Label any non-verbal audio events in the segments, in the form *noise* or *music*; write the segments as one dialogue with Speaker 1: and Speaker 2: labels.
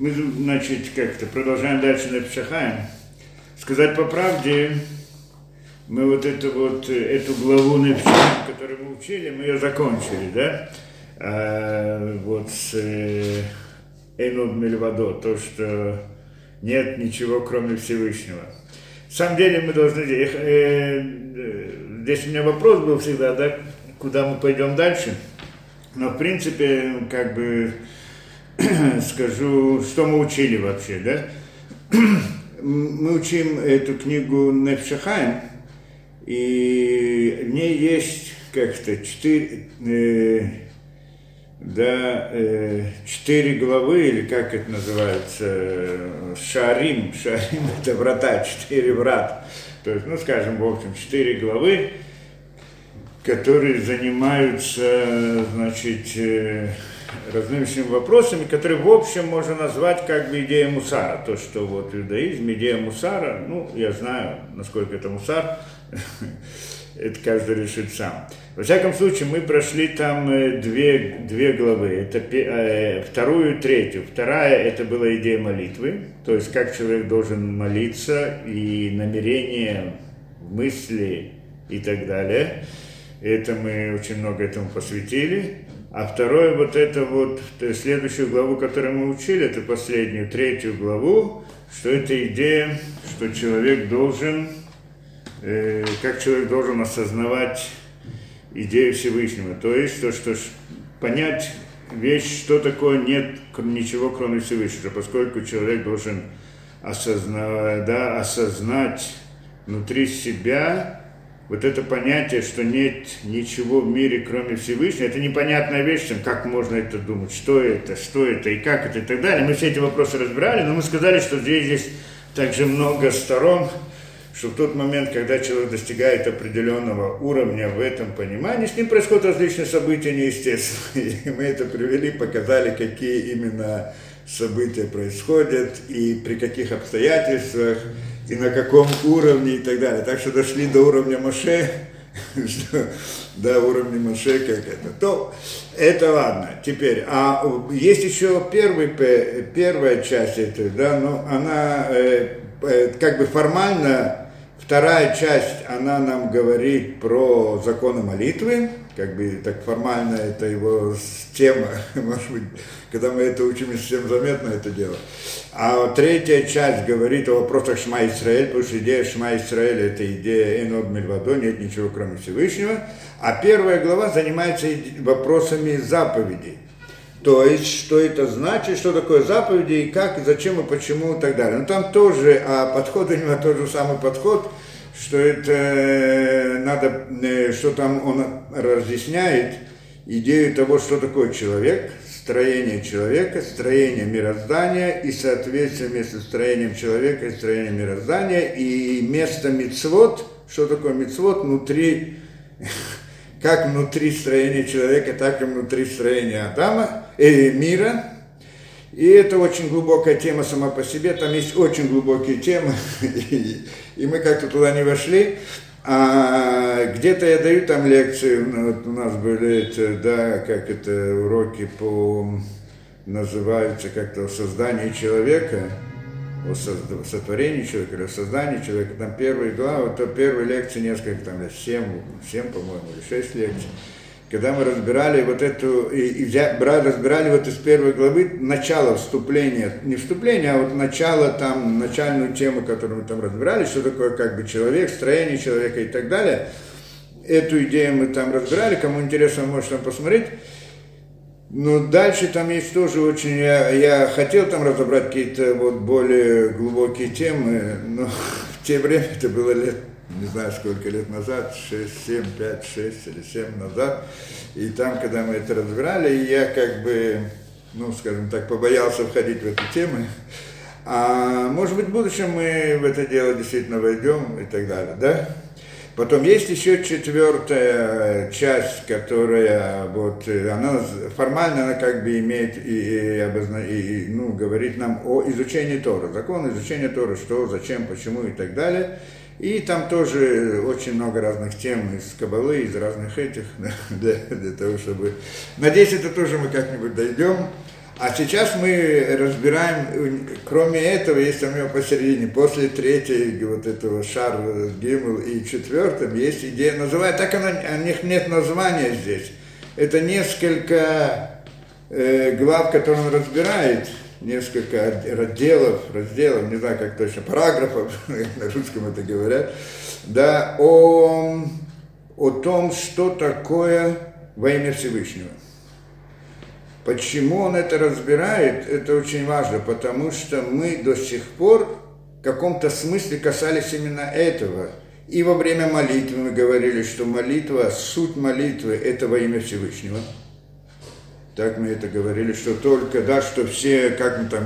Speaker 1: Мы, значит, как-то продолжаем дальше на Пшахаем. Сказать по правде, мы вот эту вот, эту главу Непшахаем, которую мы учили, мы ее закончили, да? А, вот с э, Эйнуд Мельвадо, то, что нет ничего, кроме Всевышнего. На самом деле мы должны... Э, э, здесь у меня вопрос был всегда, да, куда мы пойдем дальше. Но, в принципе, как бы *clears throat* скажу, что мы учили вообще, да? *clears throat* мы учим эту книгу Непшахаем, и в ней есть как-то четыре, э, да, э, четыре главы, или как это называется, Шарим, Шарим это врата, четыре врат. То есть, ну, скажем, в общем, четыре главы, которые занимаются, значит, э, различными вопросами, которые в общем можно назвать как бы идея мусара. То, что вот иудаизм, идея мусара, ну, я знаю, насколько это мусар, *laughs* это каждый решит сам. Во всяком случае, мы прошли там э, две, две главы. Это э, вторую и третью. Вторая – это была идея молитвы, то есть как человек должен молиться и намерение, мысли и так далее. Это мы очень много этому посвятили. А второе, вот это вот, следующую главу, которую мы учили, это последнюю, третью главу, что это идея, что человек должен, э, как человек должен осознавать идею Всевышнего. То есть то, что понять вещь, что такое нет ничего, кроме Всевышнего, поскольку человек должен осознавать, да, осознать внутри себя вот это понятие, что нет ничего в мире, кроме Всевышнего, это непонятная вещь, как можно это думать, что это, что это и как это и так далее. Мы все эти вопросы разбирали, но мы сказали, что здесь есть также много сторон, что в тот момент, когда человек достигает определенного уровня в этом понимании, с ним происходят различные события неестественные. *laughs* И мы это привели, показали, какие именно события происходят и при каких обстоятельствах и на каком уровне и так далее. Так что дошли до уровня Моше, до уровня Моше, как это. То это ладно. Теперь, а есть еще первый, первая часть этой, да, но она э, э, как бы формально Вторая часть, она нам говорит про законы молитвы, как бы так формально это его тема, *laughs* может быть, когда мы это учим, всем заметно это дело. А третья часть говорит о вопросах Шма Исраэль, потому что идея Шма Исраэль это идея Энод Мельвадо, нет ничего кроме Всевышнего. А первая глава занимается вопросами заповедей. То есть, что это значит, что такое заповеди, и как, и зачем, и почему, и так далее. Но там тоже, а подход у него тот же самый подход, что это э, надо, э, что там он разъясняет идею того, что такое человек, строение человека, строение мироздания и соответствие между строением человека и строением мироздания и место мицвод, что такое мицвод внутри *laughs* как внутри строения человека, так и внутри строения Адама, э, мира. И это очень глубокая тема сама по себе, там есть очень глубокие темы, *laughs* и, и мы как-то туда не вошли. А где-то я даю там лекции, ну, вот у нас были, это, да, как это, уроки по, называются как-то создание человека, о сотворении человека или о создании человека, там первые главы, то первые лекции несколько, там, семь, семь, по-моему, или шесть лекций. Когда мы разбирали вот эту, и, и взя, разбирали вот из первой главы начало вступления, не вступление, а вот начало там, начальную тему, которую мы там разбирали, что такое как бы человек, строение человека и так далее. Эту идею мы там разбирали, кому интересно, может там посмотреть. Ну, дальше там есть тоже очень... Я, я хотел там разобрать какие-то вот более глубокие темы, но *laughs* в те время, это было лет, не знаю, сколько лет назад, 6, 7, 5, 6 или 7 назад, и там, когда мы это разбирали, я как бы, ну, скажем так, побоялся входить в эту тему, а может быть, в будущем мы в это дело действительно войдем и так далее, да? Потом есть еще четвертая часть, которая вот она формально она как бы имеет и, и, обозна, и ну, говорит нам о изучении Тора, закон изучения Тора, что, зачем, почему и так далее. И там тоже очень много разных тем из Кабалы, из разных этих, *laughs* для, для того, чтобы... Надеюсь, это тоже мы как-нибудь дойдем. А сейчас мы разбираем, кроме этого, есть у него посередине, после третьей вот этого шар Гимл и четвертом, есть идея, называют, так она, у них нет названия здесь. Это несколько э, глав, которые он разбирает, несколько разделов, разделов, не знаю, как точно, параграфов, *laughs* на русском это говорят, да, о, о том, что такое во имя Всевышнего. Почему он это разбирает, это очень важно, потому что мы до сих пор в каком-то смысле касались именно этого. И во время молитвы мы говорили, что молитва, суть молитвы – это во имя Всевышнего. Так мы это говорили, что только, да, что все, как мы там,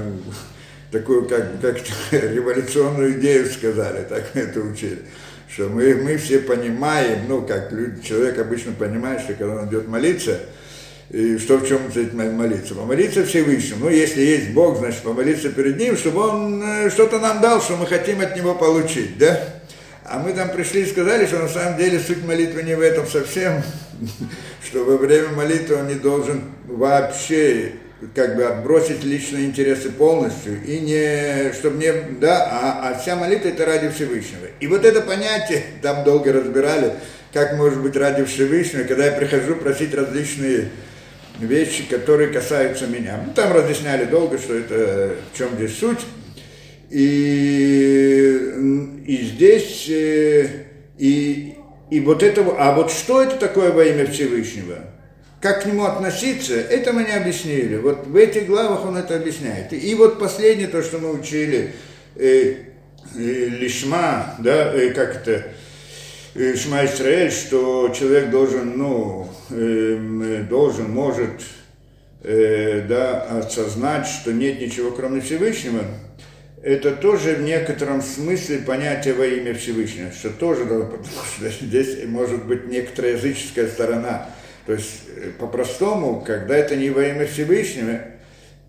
Speaker 1: такую, как, как *laughs* революционную идею сказали, так мы это учили что мы, мы все понимаем, ну, как люди, человек обычно понимает, что когда он идет молиться, и что в чем молиться? Помолиться Всевышнему. Ну, если есть Бог, значит, помолиться перед Ним, чтобы Он э, что-то нам дал, что мы хотим от Него получить, да? А мы там пришли и сказали, что на самом деле суть молитвы не в этом совсем, *laughs* что во время молитвы он не должен вообще как бы отбросить личные интересы полностью, и не, чтобы не, да, а, а вся молитва это ради Всевышнего. И вот это понятие, *laughs* там долго разбирали, как может быть ради Всевышнего, когда я прихожу просить различные вещи, которые касаются меня. Ну, там разъясняли долго, что это, в чем здесь суть. И, и здесь, э, и, и вот это, а вот что это такое во имя Всевышнего? как к нему относиться, это мы не объяснили. Вот в этих главах он это объясняет. И вот последнее, то, что мы учили, э, э, лишма, да, э, как это, э, Шма Исраэль, что человек должен, ну, э, должен, может, э, да, осознать, что нет ничего, кроме Всевышнего, это тоже в некотором смысле понятие во имя Всевышнего, что тоже, потому что *laughs* здесь может быть некоторая языческая сторона – то есть, э, по-простому, когда это не во имя Всевышнего,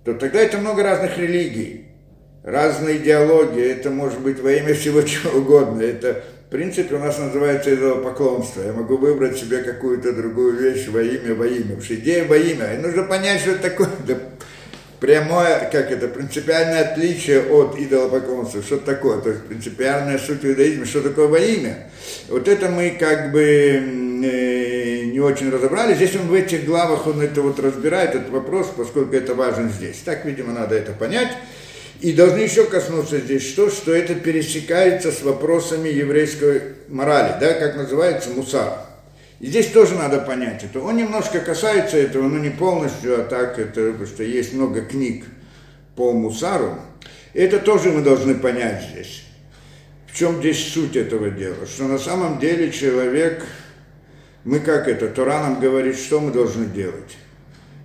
Speaker 1: то тогда это много разных религий, разные идеологии, это может быть во имя всего *laughs* чего угодно. Это, в принципе, у нас называется идолопоклонство. Я могу выбрать себе какую-то другую вещь во имя, во имя. Потому что идея во имя. И нужно понять, что это такое. *laughs* Прямое, как это, принципиальное отличие от идолопоклонства. Что такое? То есть принципиальная суть иудаизма, что такое во имя. Вот это мы как бы э, не очень разобрали. Здесь он в этих главах, он это вот разбирает, этот вопрос, поскольку это важен здесь. Так, видимо, надо это понять. И должны еще коснуться здесь что, что это пересекается с вопросами еврейской морали, да, как называется мусар. И здесь тоже надо понять это. Он немножко касается этого, но не полностью, а так это, потому что есть много книг по мусару. Это тоже мы должны понять здесь. В чем здесь суть этого дела? Что на самом деле человек, мы как это, Тора нам говорит, что мы должны делать.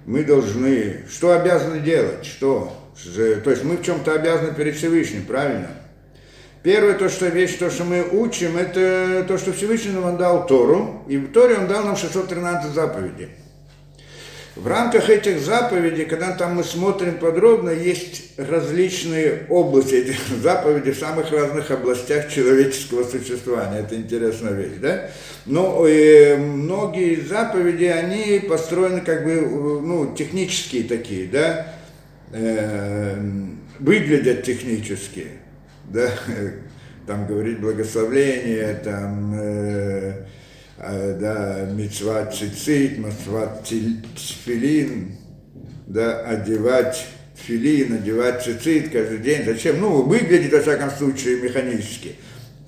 Speaker 1: Мы должны, что обязаны делать, что? То есть мы в чем-то обязаны перед Всевышним, правильно? Первое, то, что вещь, то, что мы учим, это то, что Всевышний нам дал Тору, и в Торе он дал нам 613 заповедей. В рамках этих заповедей, когда там мы смотрим подробно, есть различные области этих *laughs* заповедей в самых разных областях человеческого существования. Это интересная вещь, да? Но э, многие заповеди, они построены как бы, ну, технические такие, да? Э, выглядят технически да, там говорить благословление, там, э, э, да, мецват цицит, мецват тфилин, да, одевать филин, одевать цицит каждый день. Зачем? Ну, выглядит, во всяком случае, механически.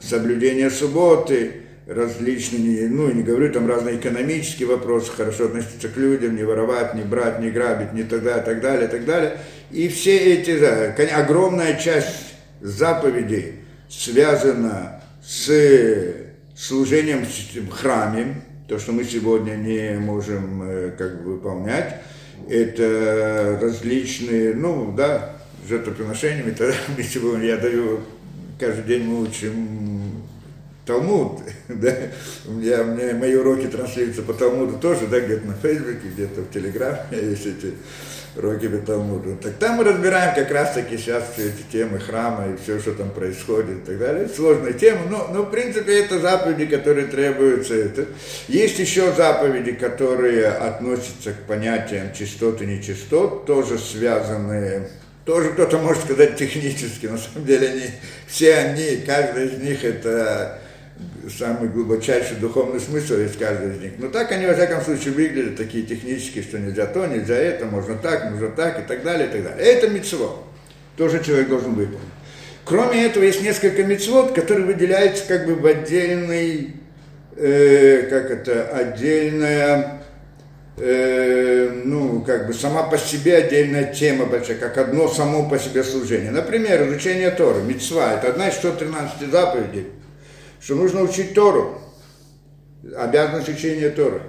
Speaker 1: Соблюдение субботы, различные, ну, не говорю, там разные экономические вопросы, хорошо относиться к людям, не воровать, не брать, не грабить, не тогда, так далее, так далее. И все эти, да, огромная часть заповедей связано с служением в храме, то, что мы сегодня не можем э, как бы выполнять, это различные, ну да, жертвоприношениями, тогда *laughs* мы сегодня, я даю, каждый день мы учим Талмуд, *laughs* да, у меня, у меня мои уроки транслируются по Талмуду тоже, да, где-то на Фейсбуке, где-то в Телеграме *laughs* есть эти уроки Талмуда. Так там мы разбираем как раз таки сейчас все эти темы храма и все, что там происходит и так далее. Сложная тема, но, но в принципе это заповеди, которые требуются. Это. Есть еще заповеди, которые относятся к понятиям чистот и нечистот, тоже связанные тоже кто-то может сказать технически, на самом деле они, все они, каждый из них это самый глубочайший духовный смысл из каждого из них. Но так они, во всяком случае, выглядят такие технические, что нельзя то, нельзя это, можно так, можно так и так далее, и так далее. Это мецво. Тоже человек должен выполнить. Кроме этого, есть несколько мецвод, которые выделяются как бы в отдельный, э, как это, отдельная, э, ну, как бы сама по себе отдельная тема большая, как одно само по себе служение. Например, изучение Торы, мецва, это одна из 113 заповедей что нужно учить Тору, обязанность учения Торы.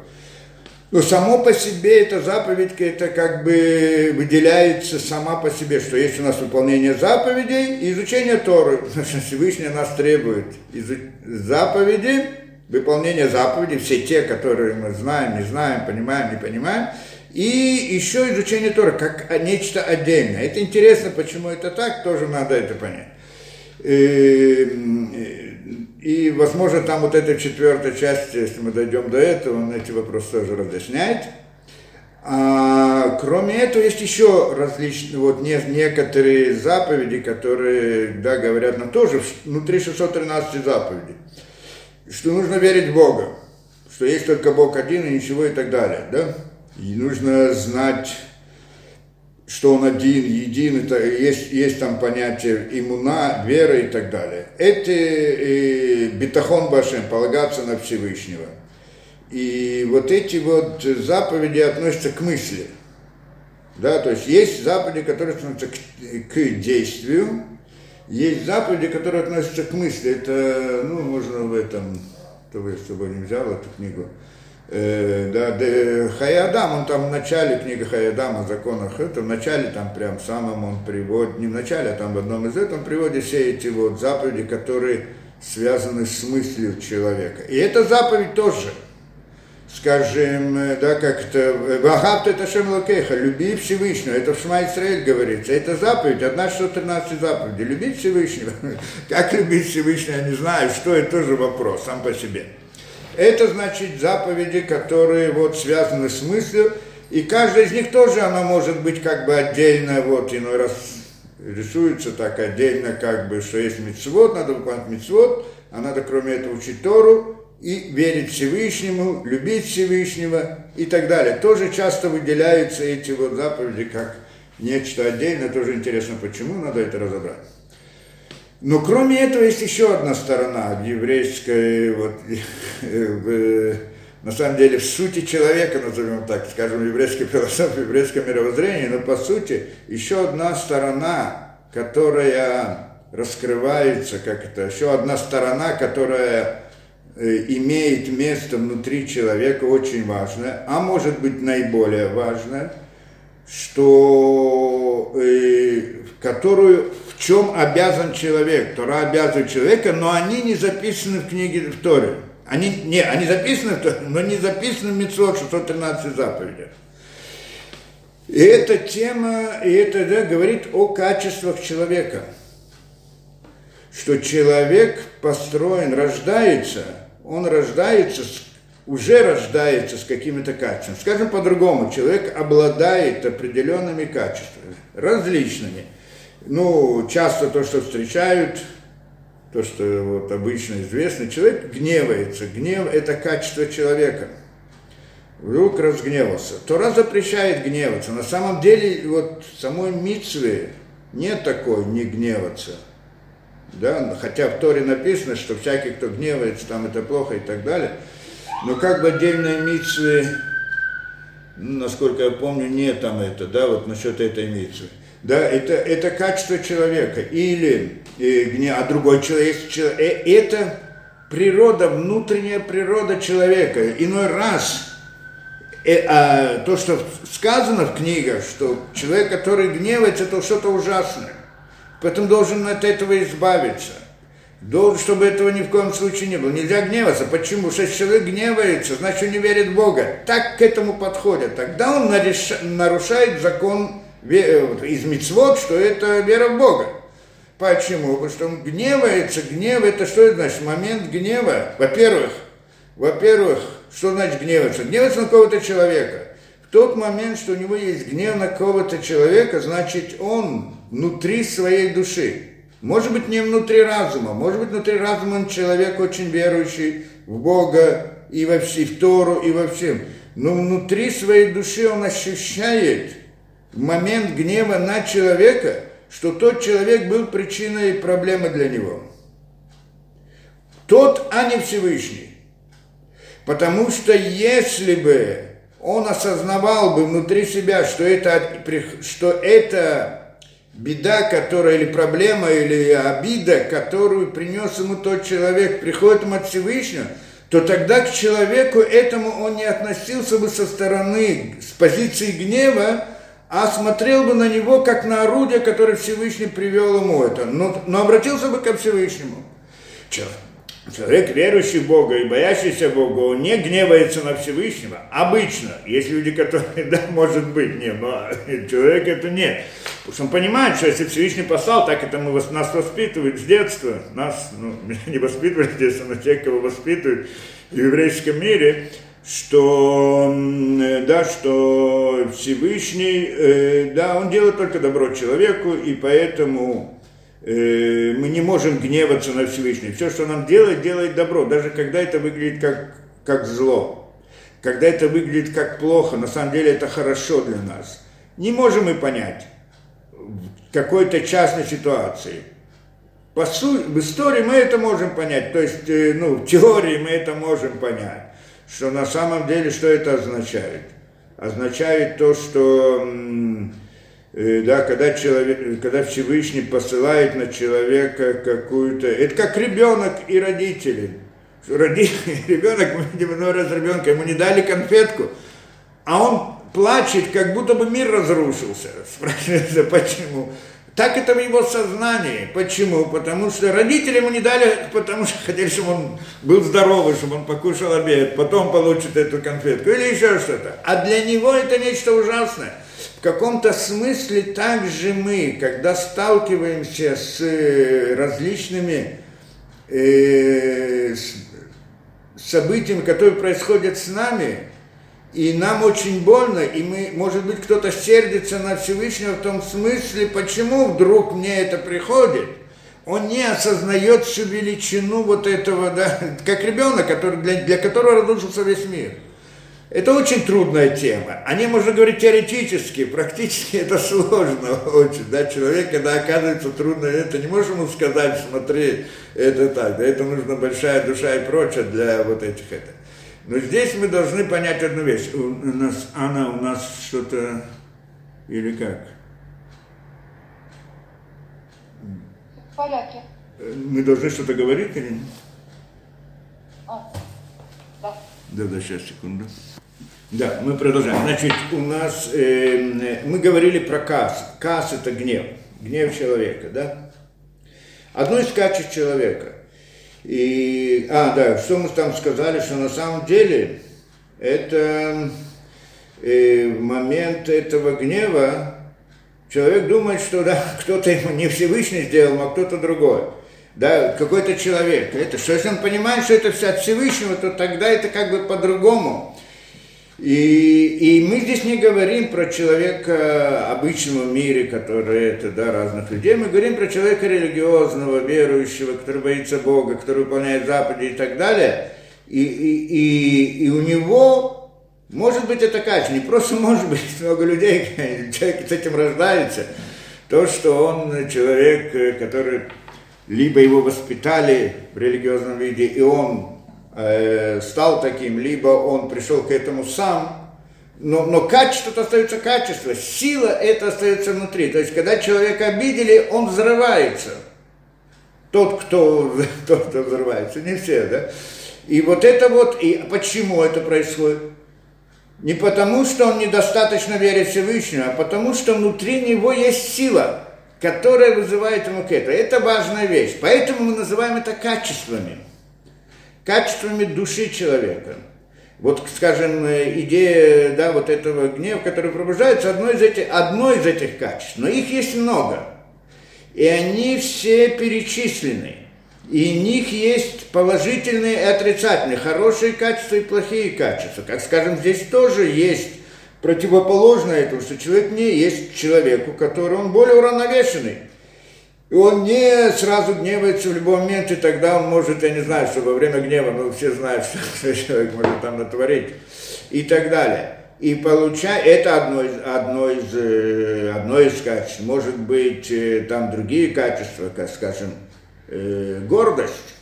Speaker 1: Но само по себе эта заповедь, это как бы выделяется сама по себе, что есть у нас выполнение заповедей и изучение Торы. *laughs* Всевышний нас требует из заповеди, выполнение заповедей, все те, которые мы знаем, не знаем, понимаем, не понимаем, и еще изучение Торы, как нечто отдельное. Это интересно, почему это так, тоже надо это понять. И, возможно, там вот эта четвертая часть, если мы дойдем до этого, он эти вопросы тоже разъясняет. А, кроме этого, есть еще различные, вот не, некоторые заповеди, которые, да, говорят нам тоже внутри 613 заповедей, что нужно верить в Бога, что есть только Бог один и ничего и так далее, да. И нужно знать что он один, един, это, есть, есть там понятие иммуна, вера и так далее. Это э, бетахон башем, полагаться на Всевышнего. И вот эти вот заповеди относятся к мысли. Да, то есть есть заповеди, которые относятся к, к действию, есть заповеди, которые относятся к мысли. Это, ну, можно в этом, то вы с собой не взял эту книгу, э, да, да, Хаядам, он там в начале книги Хаядам о законах, это в начале там прям самым он приводит, не в начале, а там в одном из этого он приводит все эти вот заповеди, которые связаны с мыслью человека. И эта заповедь тоже, скажем, э, да, как это, Вахабт это Шем Лакеха, люби Всевышнего, это в Шма говорится, это заповедь, одна 113 заповедей, любить Всевышнего. *laughs* Как любить Всевышнего, я не знаю, что это тоже вопрос сам по себе. Это значит заповеди, которые вот связаны с мыслью, и каждая из них тоже, она может быть как бы отдельно, вот иной раз рисуется так отдельно, как бы, что есть мецвод, надо выполнять мецвод, а надо кроме этого учить Тору, и верить Всевышнему, любить Всевышнего и так далее. Тоже часто выделяются эти вот заповеди как нечто отдельное, тоже интересно, почему, надо это разобрать. Но кроме этого есть еще одна сторона еврейская, вот, *laughs* в, на самом деле в сути человека, назовем так, скажем, еврейской философии, в еврейском мировоззрении, но по сути еще одна сторона, которая раскрывается, как это, еще одна сторона, которая э, имеет место внутри человека, очень важная, а может быть наиболее важная, что, э, которую чем обязан человек. Тора обязывает человека, но они не записаны в книге в Торе. Они, не, они записаны но не записаны в Митцвот 613 заповедях. И эта тема, и это да, говорит о качествах человека. Что человек построен, рождается, он рождается, уже рождается с какими-то качествами. Скажем по-другому, человек обладает определенными качествами, различными – ну, часто то, что встречают, то, что вот обычно известно, человек гневается. Гнев – это качество человека. Вдруг разгневался. Тора запрещает гневаться. На самом деле, вот самой митцве нет такой не гневаться. Да? Хотя в Торе написано, что всякий, кто гневается, там это плохо и так далее. Но как бы отдельные митцвы, ну, насколько я помню, нет там это, да, вот насчет этой митцвы. Да, это, это качество человека. Или э, а другой человек, э, это природа, внутренняя природа человека. Иной раз э, а, то, что сказано в книгах, что человек, который гневается, это что-то ужасное. Поэтому должен от этого избавиться. Должен, чтобы этого ни в коем случае не было. Нельзя гневаться. Почему? Что если человек гневается, значит, он не верит в Бога. Так к этому подходят. Тогда он нарушает закон из мицвод, что это вера в Бога. Почему? Потому что он гневается. Гнев это что значит? Момент гнева. Во-первых, во-первых, что значит гневаться? Гневаться на кого-то человека. В тот момент, что у него есть гнев на кого-то человека, значит, он внутри своей души. Может быть, не внутри разума, может быть, внутри разума он человек очень верующий в Бога и во всей, в Тору и во всем. Но внутри своей души он ощущает в момент гнева на человека, что тот человек был причиной проблемы для него. Тот, а не Всевышний. Потому что если бы он осознавал бы внутри себя, что это, что это беда, которая или проблема, или обида, которую принес ему тот человек, приходит ему от Всевышнего, то тогда к человеку этому он не относился бы со стороны, с позиции гнева, а смотрел бы на него как на орудие, которое Всевышний привел ему это. Но, но обратился бы ко Всевышнему. Человек Человек, верующий в Бога и боящийся Бога, он не гневается на Всевышнего. Обычно. Есть люди, которые, *laughs* да, может быть, не, но *laughs* человек это нет. Потому что он понимает, что если Всевышний послал, так это мы, нас воспитывают с детства. Нас, ну, *laughs* не воспитывали с детства, но те, кого воспитывают в еврейском мире, что, да, что Всевышний, э, да, он делает только добро человеку, и поэтому Э, мы не можем гневаться на Всевышнего. Все, что нам делает, делает добро, даже когда это выглядит как, как зло. Когда это выглядит как плохо, на самом деле это хорошо для нас. Не можем мы понять в какой-то частной ситуации. По сути, в истории мы это можем понять, то есть, э, ну, в теории мы это можем понять, что на самом деле, что это означает? Означает то, что Э, да, когда, человек, когда Всевышний посылает на человека какую-то... Это как ребенок и родители. Роди... *laughs* Ребенок, мы видим иной раз ребенка, ему не дали конфетку, а он плачет, как будто бы мир разрушился. *laughs* Спрашивается, почему? Так это в его сознании. Почему? Потому что родители ему не дали, потому что хотели, чтобы он был здоровый, чтобы он покушал обед, потом получит эту конфетку или еще что-то. А для него это нечто ужасное каком-то смысле также мы, когда сталкиваемся с э, различными э, с событиями, которые происходят с нами, и нам очень больно, и мы, может быть, кто-то сердится на Всевышнего в том смысле, почему вдруг мне это приходит. Он не осознает всю величину вот этого, да, *laughs* как ребенок, который, для, для которого разрушился весь мир. Это очень трудная тема. О ней можно говорить теоретически, практически *laughs* это сложно очень. Да? Человек, когда оказывается трудно, это не можешь ему сказать, смотри, это так, да, это нужна большая душа и прочее для вот этих это. Но здесь мы должны понять одну вещь. У нас, она у нас что-то, или как?
Speaker 2: В порядке.
Speaker 1: Мы должны что-то говорить или нет?
Speaker 2: А, да.
Speaker 1: Да, да, сейчас, секунду. Да, мы продолжаем. Значит, у нас, э, мы говорили про кас. Кас – это гнев, гнев человека, да? Одно из качеств человека. И, а, да, что мы там сказали, что на самом деле это э, момент этого гнева, человек думает, что да, *laughs* кто-то ему не Всевышний сделал, а кто-то другой. Да, какой-то человек. Это, что если он понимает, что это все от Всевышнего, то тогда это как бы по-другому. И, и мы здесь не говорим про человека обычного в мире, который это, да, разных людей. Мы говорим про человека религиозного, верующего, который боится Бога, который выполняет заповеди и так далее. И, и, и, и у него может быть это качество, не просто может быть, *laughs* много людей, человек с этим рождается. То, что он человек, который либо его воспитали в религиозном виде, и он э, стал таким, либо он пришел к этому сам, но, но качество это остается качество, сила это остается внутри. То есть, когда человека обидели, он взрывается. Тот, кто, *laughs* тот, кто взрывается, не все, да? И вот это вот, и почему это происходит? Не потому, что он недостаточно верит Всевышнему, а потому, что внутри него есть сила, которое вызывает ему к этому. Это важная вещь. Поэтому мы называем это качествами. Качествами души человека. Вот, скажем, идея да, вот этого гнева, который пробуждается, одно из этих, одно из этих качеств. Но их есть много. И они все перечислены. И в них есть положительные и отрицательные, хорошие качества и плохие качества. Как скажем, здесь тоже есть противоположное этому, что человек не есть человеку, который он более уравновешенный. И он не сразу гневается в любой момент, и тогда он может, я не знаю, что во время гнева, ну, все знают, *laughs* что человек может там натворить, и так далее. И получая, это одно из, одно из, э, одно из качеств. Может быть, э, там другие качества, как, скажем, э, гордость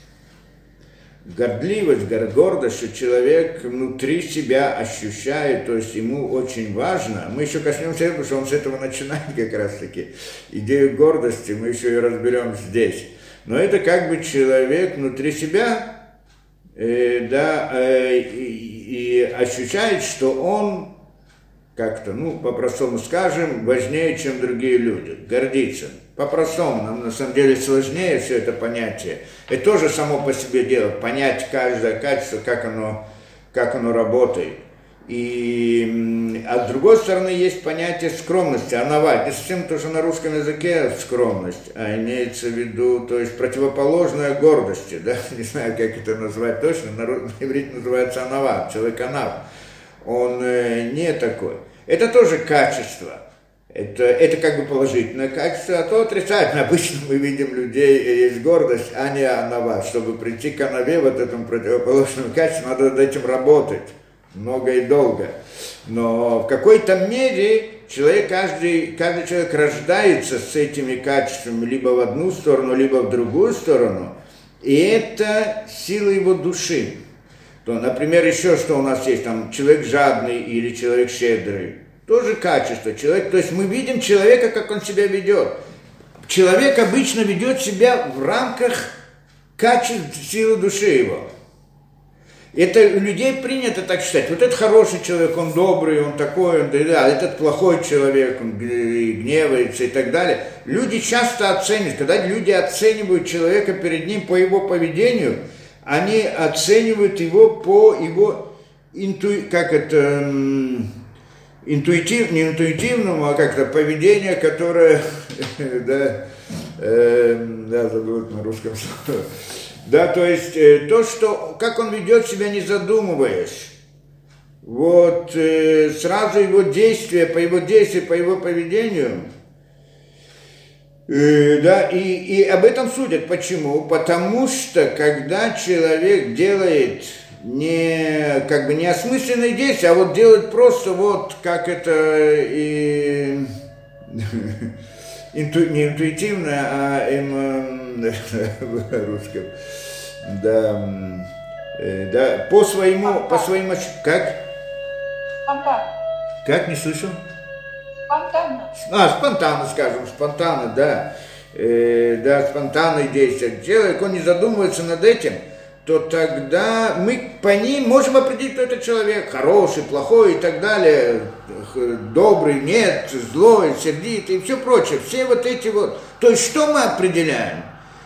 Speaker 1: гордливость, гордость, что человек внутри себя ощущает, то есть ему очень важно. Мы еще коснемся этого, что он с этого начинает как раз таки. Идею гордости мы еще и разберем здесь. Но это как бы человек внутри себя, э, да, э, и, и ощущает, что он как-то, ну, по-простому скажем, важнее, чем другие люди, гордится. По-простому, нам на самом деле сложнее все это понятие. Это тоже само по себе дело, понять каждое качество, как оно, как оно работает. И, а с другой стороны, есть понятие скромности, анавать. Не совсем то, что на русском языке скромность, а имеется в виду, то есть противоположная гордости, да, *laughs* не знаю, как это назвать точно, на, на иврите называется анават, человек анав. Он э, не такой. Это тоже качество. Это, это как бы положительное качество, а то отрицательное. Обычно мы видим людей, есть гордость, а не анава. Чтобы прийти к анаве, вот этому противоположному качеству, надо над этим работать много и долго. Но в какой-то мере человек, каждый, каждый человек рождается с этими качествами либо в одну сторону, либо в другую сторону. И это сила его души. То, например, еще что у нас есть, там, человек жадный или человек щедрый тоже качество. Человек, то есть мы видим человека, как он себя ведет. Человек обычно ведет себя в рамках качеств силы души его. Это у людей принято так считать. Вот этот хороший человек, он добрый, он такой, он, да, этот плохой человек, он гневается и так далее. Люди часто оценивают, когда люди оценивают человека перед ним по его поведению, они оценивают его по его инту... как это интуитив, не интуитивному, а как-то поведение, которое, *laughs* да, э, да, забыл на русском слове, да, то есть э, то, что, как он ведет себя, не задумываясь, вот э, сразу его действия, по его действию, по его поведению, э, да, и, и об этом судят. Почему? Потому что когда человек делает не как бы не осмысленные действия, а вот делать просто вот как это и *laughs* инту, не интуитивно, а им *laughs* в русском, да, э, да, по своему, по своему, как?
Speaker 2: Спонтанно.
Speaker 1: Как, не слышал?
Speaker 2: Спонтанно.
Speaker 1: А, спонтанно, скажем, спонтанно, да. Э, да, спонтанные действия. Человек, он не задумывается над этим – то тогда мы по ним можем определить, кто это человек, хороший, плохой и так далее, добрый, нет, злой, сердитый и все прочее. Все вот эти вот. То есть что мы определяем?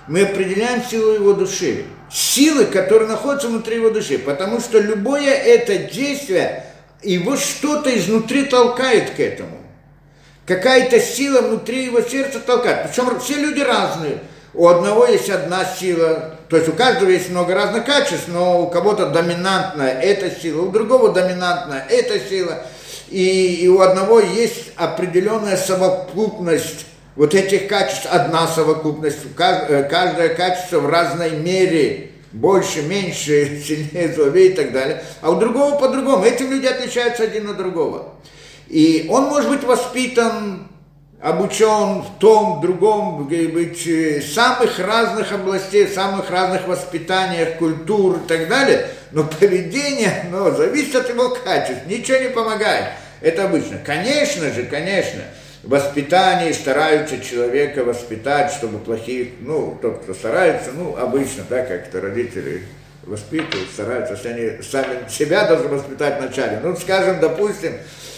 Speaker 1: Мы определяем силу его души. Силы, которые находятся внутри его души. Потому что любое это действие, его что-то изнутри толкает к этому. Какая-то сила внутри его сердца толкает. Причем все люди разные. У одного есть одна сила, то есть у каждого есть много разных качеств, но у кого-то доминантная эта сила, у другого доминантная эта сила. И, и у одного есть определенная совокупность вот этих качеств, одна совокупность, э, каждое качество в разной мере, больше, меньше, *laughs* сильнее, слабее и так далее. А у другого по-другому. Этим люди отличаются один от другого. И он может быть воспитан обучен в том, в другом, быть, э, самых разных областей, самых разных воспитаниях, культур и так далее, но поведение, ну, зависит от его качеств, ничего не помогает. Это обычно. Конечно же, конечно, воспитание стараются человека воспитать, чтобы плохих, ну, тот, кто старается, ну, обычно, да, как это родители воспитывают, стараются, если они сами себя должны воспитать вначале. Ну, скажем, допустим,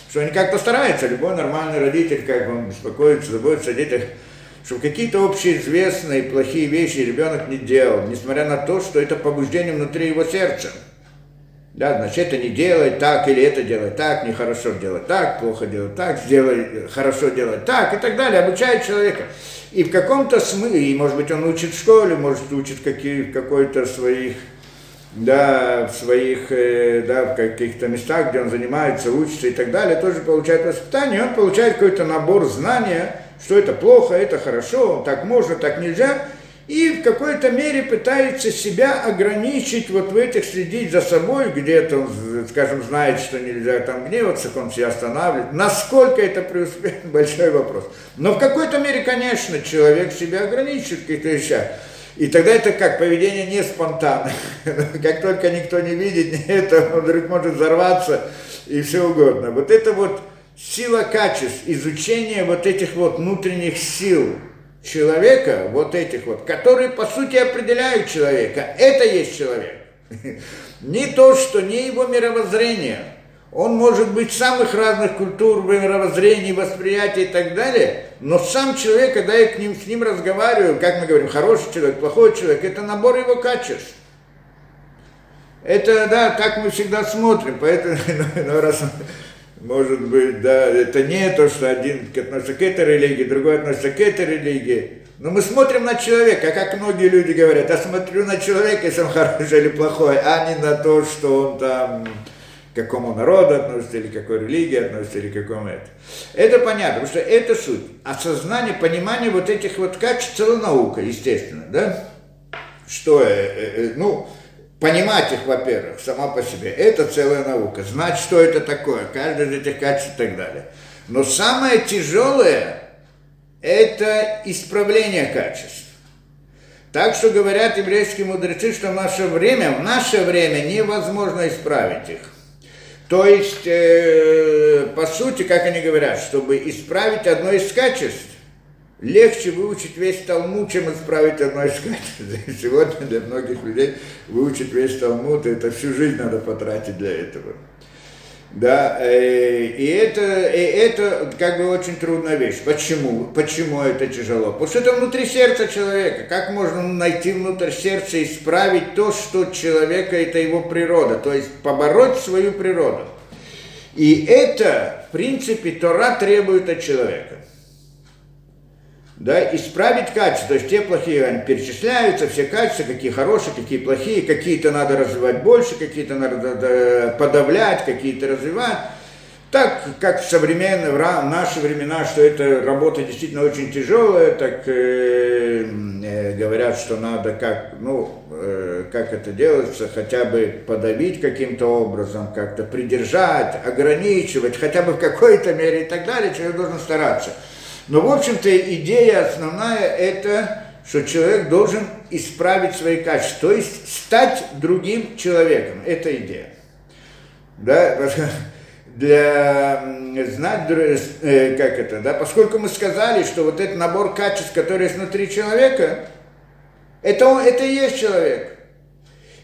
Speaker 1: что они как-то стараются, любой нормальный родитель, как бы беспокоится, заботится о детях, чтобы какие-то общеизвестные плохие вещи ребенок не делал, несмотря на то, что это побуждение внутри его сердца. Да, значит, это не делай так, или это делай так, нехорошо делать так, плохо делать так, сделай, хорошо делать так, и так далее, обучает человека. И в каком-то смысле, и может быть он учит в школе, может учит какие, какой-то своих, да, в своих, э, да, в каких-то местах, где он занимается, учится и так далее, тоже получает воспитание, он получает какой-то набор знания, что это плохо, это хорошо, так можно, так нельзя, и в какой-то мере пытается себя ограничить вот в этих, следить за собой, где-то, скажем, знает, что нельзя там гневаться, он себя останавливает. Насколько это преуспеет, *laughs* большой вопрос. Но в какой-то мере, конечно, человек себя ограничивает в каких-то вещах. И тогда это как поведение не спонтанное. *laughs* Как только никто не видит *laughs* это, он вдруг может взорваться и все угодно. Вот это вот сила качеств, изучение вот этих вот внутренних сил, человека, вот этих вот, которые по сути определяют человека, это есть человек. *laughs* Не то, что не его мировоззрение. Он может быть самых разных культур, мировоззрений, восприятий и так далее, но сам человек, когда я к ним, с ним разговариваю, как мы говорим, хороший человек, плохой человек, это набор его качеств. Это, да, так мы всегда смотрим, поэтому, *laughs* ну, раз может быть, да, это не то, что один относится к этой религии, другой относится к этой религии. Но мы смотрим на человека, как многие люди говорят, я смотрю на человека, если он хороший или плохой, а не на то, что он там какому народу относится, или какой религии относится, или какому это. Это понятно, потому что это суть. Осознание, понимание вот этих вот качеств, целая наука, естественно, да? Что, э, э, э ну, понимать их, во-первых, сама по себе, это целая наука, знать, что это такое, каждое из этих качеств и так далее. Но самое тяжелое – это исправление качеств. Так что говорят еврейские мудрецы, что в наше время, в наше время невозможно исправить их. То есть, э, по сути, как они говорят, чтобы исправить одно из качеств, легче выучить весь Талмуд, чем исправить одно из качеств. *laughs* Сегодня для многих людей выучить весь Талмуд, это всю жизнь надо потратить для этого. Да, э, и это, и это как бы очень трудная вещь. Почему? Почему это тяжело? Потому что это внутри сердца человека. Как можно найти внутрь сердца и исправить то, что человека, это его природа, то есть побороть свою природу. И это, в принципе, Тора требует от человека да, исправить качество. То есть те плохие, они перечисляются, все качества, какие хорошие, какие плохие, какие-то надо развивать больше, какие-то надо подавлять, какие-то развивать. Так, как в современные, в наши времена, что эта работа действительно очень тяжелая, так э, э, говорят, что надо как, ну, э, как это делается, хотя бы подавить каким-то образом, как-то придержать, ограничивать, хотя бы в какой-то мере и так далее, человек должен стараться. Но, в общем-то, идея основная – это, что человек должен исправить свои качества, то есть стать другим человеком. Это идея. Да? *laughs* Для знать, э, как это, да, поскольку мы сказали, что вот этот набор качеств, который есть внутри человека, это, он, это и есть человек.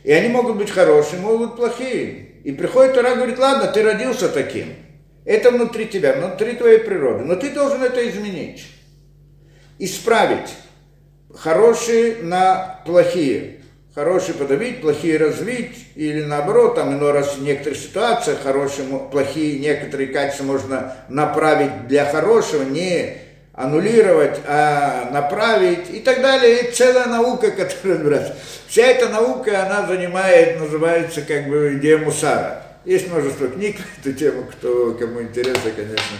Speaker 1: И они могут быть хорошие, могут быть плохие. И приходит Тора и говорит, ладно, ты родился таким. Это внутри тебя, внутри твоей природы. Но ты должен это изменить. Исправить. Хорошие на плохие. Хорошие подавить, плохие развить. Или наоборот, там иной раз в некоторых ситуациях хорошие, плохие некоторые качества можно направить для хорошего, не аннулировать, а направить и так далее. И целая наука, *laughs* которая разбирается. Вся эта наука, она занимает, называется как бы идея мусара. Есть множество книг на эту тему, кто, кому интересно, конечно,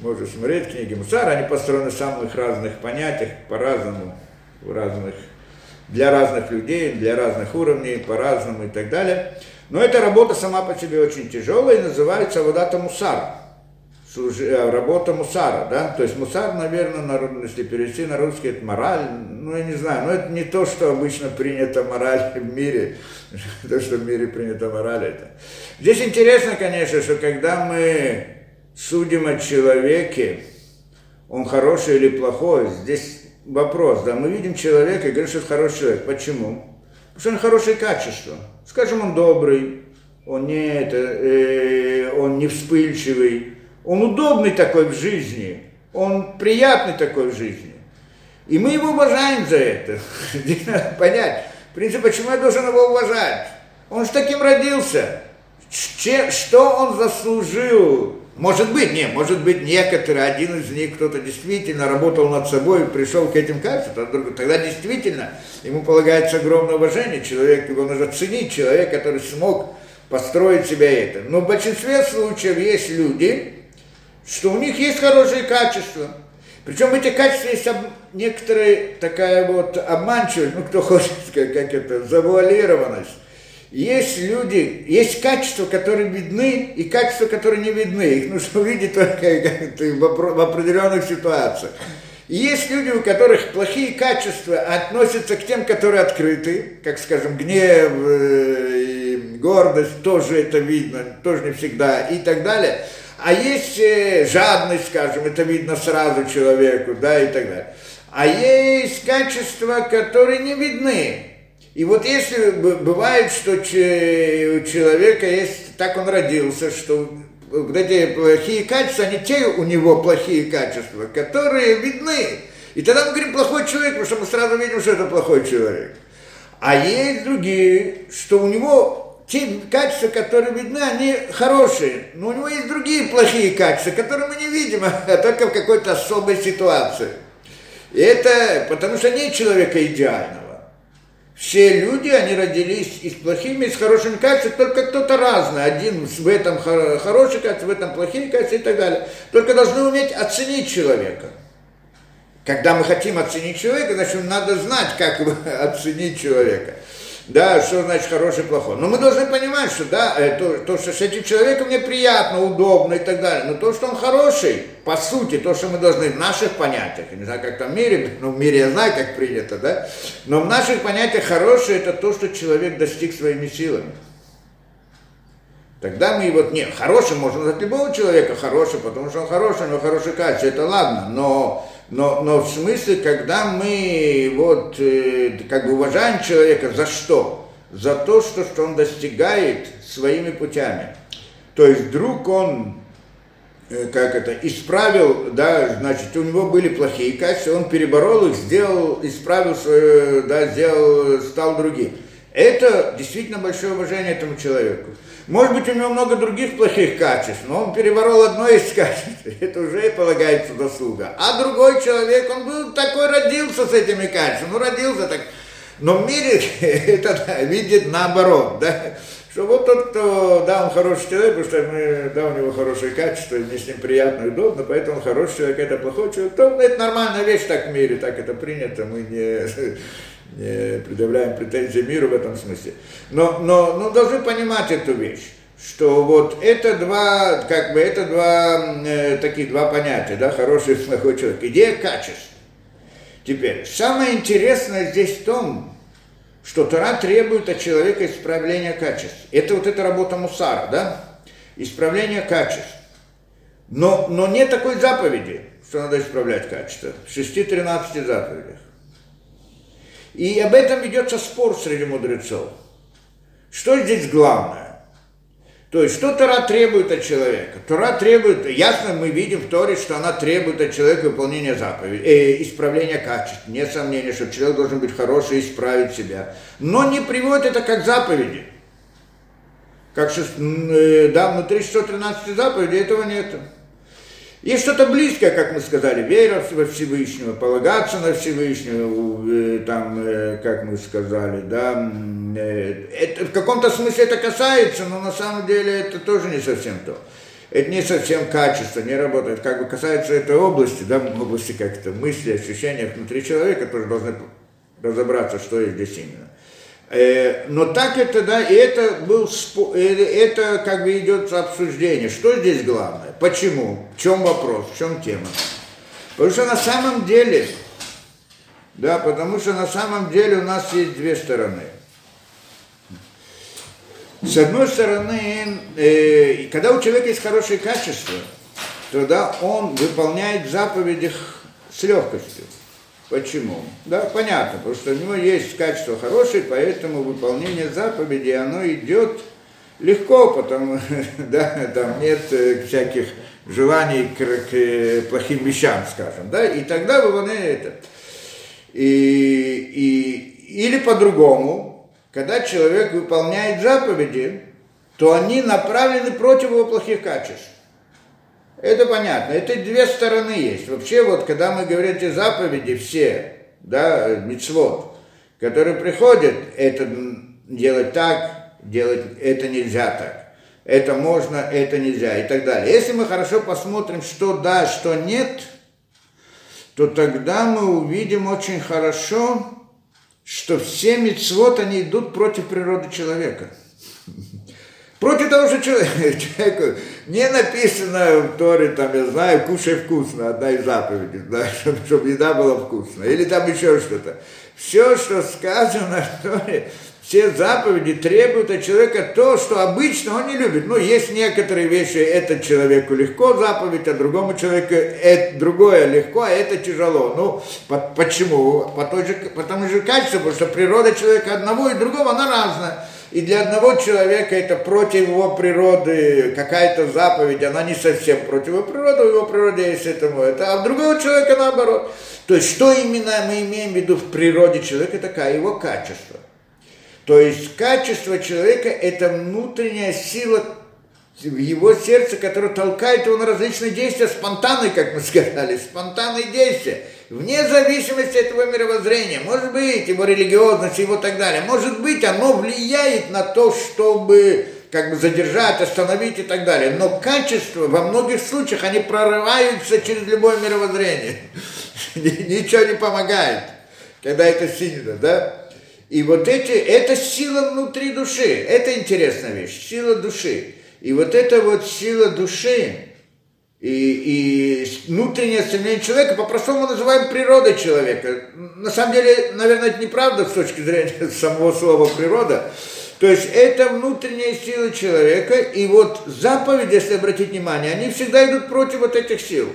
Speaker 1: может смотреть книги Мусара. Они построены в самых разных понятиях, по-разному, в разных, для разных людей, для разных уровней, по-разному и так далее. Но эта работа сама по себе очень тяжелая и называется Водата Мусар. Э, работа Мусара, да? То есть Мусар, наверное, если перевести на русский, это мораль, ну, я не знаю, но это не то, что обычно принято мораль в мире, *laughs* то, что в мире принято мораль, это. Здесь интересно, конечно, что когда мы судим о человеке, он хороший или плохой, здесь вопрос, да, мы видим человека и говорим, что это хороший человек. Почему? Потому что он хорошие качества. Скажем, он добрый, он не, это, э, он не вспыльчивый, он удобный такой в жизни, он приятный такой в жизни. И мы его уважаем за это. *laughs* Здесь надо понять, в принципе, почему я должен его уважать? Он же таким родился. Что он заслужил? Может быть, не, может быть, некоторые, один из них, кто-то действительно работал над собой и пришел к этим качествам, тогда действительно ему полагается огромное уважение, человек, его нужно ценить, человек, который смог построить себя это. Но в большинстве случаев есть люди, что у них есть хорошие качества. Причем эти качества есть об... некоторая такая вот обманчивость, ну кто хочет сказать, как это, завуалированность. Есть люди, есть качества, которые видны, и качества, которые не видны. Их нужно *laughs* увидеть только *laughs* в определенных ситуациях. И есть люди, у которых плохие качества относятся к тем, которые открыты, как, скажем, гнев, э, гордость, тоже это видно, тоже не всегда, и так далее. А есть э, жадность, скажем, это видно сразу человеку, да, и так далее. А есть качества, которые не видны. И вот если бывает, что у человека есть, так он родился, что вот эти плохие качества, они те у него плохие качества, которые видны. И тогда мы говорим плохой человек, потому что мы сразу видим, что это плохой человек. А есть другие, что у него те качества, которые видны, они хорошие. Но у него есть другие плохие качества, которые мы не видим, *laughs* а только в какой-то особой ситуации. И это потому что нет человека идеального. Все люди, они родились и с плохими, и с хорошими качествами, только кто-то разный. Один в этом хороший качество, в этом плохие качества и так далее. Только должны уметь оценить человека. Когда мы хотим оценить человека, значит, надо знать, как *laughs* оценить человека да, что значит хороший, плохой. Но мы должны понимать, что да, э, то, то, что с этим человеком мне приятно, удобно и так далее, но то, что он хороший, по сути, то, что мы должны в наших понятиях, я не знаю, как там в мире, *laughs* ну, в мире я знаю, как принято, да, но в наших понятиях хороший это то, что человек достиг своими силами. Тогда мы его, нет, хороший можно назвать любого человека хороший, потому что он хороший, у него хорошее качество, это ладно, но но, но в смысле, когда мы вот э, как бы уважаем человека, за что? За то, что, что он достигает своими путями. То есть вдруг он, э, как это, исправил, да, значит, у него были плохие качества, он переборол их, сделал, исправил свое, да, сделал, стал другим. Это действительно большое уважение этому человеку. Может быть, у него много других плохих качеств, но он переворол одно из качеств, *laughs* это уже полагается заслуга. А другой человек, он был такой, родился с этими качествами, ну родился так. Но в мире *laughs* это да, видит наоборот, да, что вот тот, кто, да, он хороший человек, потому что мы, да, у него хорошие качества, мне с ним приятно и удобно, поэтому он хороший человек, это плохой человек, то это нормальная вещь так в мире, так это принято, мы не *laughs* предъявляем претензии миру в этом смысле. Но, но, но должны понимать эту вещь, что вот это два, как бы это два, э, такие два понятия, да, хороший и плохой человек. Идея качества. Теперь, самое интересное здесь в том, что Тора требует от человека исправления качеств. Это вот эта работа Мусара, да? Исправление качеств. Но, но нет такой заповеди, что надо исправлять качество. В 6-13 заповедях. И об этом ведется спор среди мудрецов. Что здесь главное? То есть, что Тора требует от человека? Тора требует, ясно мы видим в Торе, что она требует от человека выполнения заповедей, э, исправления качеств. Нет сомнения, что человек должен быть хороший и исправить себя. Но не приводит это как заповеди. Как, э, да, внутри 113 заповедей этого нет. Есть что-то близкое, как мы сказали, вера во Всевышнего, полагаться на Всевышнего, э, там, э, как мы сказали, да, э, это, в каком-то смысле это касается, но на самом деле это тоже не совсем то. Это не совсем качество, не работает. Как бы касается этой области, да, области как-то мысли, ощущения внутри человека, тоже должны разобраться, что есть здесь именно. Э, но так это, да, и это был, э, это как бы идет обсуждение. Что здесь главное? Почему? В чем вопрос? В чем тема? Потому что на самом деле, да, потому что на самом деле у нас есть две стороны. С одной стороны, э, когда у человека есть хорошие качества, тогда он выполняет заповеди с легкостью. Почему? Да, понятно, потому что у него есть качество хорошее, поэтому выполнение заповеди, оно идет легко, потому *laughs* да, там нет э, всяких желаний к, к плохим вещам, скажем, да, и тогда выполняет это. И, и, или по-другому, когда человек выполняет заповеди, то они направлены против его плохих качеств. Это понятно. Это две стороны есть. Вообще, вот, когда мы говорим эти заповеди, все, да, мицвод, которые приходят, это делать так, делать это нельзя так. Это можно, это нельзя и так далее. Если мы хорошо посмотрим, что да, что нет, то тогда мы увидим очень хорошо, что все мицвод, они идут против природы человека. Против того же *laughs* человека. Не написано в Торе, там, я знаю, кушай вкусно, одна из заповедей, да, *laughs* чтобы, чтобы еда была вкусная. Или там еще что-то. Все, что сказано в Торе, все заповеди требуют от человека то, что обычно он не любит. Ну, есть некоторые вещи, это человеку легко заповедь, а другому человеку это другое легко, а это тяжело. Ну, по, почему? По той же, по тому же качеству, потому что природа человека одного и другого, она разная. И для одного человека это против его природы какая-то заповедь, она не совсем против его природы, в его природе есть этому это, а у другого человека наоборот. То есть, что именно мы имеем в виду в природе человека, такая его качество. То есть качество человека – это внутренняя сила в его сердце, которая толкает его на различные действия, спонтанные, как мы сказали, спонтанные действия, вне зависимости от его мировоззрения, может быть, его религиозности, его так далее, может быть, оно влияет на то, чтобы как бы задержать, остановить и так далее. Но качество во многих случаях, они прорываются через любое мировоззрение. *laughs* Ничего не помогает, когда это сильно, да? И вот эти, это сила внутри души. Это интересная вещь, сила души. И вот эта вот сила души и, и внутреннее стремление человека, по-простому называем природой человека. На самом деле, наверное, это неправда с точки зрения *laughs* самого слова природа. То есть это внутренняя сила человека, и вот заповеди, если обратить внимание, они всегда идут против вот этих сил.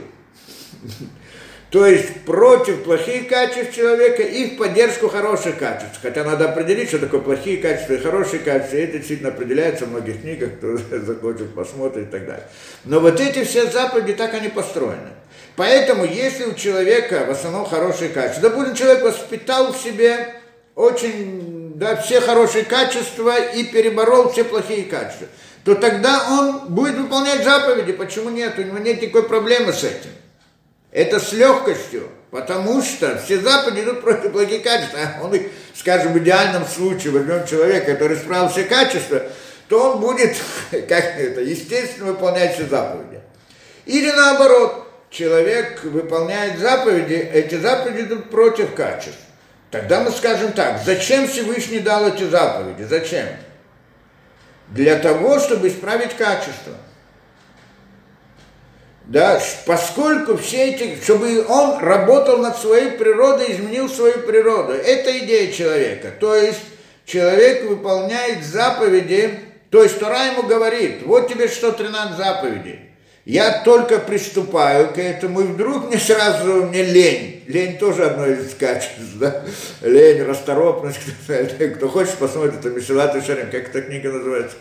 Speaker 1: То есть против плохих качеств человека и в поддержку хороших качеств. Хотя надо определить, что такое плохие качества и хорошие качества. И это действительно определяется в многих книгах, кто *laughs* захочет, посмотрит и так далее. Но вот эти все заповеди, так они построены. Поэтому, если у человека в основном хорошие качества, допустим, человек воспитал в себе очень, да, все хорошие качества и переборол все плохие качества, то тогда он будет выполнять заповеди. Почему нет? У него нет никакой проблемы с этим. Это с легкостью, потому что все заповеди идут против плохих качеств. А он скажем, в идеальном случае возьмем человека, который исправил все качества, то он будет, *laughs* как это, естественно, выполнять все заповеди. Или наоборот, человек выполняет заповеди, эти заповеди идут против качеств. Тогда мы скажем так, зачем Всевышний дал эти заповеди? Зачем? Для того, чтобы исправить качество да, поскольку все эти, чтобы он работал над своей природой, изменил свою природу. Это идея человека. То есть человек выполняет заповеди, то есть Тора ему говорит, вот тебе 113 заповедей. Я только приступаю к этому, и вдруг мне сразу, мне лень. Лень тоже одно из качеств, да? Лень, расторопность. Кто хочет, посмотрит, это Мишелат Шарим, как эта книга называется.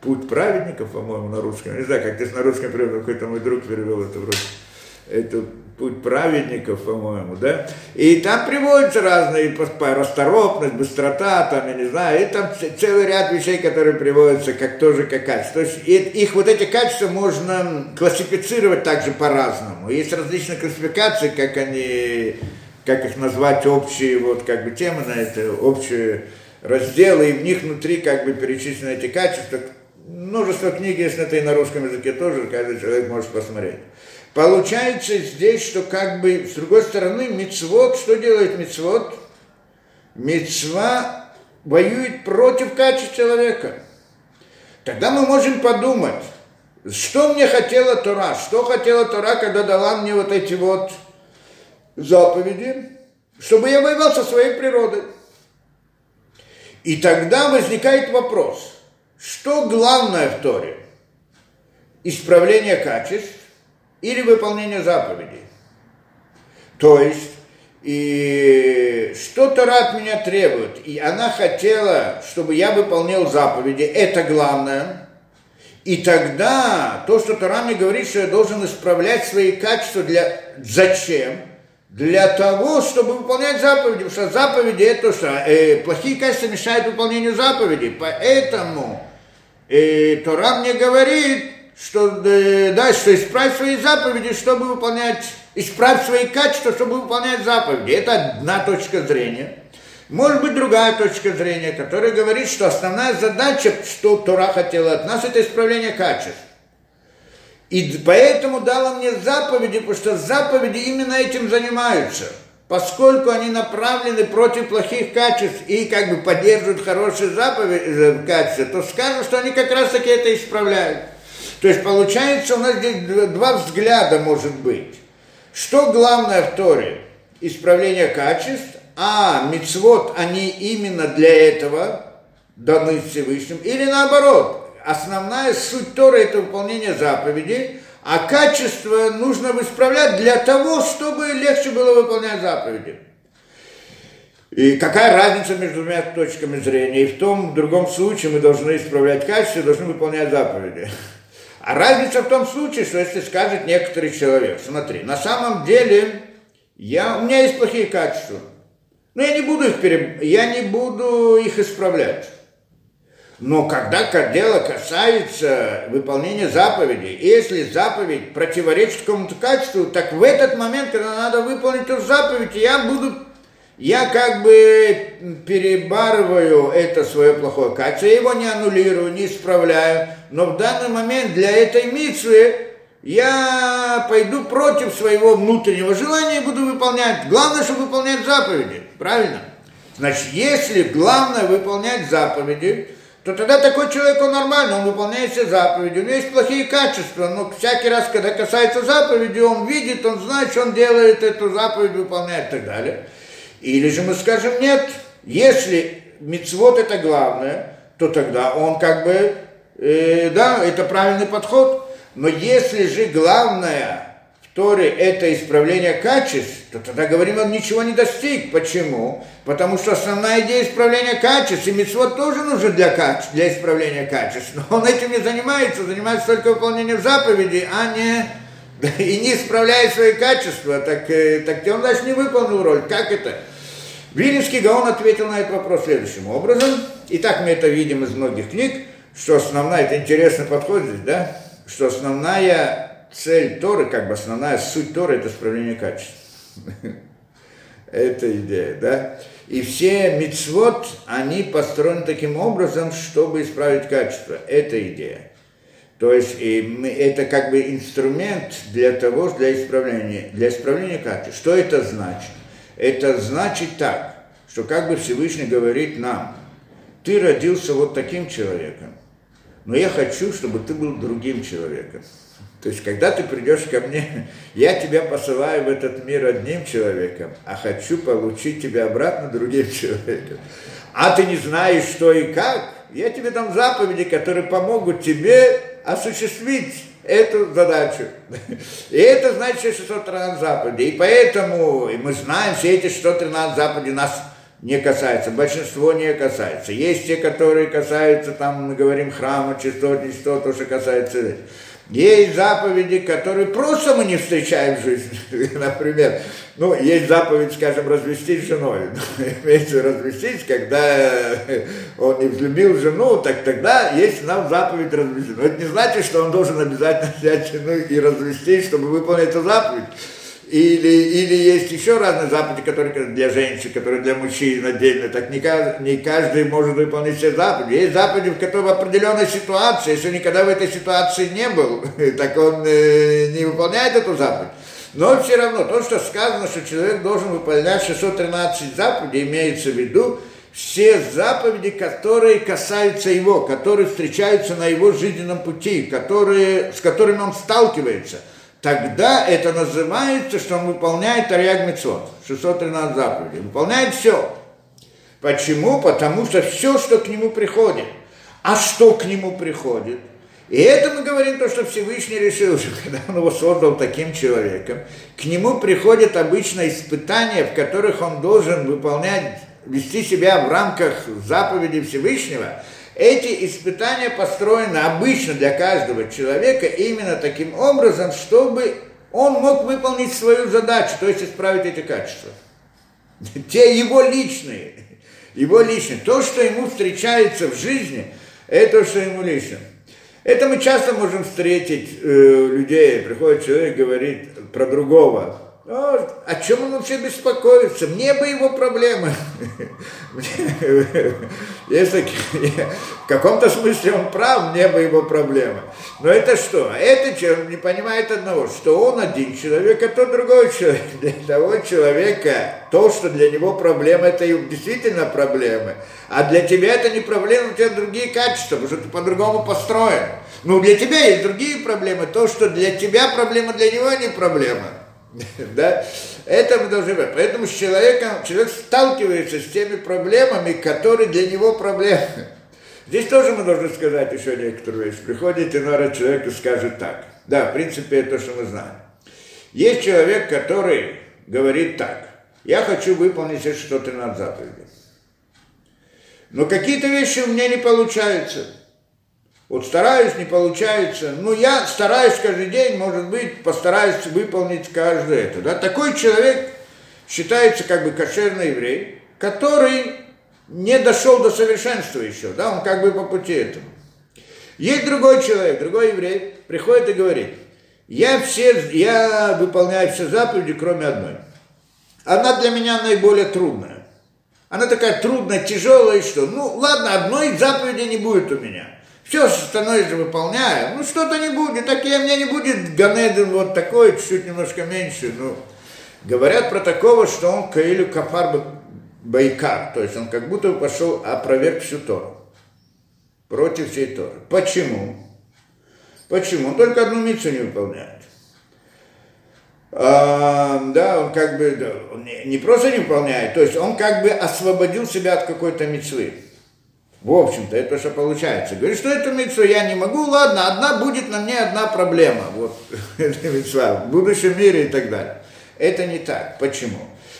Speaker 1: Путь праведников, по-моему, на русском. не знаю, как ты на русском перевел, какой-то мой друг перевел это вроде. Это путь праведников, по-моему, да? И там приводятся разные, расторопность, быстрота, там, я не знаю, и там целый ряд вещей, которые приводятся как тоже как качество. То есть их вот эти качества можно классифицировать также по-разному. Есть различные классификации, как они, как их назвать, общие вот как бы темы на это, общие разделы, и в них внутри как бы перечислены эти качества, множество книг есть на это и на русском языке тоже, каждый человек может посмотреть. Получается здесь, что как бы, с другой стороны, мицвод, что делает мицвод? Мицва воюет против качества человека. Тогда мы можем подумать, что мне хотела Тора, что хотела Тора, когда дала мне вот эти вот заповеди, чтобы я воевал со своей природой. И тогда возникает вопрос – что главное в Торе? Исправление качеств или выполнение заповедей? То есть, и что Тора от меня требует? И она хотела, чтобы я выполнял заповеди, это главное. И тогда то, что Тора мне говорит, что я должен исправлять свои качества для... Зачем? Для того, чтобы выполнять заповеди, потому что заповеди это что? Э, плохие качества мешают выполнению заповедей, поэтому э, Тора мне говорит, что, э, да, что исправь свои заповеди, чтобы выполнять, исправь свои качества, чтобы выполнять заповеди. Это одна точка зрения. Может быть другая точка зрения, которая говорит, что основная задача, что Тора хотела от нас, это исправление качеств. И поэтому дала мне заповеди, потому что заповеди именно этим занимаются. Поскольку они направлены против плохих качеств и как бы поддерживают хорошие заповеди, э, качества, то скажут, что они как раз таки это исправляют. То есть получается у нас здесь два взгляда может быть. Что главное в Торе? Исправление качеств, а мицвод, они именно для этого даны Всевышним, или наоборот, основная суть Тора – это выполнение заповедей, а качество нужно исправлять для того, чтобы легче было выполнять заповеди. И какая разница между двумя точками зрения? И в том, в другом случае мы должны исправлять качество, должны выполнять заповеди. А разница в том случае, что если скажет некоторый человек, смотри, на самом деле я, у меня есть плохие качества, но я не буду их, пере, я не буду их исправлять. Но когда дело касается выполнения заповедей, если заповедь противоречит какому-то качеству, так в этот момент, когда надо выполнить эту заповедь, я буду, я как бы перебарываю это свое плохое качество, я его не аннулирую, не исправляю, но в данный момент для этой митвы я пойду против своего внутреннего желания и буду выполнять. Главное, чтобы выполнять заповеди, правильно? Значит, если главное выполнять заповеди, то тогда такой человек, он нормальный, он выполняет все заповеди, у него есть плохие качества, но всякий раз, когда касается заповеди, он видит, он знает, что он делает эту заповедь, выполняет и так далее. Или же мы скажем, нет, если мицвод это главное, то тогда он как бы, э, да, это правильный подход. Но если же главное Торе это исправление качеств, то тогда говорим, он ничего не достиг. Почему? Потому что основная идея исправления качеств, и митцвот тоже нужен для, качеств, для исправления качеств. Но он этим не занимается, занимается только выполнением заповедей, а не *laughs* и не исправляет свои качества, так, э, так он даже не выполнил роль. Как это? Вильнинский Гаон ответил на этот вопрос следующим образом. И так мы это видим из многих книг, что основная, это интересный подход здесь, да, что основная цель Торы, как бы основная суть Торы, это исправление качества. *laughs* Это идея, да? И все мицвод, они построены таким образом, чтобы исправить качество. Это идея. То есть и мы, это как бы инструмент для того, для исправления, для исправления качества. Что это значит? Это значит так, что как бы Всевышний говорит нам, ты родился вот таким человеком, но я хочу, чтобы ты был другим человеком. То есть, когда ты придешь ко мне, *laughs* я тебя посылаю в этот мир одним человеком, а хочу получить тебя обратно другим *laughs* человеком. А ты не знаешь, что и как, я тебе дам заповеди, которые помогут тебе осуществить эту задачу. *laughs* И это значит 613 заповедей. И поэтому и мы знаем, все эти 613 заповедей нас не касается, большинство не касается. Есть те, которые касаются, там мы говорим, храма, чистот, не то, что касается есть заповеди, которые просто мы не встречаем в жизни. *laughs* Например, ну, есть заповедь, скажем, развестись с женой. *laughs* Имеется развестись, когда он не взлюбил жену, так тогда есть нам заповедь развестись. Но это не значит, что он должен обязательно взять жену и развестись, чтобы выполнить эту заповедь. Или, или есть еще разные заповеди, которые для женщин, которые для мужчин отдельно. Так не, не каждый может выполнить все заповеди. Есть заповеди, в которых в определенной ситуации, если никогда в этой ситуации не был, *laughs* так он э, не выполняет эту заповедь. Но все равно, то, что сказано, что человек должен выполнять 613 заповедей, имеется в виду все заповеди, которые касаются его, которые встречаются на его жизненном пути, которые, с которыми он сталкивается – тогда это называется, что он выполняет Тарьяг Мецот, 613 заповедей. Выполняет все. Почему? Потому что все, что к нему приходит. А что к нему приходит? И это мы говорим то, что Всевышний решил, что *laughs* когда он его создал таким человеком, к нему приходят обычно испытания, в которых он должен выполнять, вести себя в рамках заповеди Всевышнего – эти испытания построены обычно для каждого человека именно таким образом, чтобы он мог выполнить свою задачу, то есть исправить эти качества. Те его личные, его личные. То, что ему встречается в жизни, это то, что ему лично. Это мы часто можем встретить э, людей, приходит человек, говорит про другого. Ну, о чем он вообще беспокоится? Мне бы его проблемы. *laughs* Если *laughs* в каком-то смысле он прав, мне бы его проблемы. Но это что? Это человек не понимает одного, что он один человек, а тот другой человек. Для того человека то, что для него проблема, это действительно проблемы. А для тебя это не проблема, у тебя другие качества, потому что ты по-другому построен. Но для тебя есть другие проблемы. То, что для тебя проблема, для него не проблема. *laughs* Да? Это мы должны понимать. Поэтому с человеком, человек сталкивается с теми проблемами, которые для него проблемы. Здесь тоже мы должны сказать еще некоторую вещь. Приходит иногда человек и скажет так. Да, в принципе, это то, что мы знаем. Есть человек, который говорит так. Я хочу выполнить что-то над заповедью. Но какие-то вещи у меня не получаются. Вот стараюсь, не получается. Ну, я стараюсь каждый день, может быть, постараюсь выполнить каждое это. Да? Такой человек считается как бы кошерный еврей, который не дошел до совершенства еще, да, он как бы по пути этому. Есть другой человек, другой еврей, приходит и говорит, я, все, я выполняю все заповеди, кроме одной. Она для меня наиболее трудная. Она такая трудная, тяжелая, что, ну, ладно, одной заповеди не будет у меня – все остальное же выполняю. Ну, что-то не будет. Так я, мне не будет Ганеден вот такой, чуть-чуть немножко меньше. Ну, говорят про такого, что он Каилю Кафар Байкар. То есть он как будто пошел опроверг всю Тору. Против всей Торы. Почему? Почему? Он только одну мицу не выполняет. А, да, он как бы да, он не, не просто не выполняет, то есть он как бы освободил себя от какой-то мецвы. В общем-то, это что получается. Говорит, что это митцва я не могу, ладно, одна будет на мне одна проблема. Вот, *laughs* это митцва, в будущем мире и так далее. Это не так. Почему?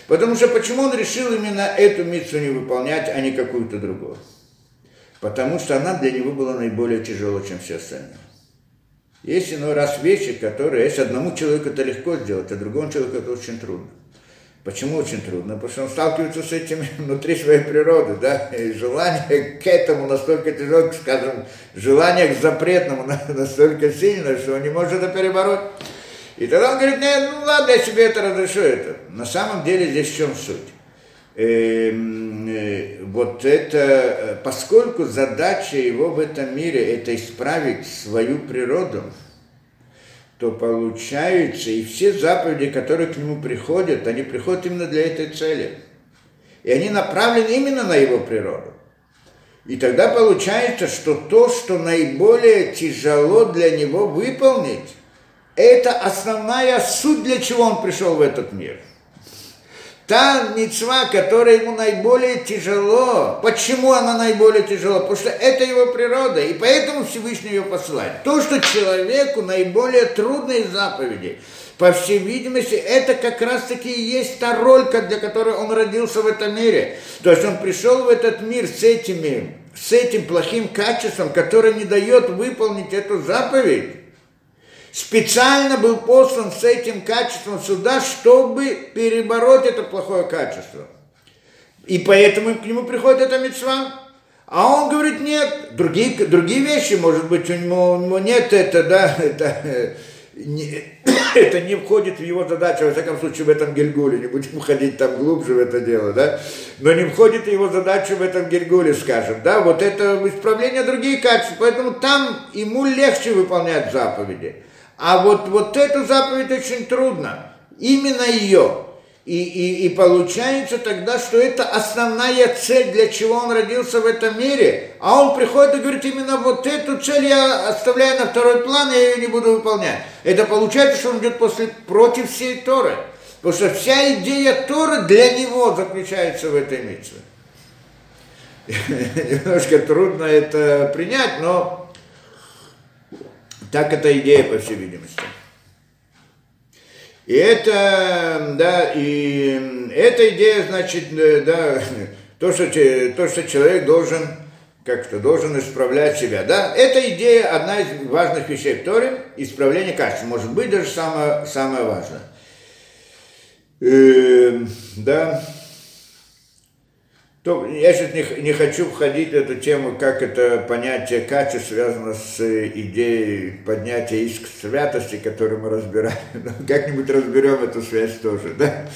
Speaker 1: Потому что почему он решил именно эту митцву не выполнять, а не какую-то другую? Потому что она для него была наиболее тяжелой, чем все остальные. Есть иной раз вещи, которые, если одному человеку это легко сделать, а другому человеку это очень трудно. Почему очень трудно? Потому что он сталкивается с этим *laughs* внутри своей природы, да, и желание к этому настолько тяжело, скажем, желание к запретному *laughs* настолько сильное, что он не может это перебороть. И тогда он говорит, нет, ну ладно, я себе это разрешу это. На самом деле здесь в чем суть? Эм, э, вот это, э, поскольку задача его в этом мире это исправить свою природу, то получается, и все заповеди, которые к нему приходят, они приходят именно для этой цели. И они направлены именно на его природу. И тогда получается, что то, что наиболее тяжело для него выполнить, это основная суть, для чего он пришел в этот мир – та мецва, которая ему наиболее тяжело. Почему она наиболее тяжело? Потому что это его природа, и поэтому Всевышний ее посылает. То, что человеку наиболее трудные заповеди, по всей видимости, это как раз-таки и есть та роль, для которой он родился в этом мире. То есть он пришел в этот мир с этими, с этим плохим качеством, которое не дает выполнить эту заповедь специально был послан с этим качеством сюда, чтобы перебороть это плохое качество. И поэтому к нему приходит эта мецва. А он говорит, нет, другие, другие вещи, может быть, у него, у него нет, это, да, это, не, *coughs* это не входит в его задачу, во всяком случае, в этом Гельгуле, не будем уходить там глубже в это дело, да, но не входит в его задачу в этом Гельгуле, скажем, да, вот это исправление другие качества, поэтому там ему легче выполнять заповеди. А вот, вот эту заповедь очень трудно. Именно ее. И, и, и получается тогда, что это основная цель, для чего он родился в этом мире. А он приходит и говорит, именно вот эту цель я оставляю на второй план, я ее не буду выполнять. Это получается, что он идет после, против всей Торы. Потому что вся идея Торы для него заключается в этой митве. *laughs* Немножко трудно это принять, но так эта идея, по всей видимости. И это, да, и эта идея, значит, э, да, *laughs* то, что, то, что человек должен как-то должен исправлять себя. Да? Это идея, одна из важных вещей в Торе, исправление качества. Может быть, даже самое, самое важное. Э, да. То, я сейчас не, не хочу входить в эту тему, как это понятие качества связано с идеей поднятия иск святости, которую мы разбираем. Как-нибудь разберем эту связь тоже, да?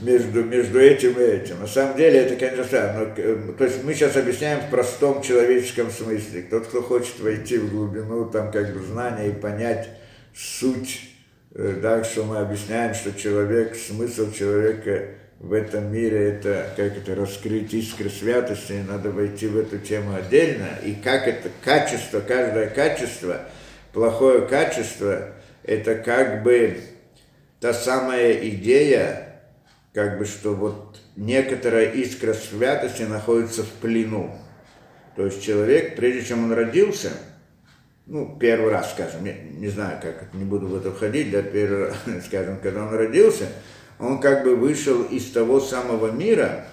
Speaker 1: между, между этим и этим. На самом деле это, конечно, но, э, то есть мы сейчас объясняем в простом человеческом смысле. Тот, кто хочет войти в глубину там как бы знания и понять суть, э, да, что мы объясняем, что человек, смысл человека в этом мире это как это раскрыть искры святости, надо войти в эту тему отдельно, и как это качество, каждое качество, плохое качество, это как бы та самая идея, как бы, что вот некоторая искра святости находится в плену. То есть человек, прежде чем он родился, ну, первый раз, скажем, я не знаю, как, не буду в это входить, да, первый раз, *laughs* скажем, когда он родился, он как бы вышел из того самого мира,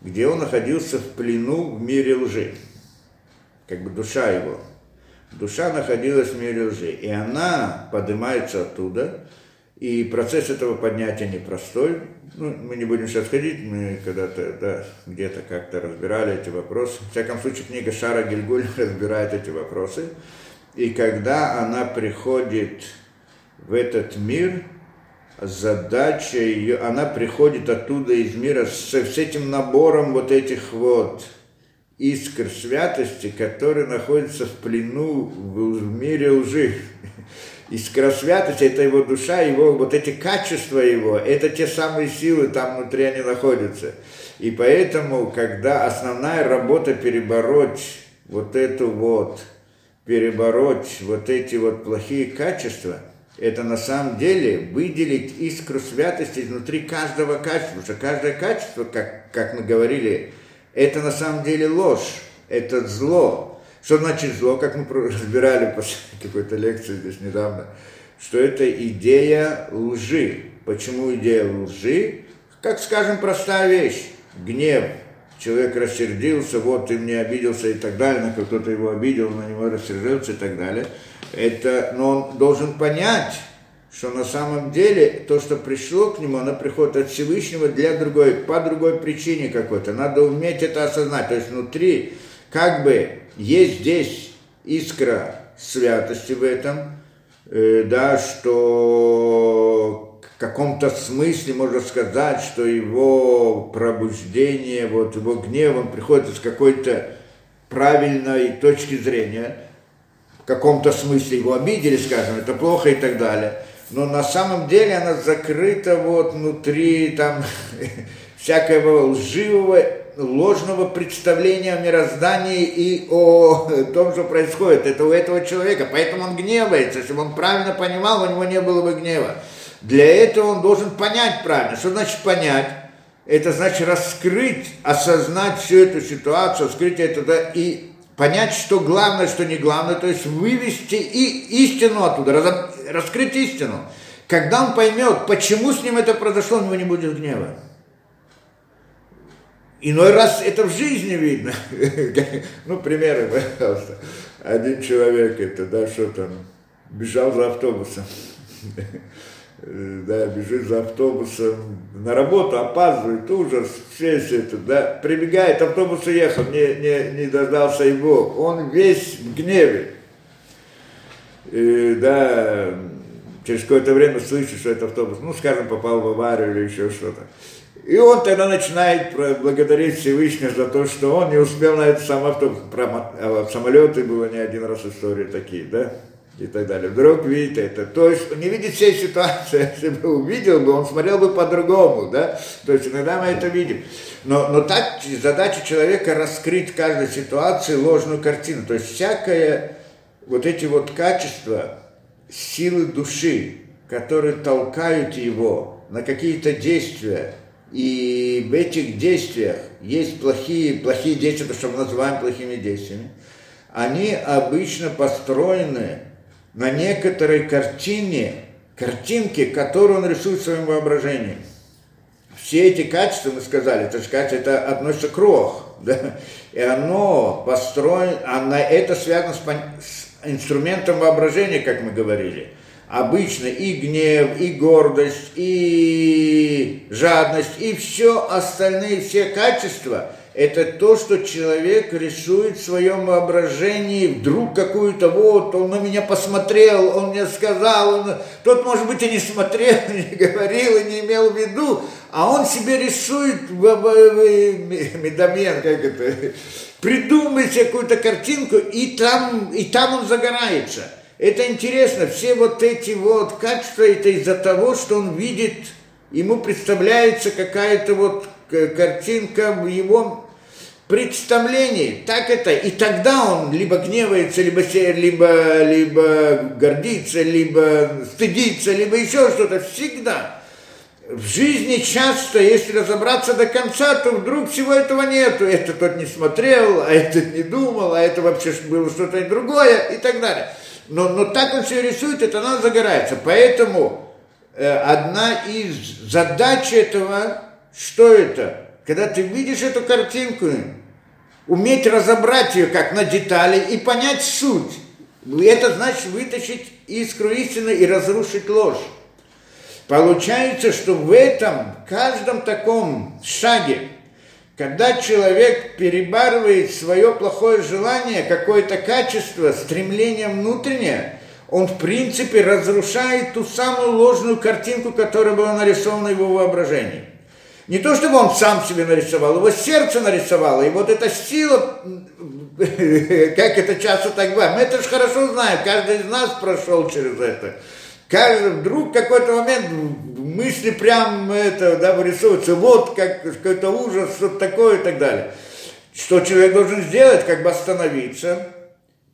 Speaker 1: где он находился в плену в мире лжи. Как бы душа его. Душа находилась в мире лжи. И она поднимается оттуда, и процесс этого поднятия непростой. Ну, мы не будем сейчас ходить, мы когда-то да, где-то как-то разбирали эти вопросы. В всяком случае, книга Шара Гильгуль *laughs* разбирает эти вопросы. И когда она приходит в этот мир, задача ее, она приходит оттуда из мира с, с этим набором вот этих вот искр святости, которые находятся в плену в, в мире лжи искра святости, это его душа, его, вот эти качества его, это те самые силы, там внутри они находятся. И поэтому, когда основная работа перебороть вот эту вот, перебороть вот эти вот плохие качества, это на самом деле выделить искру святости изнутри каждого качества, потому что каждое качество, как, как мы говорили, это на самом деле ложь, это зло, что значит зло, как мы разбирали *laughs* после какой-то лекции здесь недавно, что это идея лжи. Почему идея лжи? Как, скажем, простая вещь. Гнев. Человек рассердился, вот ты мне обиделся и так далее, на кто-то его обидел, на него рассердился и так далее. Это, но он должен понять, что на самом деле то, что пришло к нему, оно приходит от Всевышнего для другой, по другой причине какой-то. Надо уметь это осознать. То есть внутри как бы есть здесь искра святости в этом, э, да, что в каком-то смысле можно сказать, что его пробуждение, вот его гнев, он приходит из какой-то правильной точки зрения, в каком-то смысле его обидели, скажем, это плохо и так далее. Но на самом деле она закрыта вот внутри там *laughs* всякого лживого ложного представления о мироздании и о *laughs* том, что происходит. Это у этого человека. Поэтому он гневается. Если бы он правильно понимал, у него не было бы гнева. Для этого он должен понять правильно. Что значит понять? Это значит раскрыть, осознать всю эту ситуацию, раскрыть это да, и понять, что главное, что не главное, то есть вывести и истину оттуда, раскрыть истину. Когда он поймет, почему с ним это произошло, у него не будет гнева. Иной раз это в жизни видно. *laughs* ну, примеры, пожалуйста. Один человек, это, да, что там, бежал за автобусом. *laughs* да, бежит за автобусом на работу, опаздывает, ужас, все это, да, прибегает, автобус уехал, не, не, не дождался его, он весь в гневе. И, да, через какое-то время слышит, что это автобус, ну, скажем, попал в аварию или еще что-то. И он тогда начинает благодарить Всевышнего за то, что он не успел на этот сам автобус. Про а самолеты было не один раз истории такие, да? И так далее. Вдруг видит это. То есть он не видит всей ситуации. *laughs* Если бы увидел бы, он смотрел бы по-другому, да? То есть иногда мы это видим. Но, но так задача человека раскрыть в каждой ситуации ложную картину. То есть всякое вот эти вот качества, силы души, которые толкают его на какие-то действия, и в этих действиях есть плохие, плохие действия, то, что мы называем плохими действиями, они обычно построены на некоторой картине, картинке, которую он рисует в своем воображении. Все эти качества, мы сказали, же качество, это относится к рох, да, и оно построено, а это связано с, с инструментом воображения, как мы говорили. Обычно и гнев, и гордость, и жадность, и все остальные, все качества – это то, что человек рисует в своем воображении, вдруг какую-то вот, он на меня посмотрел, он мне сказал, он, тот, может быть, и не смотрел, *laughs* не говорил, и не имел в виду, а он себе рисует медомен, как это, придумает какую-то картинку, и там, и там он загорается. Это интересно, все вот эти вот качества, это из-за того, что он видит, ему представляется какая-то вот картинка в его представлении. Так это. И тогда он либо гневается, либо, либо, либо гордится, либо стыдится, либо еще что-то. Всегда. В жизни часто, если разобраться до конца, то вдруг всего этого нету. Это тот не смотрел, а этот не думал, а это вообще было что-то другое и так далее. Но, но так он все рисует, это она загорается. Поэтому э, одна из задач этого что это? Когда ты видишь эту картинку, уметь разобрать ее как на детали и понять суть. Это значит вытащить искру истины и разрушить ложь. Получается, что в этом, каждом таком шаге, когда человек перебарывает свое плохое желание, какое-то качество, стремление внутреннее, он в принципе разрушает ту самую ложную картинку, которая была нарисована в его воображении. Не то, чтобы он сам себе нарисовал, его сердце нарисовало. И вот эта сила, *laughs* как это часто так бывает, мы это же хорошо знаем, каждый из нас прошел через это. Каждый, вдруг какой-то момент мысли прям это, да, вырисовываются, вот как какой-то ужас, что-то такое и так далее. Что человек должен сделать, как бы остановиться,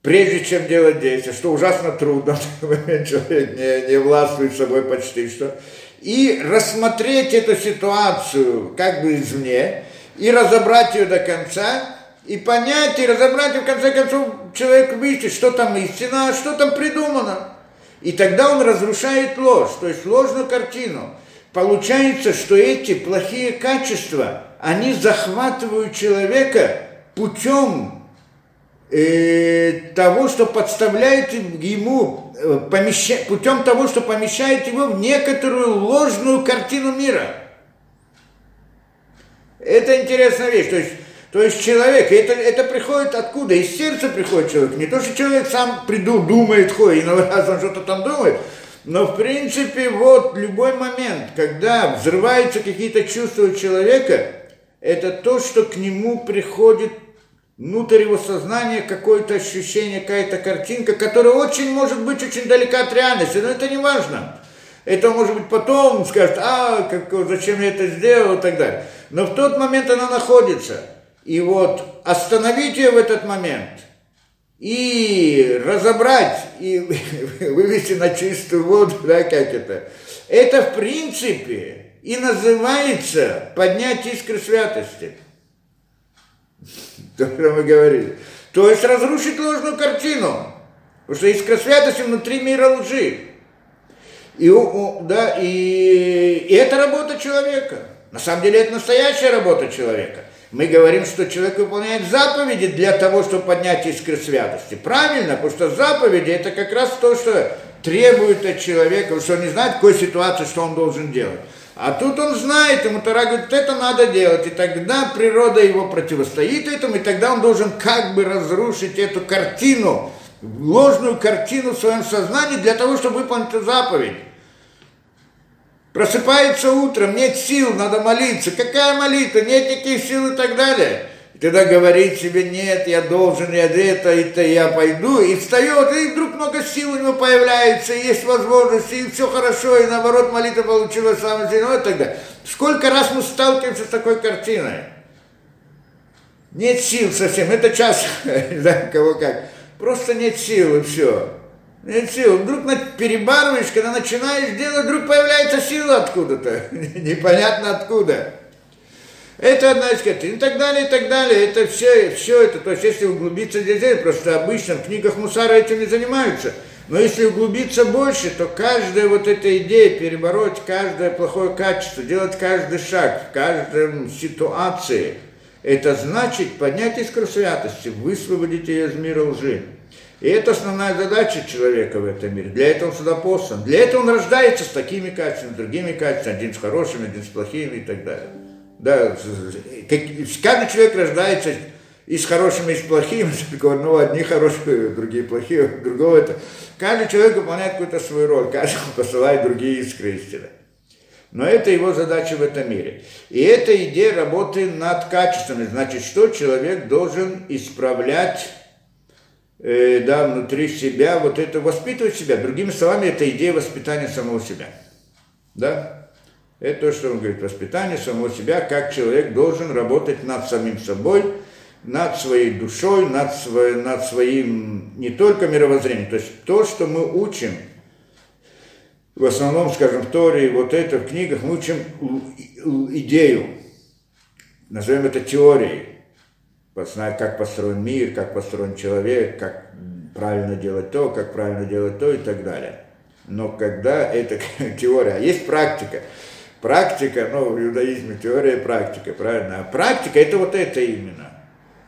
Speaker 1: прежде чем делать действие, что ужасно трудно, *laughs* человек не, не властвует собой почти что и рассмотреть эту ситуацию как бы извне, и разобрать ее до конца, и понять, и разобрать, и в конце концов человек видит, что там истина, а что там придумано. И тогда он разрушает ложь, то есть ложную картину. Получается, что эти плохие качества, они захватывают человека путем э, того, что подставляет ему, помеща, путем того, что помещает его в некоторую ложную картину мира. Это интересная вещь. То есть, то есть человек, это, это приходит откуда? Из сердца приходит человек. Не то, что человек сам приду, думает, ходит, иной раз он что-то там думает, но в принципе вот любой момент, когда взрываются какие-то чувства у человека, это то, что к нему приходит внутрь его сознания какое-то ощущение, какая-то картинка, которая очень может быть очень далека от реальности, но это не важно. Это может быть потом, скажет, а, как, зачем я это сделал и так далее. Но в тот момент она находится. И вот остановить ее в этот момент и разобрать, и *laughs* вывести на чистую воду, да, как это, это в принципе и называется поднять искры святости то, что мы говорили. То есть разрушить ложную картину. Потому что искра святости внутри мира лжи. И, да, и, и это работа человека. На самом деле это настоящая работа человека. Мы говорим, что человек выполняет заповеди для того, чтобы поднять искры святости. Правильно, потому что заповеди это как раз то, что требует от человека, потому что он не знает, в какой ситуации, что он должен делать. А тут он знает, ему Тара говорит, это надо делать, и тогда природа его противостоит этому, и тогда он должен как бы разрушить эту картину, ложную картину в своем сознании для того, чтобы выполнить эту заповедь. Просыпается утром, нет сил, надо молиться. Какая молитва? Нет никаких сил и так далее. И тогда говорит себе, нет, я должен, я это, это, я пойду, и встает, и вдруг много сил у него появляется, и есть возможность, и все хорошо, и наоборот молитва получилась самая сильная, и так. Сколько раз мы сталкиваемся с такой картиной? Нет сил совсем, это час, *laughs* не знаю, кого как. Просто нет сил, и все. Нет сил. Вдруг перебарываешь, когда начинаешь делать, вдруг появляется сила откуда-то. *laughs* Непонятно откуда. Это одна из картин. И так далее, и так далее. Это все, все это. То есть, если углубиться здесь, просто обычно в книгах Мусара этим не занимаются. Но если углубиться больше, то каждая вот эта идея перебороть каждое плохое качество, делать каждый шаг в каждой ситуации, Это значит поднять искру святости, высвободить ее из мира лжи. И это основная задача человека в этом мире. Для этого он сюда послан. Для этого он рождается с такими качествами, другими качествами, один с хорошими, один с плохими и так далее. Да, каждый человек рождается и с хорошими, и с плохими, только *laughs* одного одни хорошие, другие плохие, *laughs* другого это. Каждый человек выполняет какую-то свою роль, каждый *laughs* посылает другие искры истины. Но это его задача в этом мире. И эта идея работы над качествами. Значит, что человек должен исправлять э, да, внутри себя, вот это воспитывать себя. Другими словами, это идея воспитания самого себя. Да? Это то, что он говорит, воспитание самого себя, как человек должен работать над самим собой, над своей душой, над, свой, над своим не только мировоззрением, то есть то, что мы учим – в основном, скажем, в Торе, вот это в книгах мы учим идею, назовем это теорией, как построен мир, как построен человек, как правильно делать то, как правильно делать то и так далее. Но когда это *laughs* теория, а есть практика, практика, ну, в иудаизме теория и практика, правильно? А практика это вот это именно.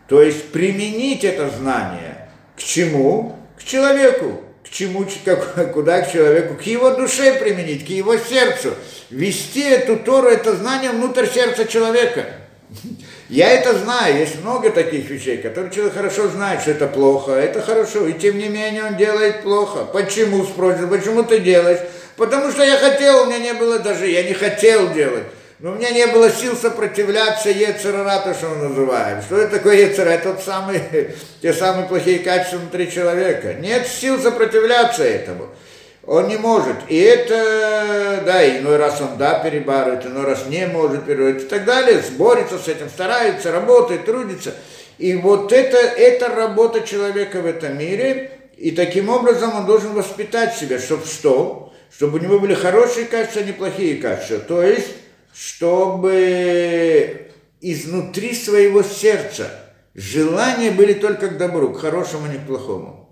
Speaker 1: То есть применить это знание к чему? К человеку, к чему, как, *laughs* куда к человеку, к его душе применить, к его сердцу. Вести эту Тору, это знание внутрь сердца человека. *laughs* Я это знаю, есть много таких вещей, которые человек хорошо знает, что это плохо, это хорошо, и тем не менее он делает плохо. Почему, спросят, почему ты делаешь? Потому что я хотел, у меня не было даже, я не хотел делать. Но у меня не было сил сопротивляться Ецерара, то, что мы называем. Что это такое Ецера? Это тот самый, *laughs* те самые плохие качества внутри человека. Нет сил сопротивляться этому. Он не может. И это, да, иной раз он да перебарывает, иной раз не может перебарывать и так далее. Борется с этим, старается, работает, трудится. И вот это, это работа человека в этом мире. И таким образом он должен воспитать себя, чтобы что? Чтобы у него были хорошие качества, а не плохие качества. То есть чтобы изнутри своего сердца желания были только к добру, к хорошему, а не к плохому.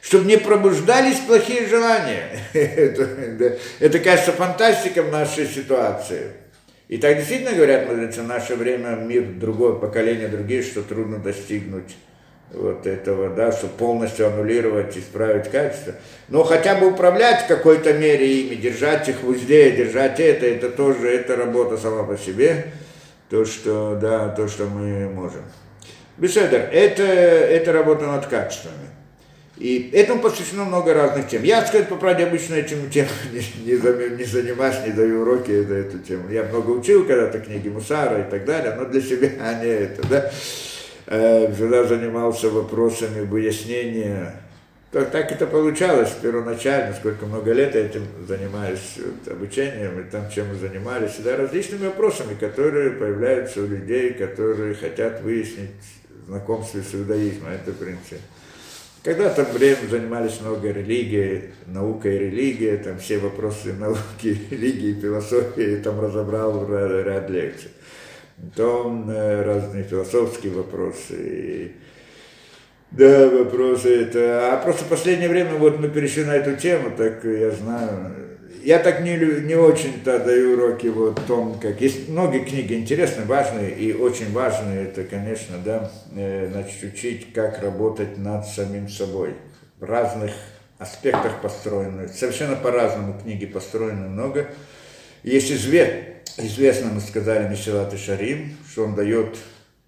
Speaker 1: Чтобы не пробуждались плохие желания. *laughs* это, кажется, фантастика в нашей ситуации. И так действительно говорят мудрецы, в наше время мир, другое поколение, другие, что трудно достигнуть вот этого, да, чтобы полностью аннулировать, исправить качество. Но хотя бы управлять в какой-то мере ими, держать их в узде, держать это, это тоже, это работа сама по себе, то, что, да, то, что мы можем. Беседер, это, это работа над качествами. И этому посвящено много разных тем. Я, сказать по правде, обычно этим тем *laughs* не, не, не занимаюсь, не даю уроки на эту тему. Я много учил когда-то книги Мусара и так далее, но для себя а *laughs* не это, да всегда э, занимался вопросами выяснения. Так, так это получалось первоначально, сколько много лет я этим занимаюсь вот, обучением, и там чем мы занимались, да, различными вопросами, которые появляются у людей, которые хотят выяснить знакомство с иудаизмом, это принцип. Когда-то время занимались много религией, наука и религия, там все вопросы науки, *laughs* религии, философии, там разобрал ряд лекций то э, разные философские вопросы. Да, вопросы это. А просто в последнее время вот мы перешли на эту тему, так я знаю. Я так не, не очень-то даю уроки вот о том, как... Есть многие книги интересные, важные и очень важные. Это, конечно, да, э, значит, учить, как работать над самим собой. В разных аспектах построены. Совершенно по-разному книги построены много. Есть известные известно, мы сказали, Мишелат и Шарим, что он дает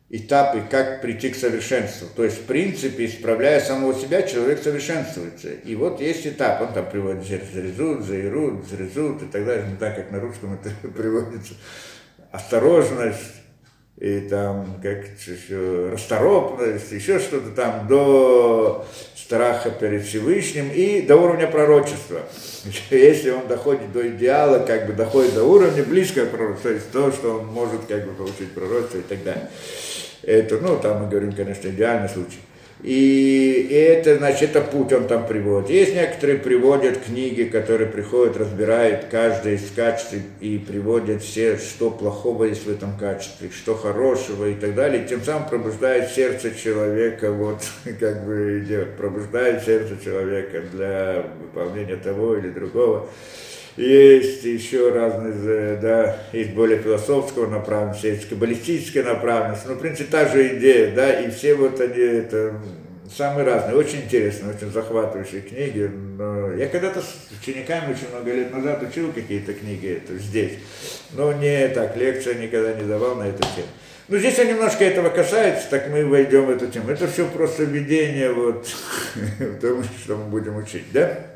Speaker 1: этапы, как прийти к совершенству. То есть, в принципе, исправляя самого себя, человек совершенствуется. И вот есть этап, он там приводит зрезут, заирут, зрезут и так далее, не так, как на русском это *laughs* приводится. Осторожность, и там как еще расторопность, еще что-то там до страха перед Всевышним и до уровня пророчества. *laughs* Если он доходит до идеала, как бы доходит до уровня близкого пророчества, то есть то, что он может как бы получить пророчество и так далее. Это, ну, там мы говорим, конечно, идеальный случай. И, это, значит, это путь он там приводит. Есть некоторые приводят книги, которые приходят, разбирают каждое из качеств и приводят все, что плохого есть в этом качестве, что хорошего и так далее. Тем самым пробуждает сердце человека, вот, *laughs* как бы идет, пробуждает сердце человека для выполнения того или другого. Есть еще разные, да, есть более философского направленности, есть каббалистическая направленность, но, в принципе, та же идея, да, и все вот они, это самые разные, очень интересные, очень захватывающие книги. Но я когда-то с учениками очень много лет назад учил какие-то книги это здесь, но не так, лекция никогда не давал на эту тему. Ну, здесь он немножко этого касается, так мы войдем в эту тему. Это все просто введение вот *laughs* в том, что мы будем учить, да?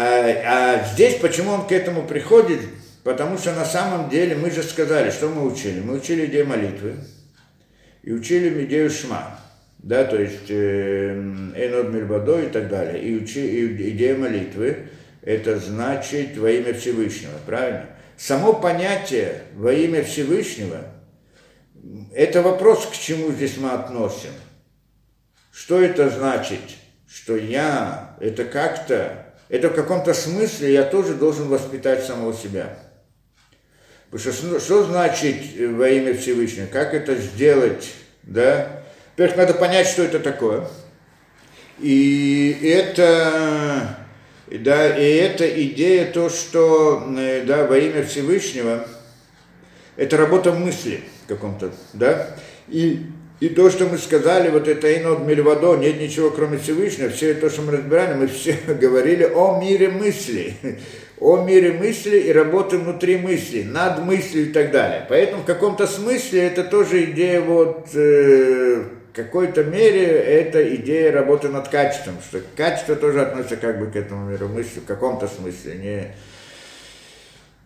Speaker 1: А, а здесь почему он к этому приходит? Потому что на самом деле мы же сказали, что мы учили. Мы учили идею молитвы и учили идею шма да, то есть Энод Мильбадо и так далее, и, учи, и идея молитвы, это значит во имя Всевышнего, правильно? Само понятие во имя Всевышнего, это вопрос, к чему здесь мы относим. Что это значит? Что я, это как-то, это в каком-то смысле я тоже должен воспитать самого себя. Потому что что значит во имя Всевышнего? Как это сделать, да? Во-первых, надо понять, что это такое. И это, да, и эта идея, то, что э, да, во имя Всевышнего, это работа мысли в каком-то, да, и, и то, что мы сказали, вот это инод мильвадо, нет ничего кроме Всевышнего, все то, что мы разбирали, мы все *laughs* говорили о мире мысли, о мире мысли и работы внутри мысли, над мыслью и так далее. Поэтому в каком-то смысле это тоже идея вот э, какой-то мере это идея работы над качеством, что качество тоже относится как бы к этому миру мысли в каком-то смысле, не,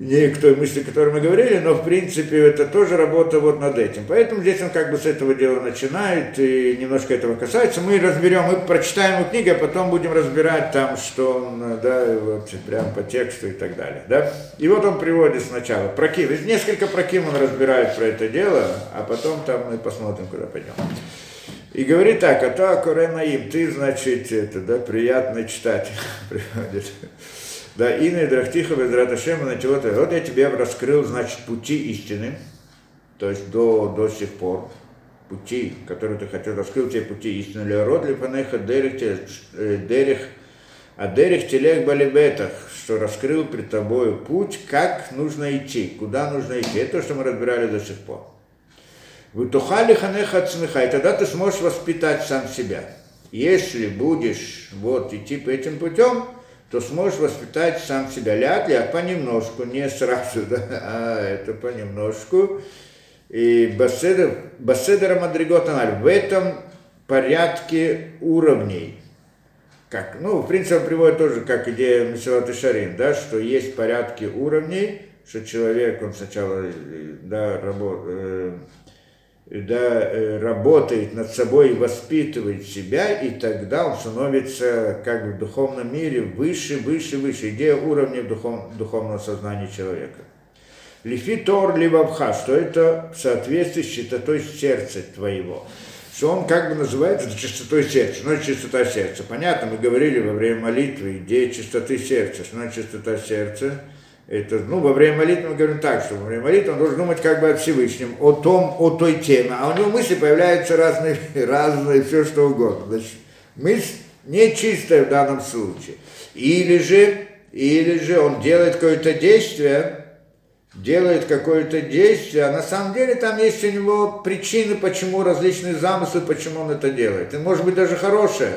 Speaker 1: не к той мысли, о которой мы говорили, но в принципе это тоже работа вот над этим. Поэтому здесь он как бы с этого дела начинает и немножко этого касается. Мы разберем, мы прочитаем его книгу, а потом будем разбирать там, что он, да, вот прям по тексту и так далее, да. И вот он приводит сначала проким, несколько проким он разбирает про это дело, а потом там мы посмотрим, куда пойдем. И говорит так, а то Акуренаим, ты, значит, это, да, приятный читатель *laughs* приходит. Да, Инна Драхтиха Безраташема на чего-то. Вот я тебе раскрыл, значит, пути истины, то есть до, до сих пор, пути, которые ты хотел, раскрыл тебе пути истины. Леород Липанеха Дерих, э, а Дерих Телех Балибетах, что раскрыл пред тобой путь, как нужно идти, куда нужно идти. Это то, что мы разбирали до сих пор. Вытухали ханеха цмеха, и тогда ты сможешь воспитать сам себя. Если будешь вот идти по этим путем, то сможешь воспитать сам себя. Ляд, ляд, понемножку, не сразу, *laughs* да, а это понемножку. И Басседер, Басседера Мадриготаналь в этом порядке уровней. Как, ну, в принципе, он приводит тоже как идея Месилат Шарин, да, что есть порядки уровней, что человек, он сначала, да, работает, да, э, работает над собой воспитывает себя, и тогда он становится как в духовном мире выше, выше, выше. Идея уровня духов, духовного сознания человека. Лифи тор ливабха, что это в соответствии с чистотой сердца твоего. Что он как бы называется чистотой сердца. Ну, чистота сердца. Понятно, мы говорили во время молитвы, идея чистоты сердца. Что чистота сердца? Это, ну, во время молитвы мы говорим так, что во время молитвы он должен думать как бы о Всевышнем, о том, о той теме, а у него мысли появляются разные, *laughs* разные, все что угодно. Значит, мысль нечистая в данном случае. Или же, или же он делает какое-то действие, делает какое-то действие, а на самом деле там есть у него причины, почему различные замыслы, почему он это делает. И может быть даже хорошее,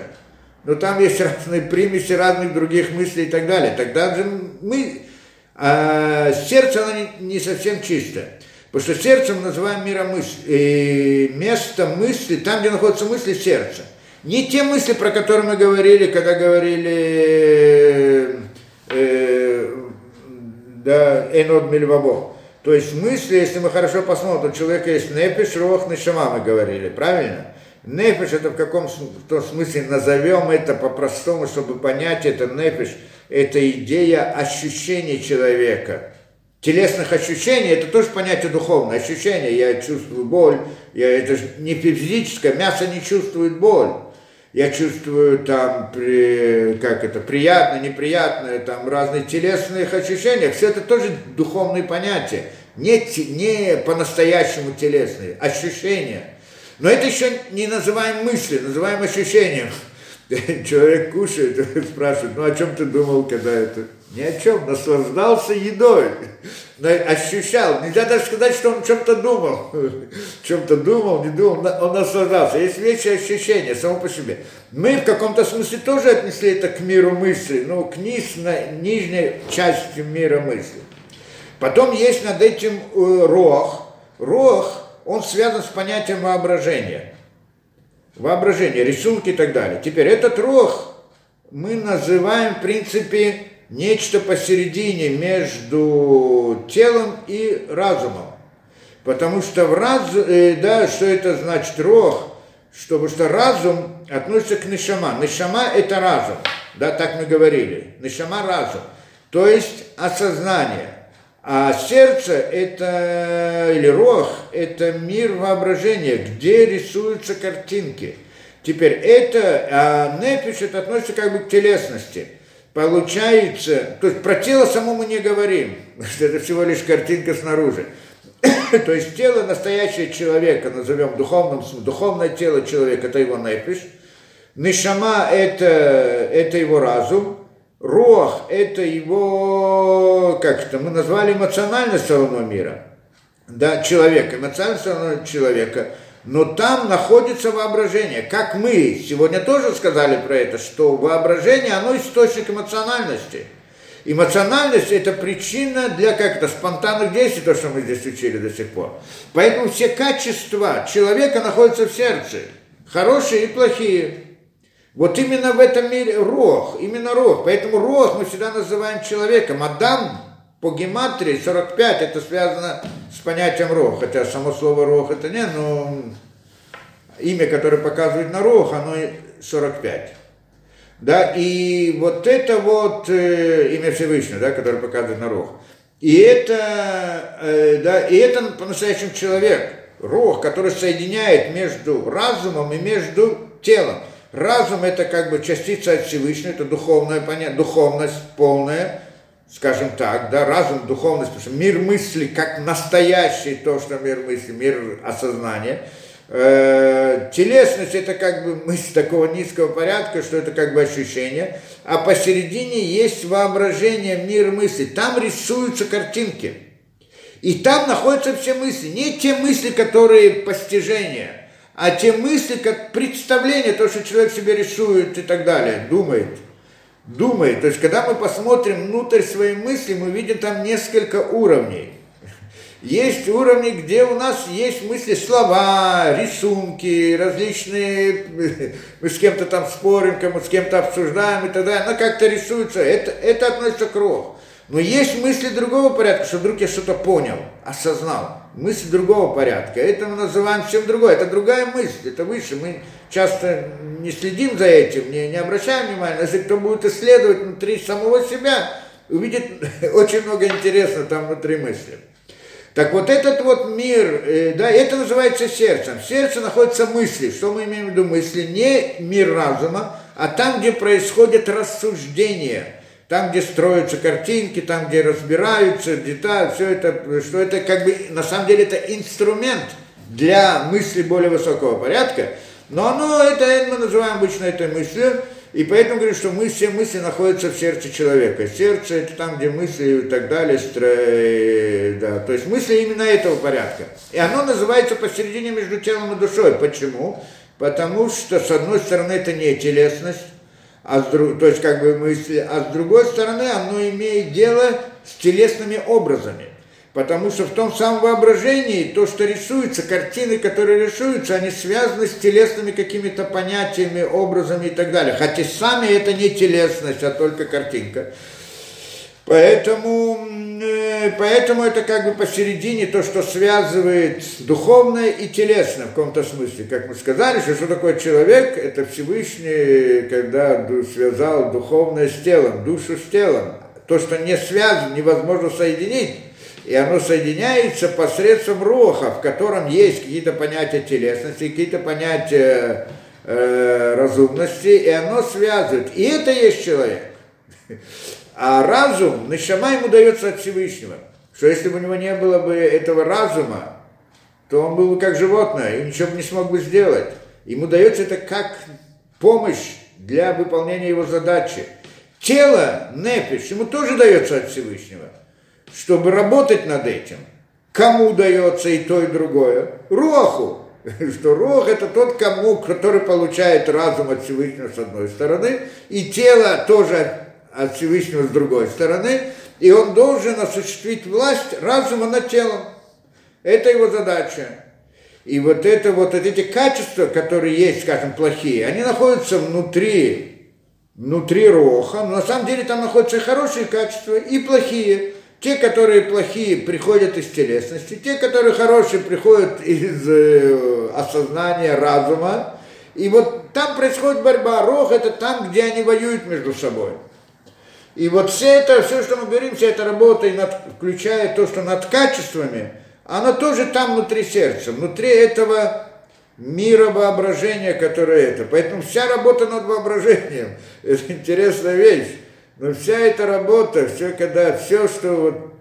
Speaker 1: но там есть *laughs* разные примеси разных других мыслей и так далее. Тогда же мы а сердце, оно не, не совсем чистое. Потому что сердцем называем миромысль, э, место мысли, там, где находятся мысли, сердце. Не те мысли, про которые мы говорили, когда говорили э, да, Энод. То есть мысли, если мы хорошо посмотрим, у человека есть непиш, рох, нишама, мы говорили, правильно? Непиш это в каком в том смысле назовем это по-простому, чтобы понять это непиш – это идея ощущения человека. Телесных ощущений, это тоже понятие духовное. Ощущение, я чувствую боль, я, это же не физическое, мясо не чувствует боль. Я чувствую там, при, как это, приятное, неприятное, там разные телесные ощущения. Все это тоже духовные понятия. Не, не по-настоящему телесные, ощущения. Но это еще не называем мысли, называем ощущением. *laughs* Человек кушает, *laughs* спрашивает, ну о чем ты думал, когда это? Ни о чем, наслаждался едой, *laughs* ощущал. Нельзя даже сказать, что он чем-то думал. Чем-то думал, не думал, он наслаждался. Есть вещи ощущения само по себе. Мы в каком-то смысле тоже отнесли это к миру мысли, ну, к низ, на, нижней части мира мысли. Потом есть над этим э, рог. Рог, он связан с понятием воображения. Воображение, рисунки и так далее. Теперь этот рог мы называем, в принципе, нечто посередине между телом и разумом. Потому что в раз, э, да, что это значит рог, чтобы что разум относится к нишама. Нишама – это разум, да, так мы говорили. Нишама – разум, то есть осознание. А сердце – это, или рог – это мир воображения, где рисуются картинки. Теперь это, а нефиш – это относится как бы к телесности – получается, то есть про тело само мы не говорим, *laughs* что это всего лишь картинка снаружи. *coughs* то есть тело настоящего человека, назовем духовным, духовное тело человека, это его нефиш. Нишама это, это его разум. Рох это его, как это, мы назвали эмоциональность сторону мира. Да, человека, эмоциональная сторона человека – но там находится воображение. Как мы сегодня тоже сказали про это, что воображение, оно источник эмоциональности. Эмоциональность – это причина для как-то спонтанных действий, то, что мы здесь учили до сих пор. Поэтому все качества человека находятся в сердце, хорошие и плохие. Вот именно в этом мире рог, именно рог. Поэтому рог мы всегда называем человеком. Адам по гематрии 45 это связано с понятием рог, хотя само слово рог это не, но имя, которое показывает на рог, оно 45. Да, и вот это вот э, имя Всевышнего, да, которое показывает на рог. И это, э, да, и это по-настоящему человек, рог, который соединяет между разумом и между телом. Разум это как бы частица от Всевышнего, это духовное понятие, духовность полная, скажем так, да, разум, духовность, потому что мир мысли, как настоящий то, что мир мысли, мир осознания, э, телесность это как бы мысль такого низкого порядка, что это как бы ощущение, а посередине есть воображение, мир мысли, там рисуются картинки. И там находятся все мысли, не те мысли, которые постижения, а те мысли, как представление, то, что человек себе рисует и так далее, думает – думает. То есть, когда мы посмотрим внутрь своей мысли, мы видим там несколько уровней. Есть уровни, где у нас есть мысли, слова, рисунки, различные, мы с кем-то там спорим, кому с кем-то обсуждаем и так далее, но как-то рисуется, это, это относится к рог. Но есть мысли другого порядка, что вдруг я что-то понял, осознал. Мысли другого порядка. Это мы называем чем другое. Это другая мысль, это выше. Мы часто не следим за этим, не, не обращаем внимания. Если кто будет исследовать внутри самого себя, увидит *laughs* очень много интересного там внутри мысли. Так вот этот вот мир, э, да, это называется сердцем. В сердце находятся мысли. Что мы имеем в виду мысли? Не мир разума, а там, где происходит рассуждение – там, где строятся картинки, там, где разбираются детали, все это, что это как бы, на самом деле, это инструмент для мысли более высокого порядка, но оно, это мы называем обычно этой мыслью, и поэтому говорю, что мы, все мысли находятся в сердце человека. Сердце это там, где мысли и так далее, стро... да, то есть мысли именно этого порядка. И оно называется посередине между телом и душой. Почему? Потому что, с одной стороны, это не телесность, а с друг, то есть как бы мысли, а с другой стороны оно имеет дело с телесными образами. Потому что в том самом воображении то, что рисуется, картины, которые рисуются, они связаны с телесными какими-то понятиями, образами и так далее. Хотя сами это не телесность, а только картинка. Поэтому, э, поэтому это как бы посередине то, что связывает духовное и телесное в каком-то смысле. Как мы сказали, что, что такое человек, это Всевышний, когда связал духовное с телом, душу с телом. То, что не связано, невозможно соединить. И оно соединяется посредством роха, в котором есть какие-то понятия телесности, какие-то понятия э, разумности, и оно связывает. И это есть человек. А разум, нишама ему дается от Всевышнего. Что если бы у него не было бы этого разума, то он был бы как животное и ничего бы не смог бы сделать. Ему дается это как помощь для выполнения его задачи. Тело, нефиш, ему тоже дается от Всевышнего, чтобы работать над этим. Кому дается и то, и другое? Роху. *laughs* Что Рох это тот, кому, который получает разум от Всевышнего с одной стороны, и тело тоже от Всевышнего с другой стороны, и он должен осуществить власть разума над телом. Это его задача. И вот это вот эти качества, которые есть, скажем, плохие, они находятся внутри, внутри роха, но на самом деле там находятся хорошие качества и плохие. Те, которые плохие, приходят из телесности, те, которые хорошие, приходят из э, осознания разума. И вот там происходит борьба. Рох это там, где они воюют между собой. И вот все это, все, что мы говорим, вся эта работа, и над, включая то, что над качествами – оно тоже там внутри сердца, внутри этого мира воображения, которое это. Поэтому вся работа над воображением, это интересная вещь. Но вся эта работа, все, когда все, что вот,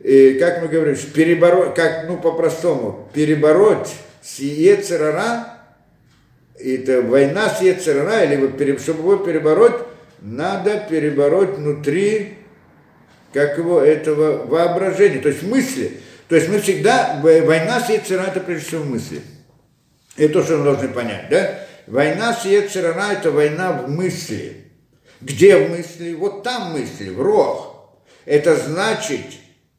Speaker 1: и, как мы говорим, перебороть, как, ну, по-простому, перебороть с Ецерара, это война с Ецерара, или чтобы его перебороть, надо перебороть внутри, как его, этого воображения, то есть мысли. То есть мы всегда, война с Ецера это прежде всего мысли. Это то, что мы должны понять, да? Война с Ецерара это война в мысли. Где в мысли? Вот там мысли, в рог. Это значит,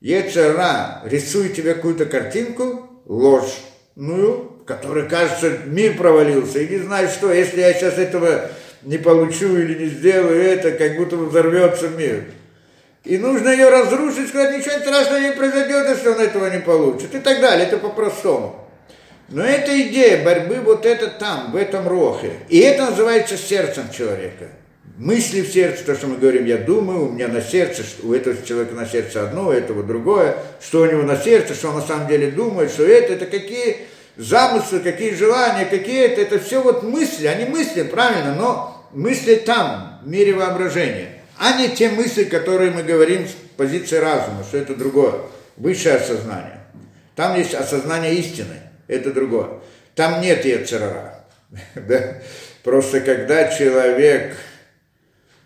Speaker 1: Ецера рисует тебе какую-то картинку, ложную, которая кажется, мир провалился, и не знаю что, если я сейчас этого не получу или не сделаю это, как будто взорвется мир и нужно ее разрушить, сказать, ничего страшного не произойдет, если он этого не получит, и так далее, это по-простому. Но эта идея борьбы вот это там, в этом рохе. И это называется сердцем человека. Мысли в сердце, то, что мы говорим, я думаю, у меня на сердце, у этого человека на сердце одно, у этого другое, что у него на сердце, что он на самом деле думает, что это, это какие замыслы, какие желания, какие это, это все вот мысли, они мысли, правильно, но мысли там, в мире воображения а не те мысли, которые мы говорим с позиции разума, что это другое, высшее осознание. Там есть осознание истины, это другое. Там нет яцерара. *laughs* да? Просто когда человек,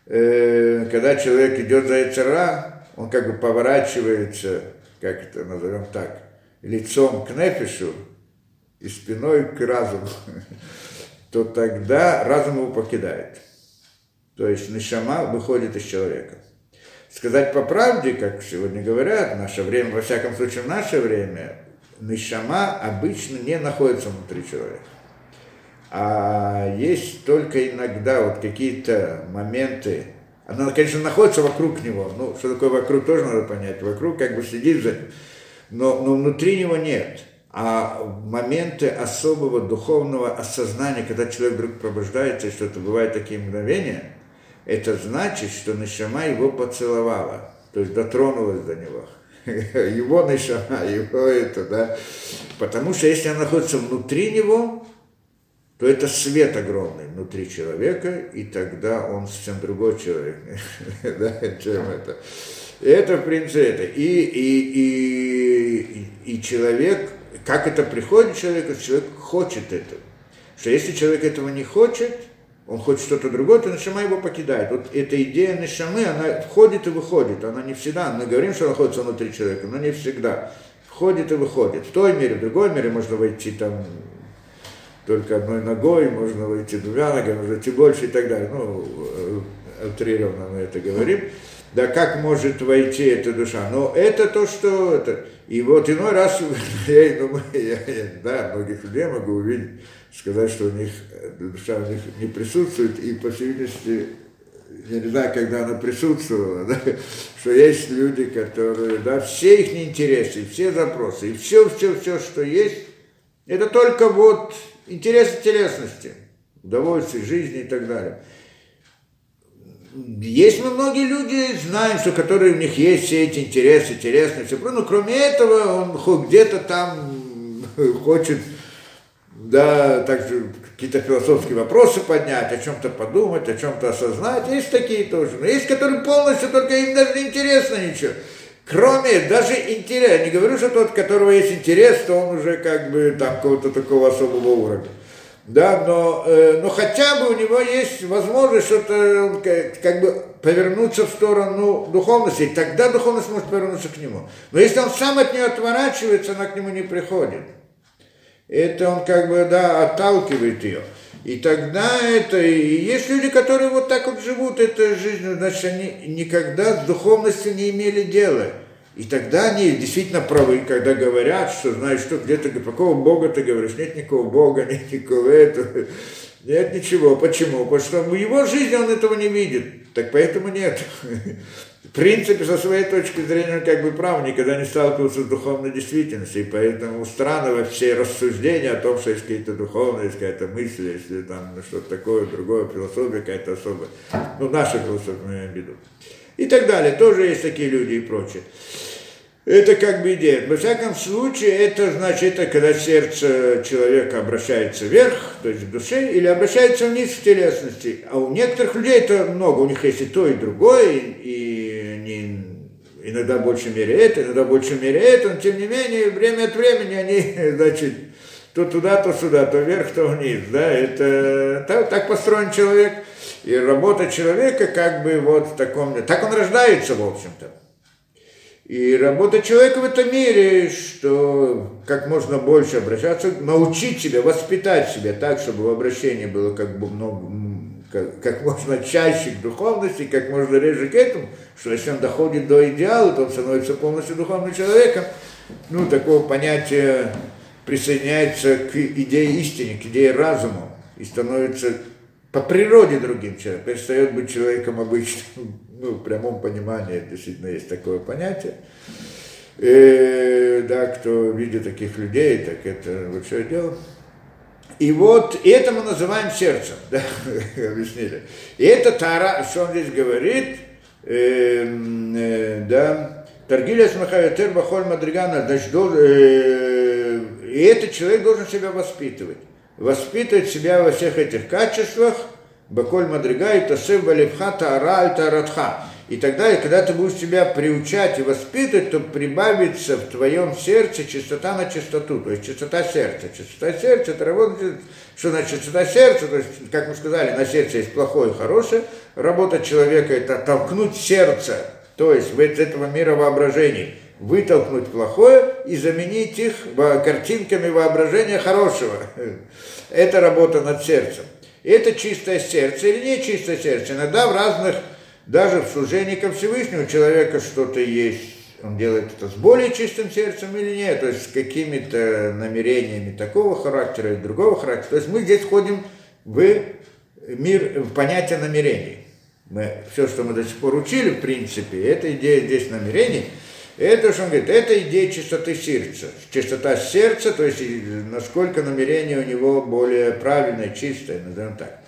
Speaker 1: э, когда человек идет за яцера, он как бы поворачивается, как это назовем так, лицом к нефишу и спиной к разуму, *laughs* то тогда разум его покидает. То есть нишама выходит из человека. Сказать по правде, как сегодня говорят, в наше время, во всяком случае в наше время, нишама обычно не находится внутри человека. А есть только иногда вот какие-то моменты, она, конечно, находится вокруг него, ну, что такое вокруг, тоже надо понять, вокруг как бы следит за ним, но, но внутри него нет. А моменты особого духовного осознания, когда человек вдруг пробуждается, и что-то бывает такие мгновения – это значит, что Нишама его поцеловала, то есть дотронулась до него. *laughs* Его Нишама, его это, да. Потому что если она находится внутри него, то это свет огромный внутри человека, и тогда он совсем другой человек, *laughs* да, чем это. Это, в принципе, это. И, и, и, и человек, как это приходит человеку, человек хочет этого. Что если человек этого не хочет, он хочет что-то другое, то Нашама его покидает. Вот эта идея Нашамы, она входит и выходит. Она не всегда, мы говорим, что она находится внутри человека, но не всегда. Входит и выходит. В той мере, в другой мере можно войти там только одной ногой, можно войти двумя ногами, можно идти больше и так далее. Ну, утрированно мы это говорим. Да как может войти эта душа? Но это то, что... Это... И вот иной раз, *laughs* я думаю, *laughs* я, я, да, многих людей могу увидеть, сказать, что у них душа у них не присутствует, и по всей видимости, я не знаю, когда она присутствовала, *laughs* да, что есть люди, которые, да, все их интересы, все запросы, и все, все, все, что есть, это только вот интересы телесности, удовольствие жизни и так далее. Есть мы многие люди, знаем, что которые у них есть все эти интересы, интересные, все, но кроме этого он где-то там *laughs* хочет да, также какие-то философские вопросы поднять, о чем-то подумать, о чем-то осознать. Есть такие тоже. Но есть, которые полностью только им даже не интересно ничего. Кроме даже интереса, не говорю, что тот, у которого есть интерес, то он уже как бы там какого-то такого особого уровня. Да, но, э, но хотя бы у него есть возможность что-то как, бы повернуться в сторону духовности, и тогда духовность может повернуться к нему. Но если он сам от нее отворачивается, она к нему не приходит. Это он как бы, да, отталкивает ее. И тогда это, и есть люди, которые вот так вот живут этой жизнью, значит, они никогда с духовностью не имели дела. И тогда они действительно правы, когда говорят, что знаешь, что где-то, какого Бога ты говоришь, нет никакого Бога, нет никакого этого, нет ничего. Почему? Потому что в его жизни он этого не видит, так поэтому нет. В принципе, со своей точки зрения, он как бы прав, никогда не сталкивался с духовной действительностью, и поэтому странно все рассуждения о том, что есть какие-то духовные, есть какая-то мысль, если там что-то такое, другое, философия какая-то особая. Ну, наша философия, мы имеем в виду и так далее. Тоже есть такие люди и прочее. Это как бы идея. Во всяком случае, это значит, это когда сердце человека обращается вверх, то есть в душе, или обращается вниз в телесности. А у некоторых людей это много, у них есть и то, и другое, и не, иногда в большей мере это, иногда в большей мере это, но тем не менее, время от времени они, *laughs* значит, то туда, то сюда, то вверх, то вниз. Да? Это, так, так построен человек – и работа человека как бы вот в таком... Так он рождается, в общем-то. И работа человека в этом мире, что как можно больше обращаться, научить себя, воспитать себя так, чтобы в обращении было как бы много, как, как можно чаще к духовности, как можно реже к этому, что если он доходит до идеала, то он становится полностью духовным человеком. Ну, такого понятия присоединяется к идее истины, к идее разума и становится по природе другим человеком, перестает быть человеком обычным, *laughs* ну, в прямом понимании действительно есть такое понятие. И, да, кто видит таких людей, так это большое дело. И вот и это мы называем сердцем, *laughs* да, объяснили. И это Тара, что он здесь говорит, э, э, да, Таргиля Смахаятер Бахоль Мадригана, значит, э, и этот человек должен себя воспитывать воспитывать себя во всех этих качествах, Баколь Мадрига и Тасев Валевха Таара Таратха. И тогда, и когда ты будешь себя приучать и воспитывать, то прибавится в твоем сердце чистота на чистоту, то есть чистота сердца. Чистота сердца, это работает, что значит чистота сердца, то есть, как мы сказали, на сердце есть плохое и хорошее. Работа человека – это толкнуть сердце, то есть в этого мира воображений – вытолкнуть плохое и заменить их картинками воображения хорошего. Это работа над сердцем. Это чистое сердце или не чистое сердце. Иногда в разных, даже в служении ко Всевышнему человека что-то есть. Он делает это с более чистым сердцем или нет, то есть с какими-то намерениями такого характера и другого характера. То есть мы здесь входим в мир, в понятие намерений. Мы, все, что мы до сих пор учили, в принципе, это идея здесь намерений – это, что он говорит, это идея чистоты сердца. Чистота сердца, то есть насколько намерение у него более правильное, чистое, назовем так.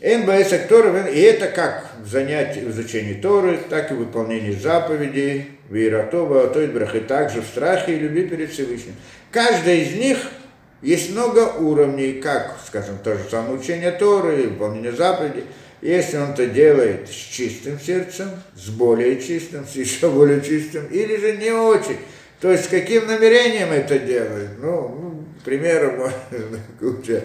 Speaker 1: НБС Торы, и это как в занятии, в изучении Торы, так и в выполнении заповедей, Вейратова, то есть брахи, также в страхе и любви перед Всевышним. Каждая из них есть много уровней, как, скажем, то же самое учение Торы, выполнение заповедей – если он это делает с чистым сердцем, с более чистым, с еще более чистым, или же не очень, то есть с каким намерением это делает, ну, ну примером, *laughs* куча,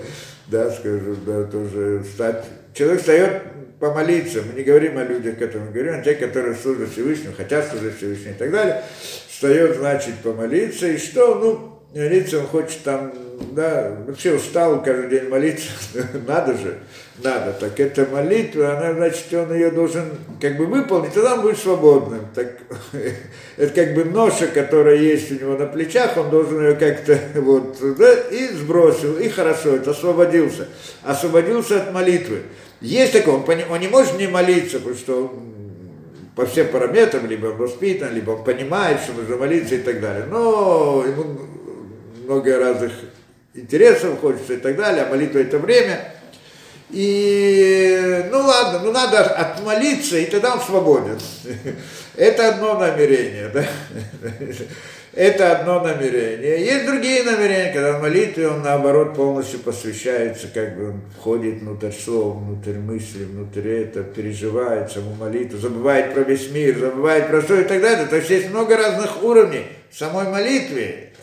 Speaker 1: да, скажу, да, тоже стать, человек встает помолиться, мы не говорим о людях, которым говорим, о тех, которые служат Всевышнему, хотят служить Всевышнему и так далее, встает, значит, помолиться, и что, ну, молиться он хочет там, да, вообще устал каждый день молиться, *laughs* надо же, надо. Так эта молитва, она, значит, он ее должен как бы выполнить, тогда он будет свободным. Так, *laughs* это как бы ноша, которая есть у него на плечах, он должен ее как-то *laughs* вот, да, и сбросил, и хорошо, это освободился. Освободился от молитвы. Есть такое, он, он не может не молиться, потому что по всем параметрам, либо он воспитан, либо он понимает, что нужно молиться и так далее. Но ему много разных интересов хочется и так далее, а молитва это время – и, ну ладно, ну надо отмолиться, и тогда он свободен. *laughs* Это одно намерение, да? *laughs* Это одно намерение. Есть другие намерения, когда в молитве он, наоборот, полностью посвящается, как бы он входит внутрь слов, внутрь мысли, внутрь это, переживает саму молитву, забывает про весь мир, забывает про все и так далее. То есть есть много разных уровней самой молитве.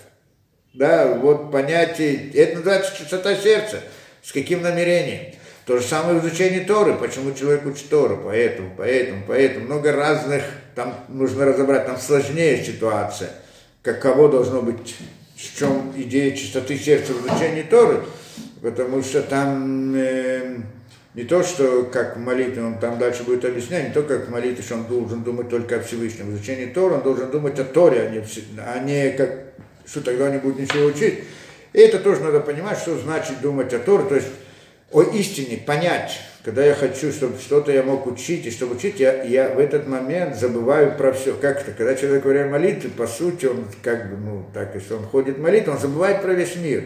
Speaker 1: Да, вот понятие, это называется чистота сердца. С каким намерением? То же самое в изучении Торы. Почему человек учит Тору? Поэтому, поэтому, поэтому. Много разных, там нужно разобрать, там сложнее ситуация. Каково должно быть, в чем идея чистоты сердца в изучении Торы. Потому что там э, не то, что как в молитве, он там дальше будет объяснять, не то, как в молитве, что он должен думать только о Всевышнем. В изучении Тора он должен думать о Торе, а не, а не как, что тогда не будет ничего учить. И это тоже надо понимать, что значит думать о Торе, то есть о истине, понять. Когда я хочу, чтобы что-то я мог учить, и чтобы учить, я, я в этот момент забываю про все. Как это? Когда человек говорит молитвы, по сути, он как бы, ну, так, если он ходит молитву, он забывает про весь мир.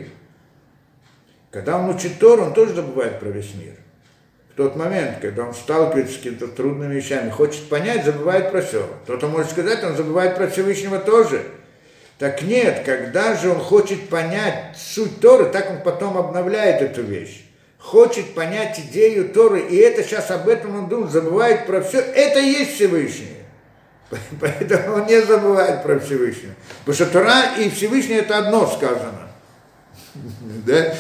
Speaker 1: Когда он учит Тору, он тоже забывает про весь мир. В тот момент, когда он сталкивается с какими-то трудными вещами, хочет понять, забывает про все. Кто-то может сказать, он забывает про Всевышнего тоже. Так нет, когда же он хочет понять суть Торы, так он потом обновляет эту вещь хочет понять идею Торы, и это сейчас об этом он думает, забывает про все, это и есть Всевышний. *laughs* Поэтому он не забывает про Всевышнего. Потому что Тора и Всевышний это одно сказано. *laughs* Да?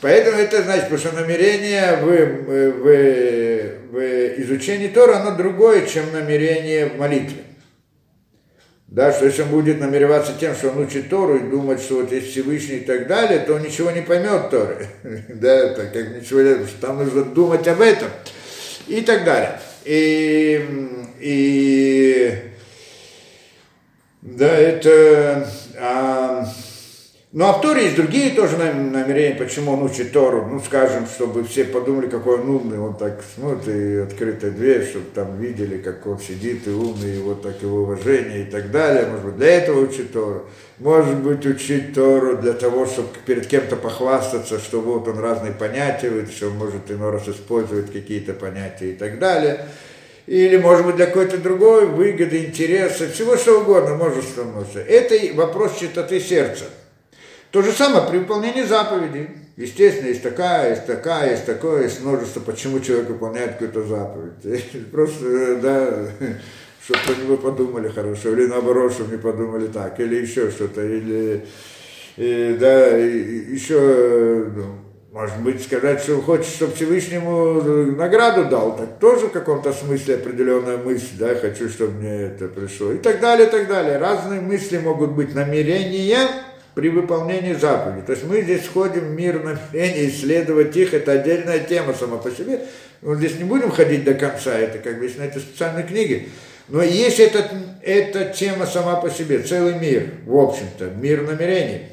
Speaker 1: Поэтому это значит, потому что намерение в, в, в изучении Тора, оно другое, чем намерение в молитве. Да, что если он будет намереваться тем, что он учит Тору и думать, что вот есть Всевышний и так далее, то он ничего не поймет Торы. *laughs* да, это как ничего не что там нужно думать об этом. И так далее. И, и да, это а, ну, а в Торе есть другие тоже намерения, почему он учит Тору. Ну, скажем, чтобы все подумали, какой он умный, он так смотрит, и открытая дверь, чтобы там видели, как он сидит и умный, и вот так его уважение и так далее. Может быть, для этого учить Тору. Может быть, учить Тору для того, чтобы перед кем-то похвастаться, что вот он разные понятия, что он может иной раз использовать какие-то понятия и так далее или, может быть, для какой-то другой выгоды, интереса, всего что угодно, множество, множество. Это вопрос чистоты сердца. То же самое при выполнении заповедей. Естественно, есть такая, есть такая, есть такое, есть множество, почему человек выполняет какую-то заповедь. *laughs* Просто, да, чтобы про него подумали хорошо, или наоборот, чтобы не подумали так, или еще что-то, или, и, да, и, еще, ну, может быть, сказать, что хочет, чтобы Всевышнему награду дал, так тоже в каком-то смысле определенная мысль, да, хочу, чтобы мне это пришло, и так далее, и так далее. Разные мысли могут быть, намерения, при выполнении заповедей. То есть мы здесь входим в мир намерения, исследовать их, это отдельная тема сама по себе. Мы здесь не будем ходить до конца, это как бы на этой специальной книге. Но есть этот, эта тема сама по себе, целый мир, в общем-то, мир намерений.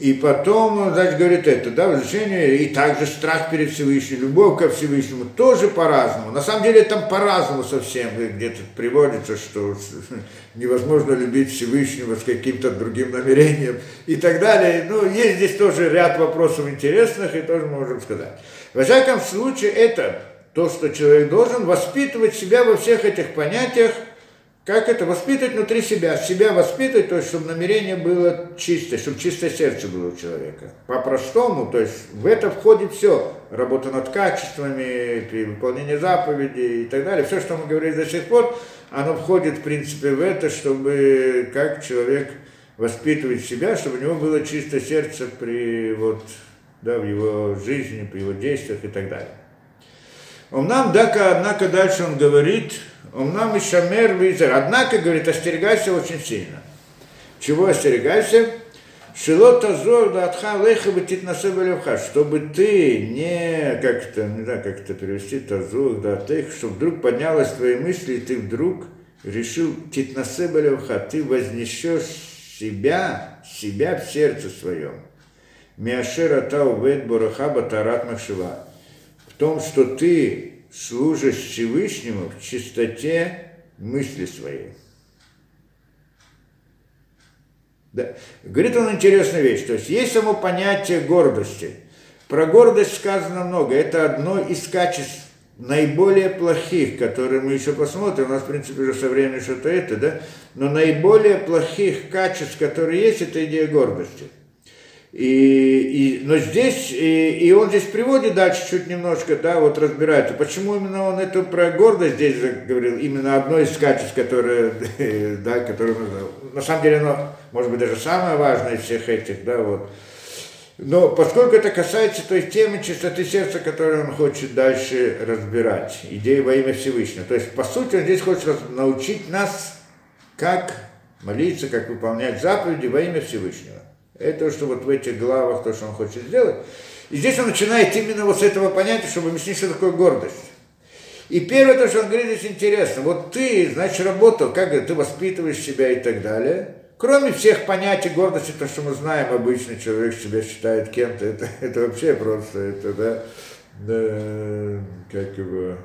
Speaker 1: И потом, значит, говорит это, да, возвращение, и также страх перед Всевышним, любовь ко Всевышнему, тоже по-разному. На самом деле там по-разному совсем, где-то приводится, что *laughs* невозможно любить Всевышнего с каким-то другим намерением и так далее. Ну, есть здесь тоже ряд вопросов интересных, и тоже можем сказать. Во всяком случае, это то, что человек должен воспитывать себя во всех этих понятиях – как это? Воспитывать внутри себя. Себя воспитывать, то есть, чтобы намерение было чистое, чтобы чистое сердце было у человека. По-простому, то есть, в это входит все. Работа над качествами, при выполнении заповедей и так далее. Все, что мы говорили до сих пор, оно входит, в принципе, в это, чтобы как человек воспитывать себя, чтобы у него было чистое сердце при, вот, да, в его жизни, при его действиях и так далее. Он нам, однако, дальше он говорит, Умнам и шамер визер. Однако, говорит, остерегайся очень сильно. Чего остерегайся? Шилот азор да атха леха бетит на чтобы ты не, как это, не знаю, как это перевести, тазур да тех, чтобы вдруг поднялась твои мысли, и ты вдруг решил титнасе левха, ты вознесешь себя, себя в сердце своем. Миашера тау вет борахаба тарат махшива. В том, что ты служишь Всевышнему в чистоте мысли своей. Да. Говорит он интересную вещь, то есть есть само понятие гордости. Про гордость сказано много, это одно из качеств наиболее плохих, которые мы еще посмотрим, у нас, в принципе, уже со временем что-то это, да, но наиболее плохих качеств, которые есть, это идея гордости – и, и, но здесь, и, и он здесь приводит дальше чуть немножко, да, вот разбирает, почему именно он это про гордость здесь говорил, именно одно из качеств, которое, *laughs* да, которое, на самом деле, оно, может быть, даже самое важное из всех этих, да, вот, Но поскольку это касается той темы чистоты сердца, которую он хочет дальше разбирать, идеи во имя Всевышнего. То есть, по сути, он здесь хочет научить нас, как молиться, как выполнять заповеди во имя Всевышнего. Это что вот в этих главах, то, что он хочет сделать. И здесь он начинает именно вот с этого понятия, чтобы объяснить, что такое гордость. И первое, то, что он говорит, здесь интересно. Вот ты, значит, работал, как ты воспитываешь себя и так далее. Кроме всех понятий гордости, то, что мы знаем, обычный человек себя считает кем-то, это, *laughs* это вообще просто, это, да, да как его,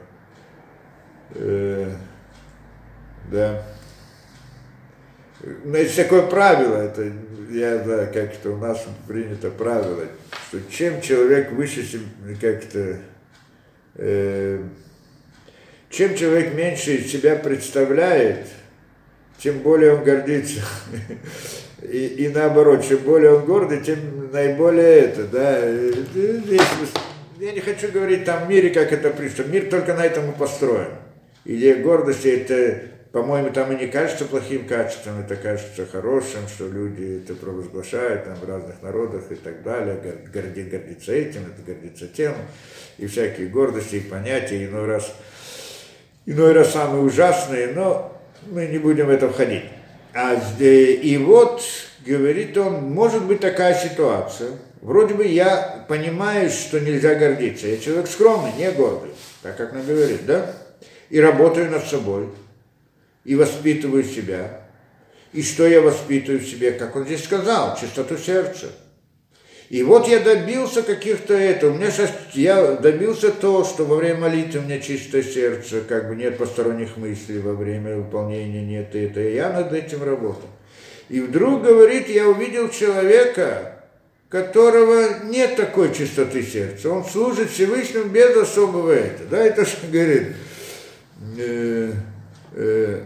Speaker 1: э, да. Есть такое правило, это, я знаю, как это у нас принято правило, что чем человек выше, как-то, э, чем человек меньше себя представляет, тем более он гордится. И, и наоборот, чем более он гордый, тем наиболее это, да. Я не хочу говорить там в мире, как это пришло. Мир только на этом и построен. Идея гордости, это, по-моему, там и не кажется плохим качеством, это кажется хорошим, что люди это провозглашают там, в разных народах и так далее, горди, гордиться этим, это гордиться тем, и всякие гордости и понятия, иной раз, иной раз самые ужасные, но мы не будем в это входить. А, и вот, говорит он, может быть такая ситуация. Вроде бы я понимаю, что нельзя гордиться. Я человек скромный, не гордый, так как он говорит, да? И работаю над собой, и воспитываю себя. И что я воспитываю в себе, как он здесь сказал, чистоту сердца – и вот я добился каких-то это, у меня сейчас, я добился то, что во время молитвы у меня чистое сердце, как бы нет посторонних мыслей во время выполнения, нет это, и я над этим работал. И вдруг, говорит, я увидел человека, которого нет такой чистоты сердца, он служит Всевышнему без особого это, да, это что *laughs* говорит, э, э,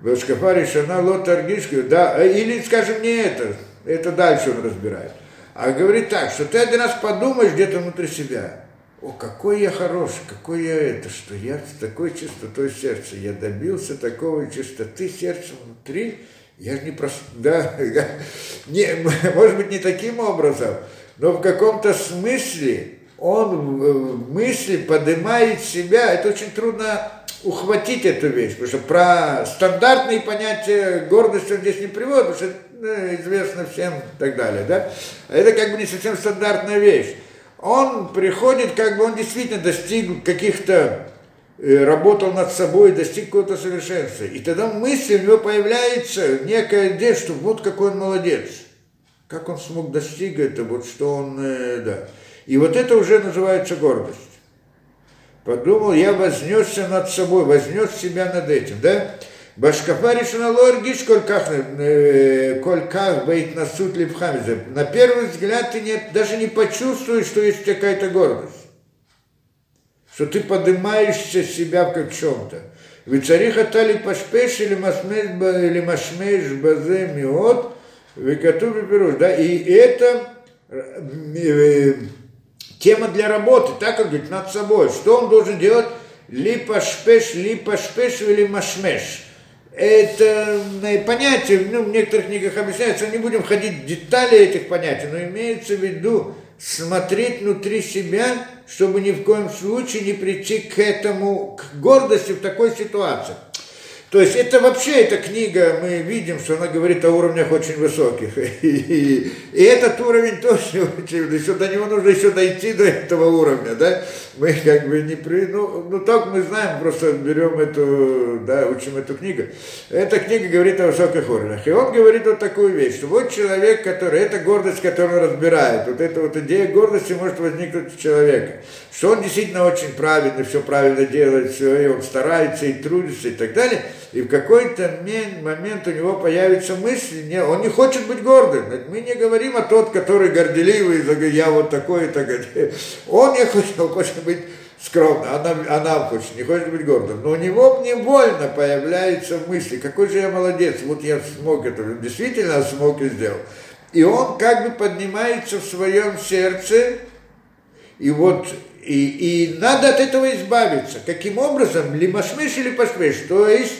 Speaker 1: Вашкафари Шана Лотаргишка, да, или, скажем, не это, это дальше он разбирает. А говорит так, что ты один раз подумаешь где-то внутри себя, о, какой я хороший, какой я это, что я с такой чистотой сердца, я добился такого чистоты сердца внутри, я же не просто, *laughs* да, не, *laughs* может быть, не таким образом, но в каком-то смысле он в мысли поднимает себя, это очень трудно ухватить эту вещь, потому что про стандартные понятия гордости он здесь не приводит, потому что ну, известно всем и так далее, да? Это как бы не совсем стандартная вещь. Он приходит, как бы он действительно достиг каких-то, э, работал над собой, достиг какого-то совершенства. И тогда мысль у него появляется некая идея, что вот какой он молодец. Как он смог достичь этого, вот что он, э, да. И вот это уже называется гордость. Подумал, я вознесся над собой, вознес себя над этим, да? Башкафа решена лоргиш кольках, кольках бейт насут липхамизе. На первый взгляд ты не, даже не почувствуешь, что есть какая-то гордость. Что ты поднимаешься себя как чем-то. וצריך אתה לפשפש или машмеш בזה מאוד, וכתוב בפירוש, да, и это тема для работы, так как говорит, над собой. Что он должен делать? Липашпеш, липашпеш или машмеш это понятие, ну, в некоторых книгах объясняется, не будем входить в детали этих понятий, но имеется в виду смотреть внутри себя, чтобы ни в коем случае не прийти к этому, к гордости в такой ситуации. То есть это вообще, эта книга, мы видим, что она говорит о уровнях очень высоких. *laughs* И, и этот уровень тоже *laughs* очень, еще до него нужно еще дойти до этого уровня, да. Мы как бы не при... Ну, ну так мы знаем, просто берем эту, да, учим эту книгу. Эта книга говорит о высоких уровнях. И он говорит вот такую вещь, что вот человек, который, это гордость, которую он разбирает, вот эта вот идея гордости может возникнуть у человека, что он действительно очень правильно, все правильно делает, все, и он старается, и трудится, и так далее – и в какой-то момент у него появится мысль, не, он не хочет быть гордым. Мы не говорим о тот, который горделивый, я вот такой, и так Он не хочет, он хочет быть скромным, она, она хочет, не хочет быть гордым. Но у него невольно появляются мысли, какой же я молодец, вот я смог это, действительно смог и сделал. И он как бы поднимается в своем сердце, и вот и, и надо от этого избавиться. Каким образом? Лимашмеш или пашмеш? То есть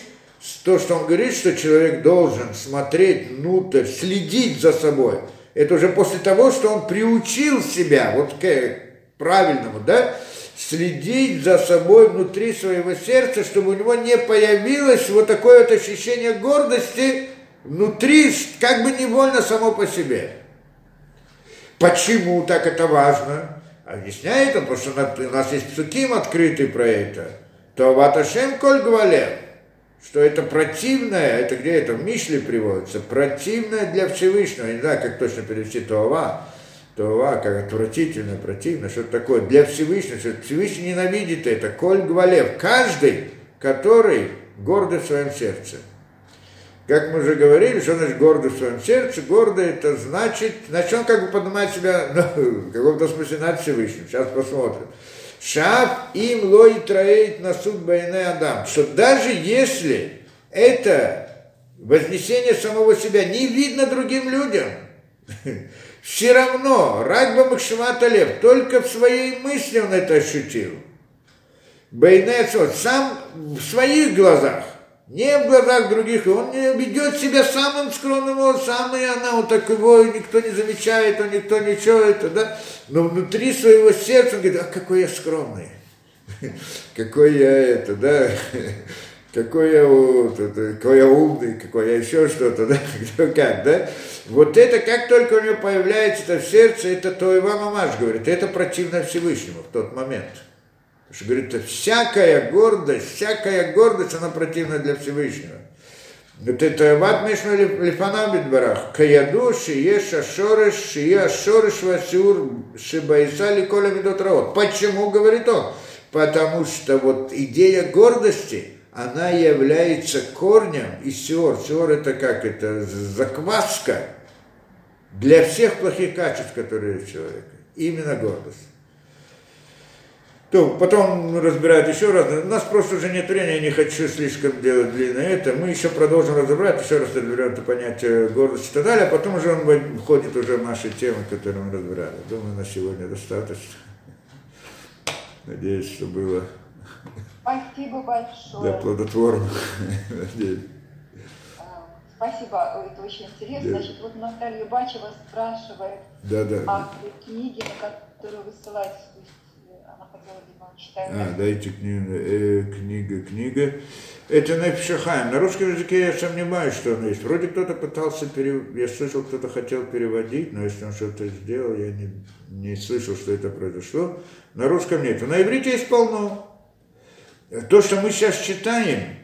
Speaker 1: то, что он говорит, что человек должен смотреть внутрь, следить за собой. Это уже после того, что он приучил себя вот к правильному, да, следить за собой внутри своего сердца, чтобы у него не появилось вот такое вот ощущение гордости внутри, как бы невольно само по себе. Почему так это важно? Объясняет он, потому что у нас есть псуким открытый про это. То ваташем коль гвалев, что это противное, это где это в Мишле приводится, противное для Всевышнего, я не знаю, как точно перевести Това, Това, как отвратительно, противно, что такое для Всевышнего, что Всевышний ненавидит это, коль гвалев, каждый, который гордый в своем сердце. Как мы уже говорили, что значит гордый в своем сердце? Гордый это значит, значит он как бы поднимает себя, ну, *laughs* в каком-то смысле над Всевышним. Сейчас посмотрим. Шав им лой троит на суд Байне Адам. Что даже если это вознесение самого себя не видно другим людям, *laughs* все равно Рагба Макшимата Лев только в своей мысли он это ощутил. Байне сам в своих глазах не в глазах других, он не ведет себя самым скромным, вот самый она, вот такой, никто не замечает, он никто ничего, это, да, но внутри своего сердца он говорит, а какой я скромный, *laughs* какой я это, да, *laughs* какой я, вот, какой я умный, какой я еще что-то, да, *laughs* как, да. Вот это, как только у него появляется это в сердце, это то и вам Амаш говорит, это противно Всевышнему в тот момент – Что говорит, всякая гордость, всякая гордость, она противна для Всевышнего. Вот это ват мишну лифана бедбарах. Каяду шие шашореш шие шореш васюр шибайса ликоля медот раот. Почему, говорит он? Потому что вот идея гордости, она является корнем и сиор. Сиор это как? Это закваска для всех плохих качеств, которые у человека. Именно гордость. То потом разбирают еще раз. У нас просто уже нет времени, я не хочу слишком делать длинное это. Мы еще продолжим разбирать, еще раз разберем это понятие гордости и так далее, а потом уже он входит уже в наши темы, которые мы разбирали. Думаю, на сегодня достаточно. Надеюсь, что было
Speaker 2: Спасибо большое.
Speaker 1: Да, плодотворно. *laughs*
Speaker 2: А, спасибо, это очень интересно. Да. Значит, вот Наталья Бачева спрашивает
Speaker 1: да, да.
Speaker 2: о книге, на которую вы ссылаетесь
Speaker 1: а, дайте книгу, э, книга, книга. Это на Пшахаем. На русском языке я сомневаюсь, что он есть. Вроде кто-то пытался переводить, я слышал, кто-то хотел переводить, но если он что-то сделал, я не, не слышал, что это произошло. На русском нет. На иврите есть полно. То, что мы сейчас читаем,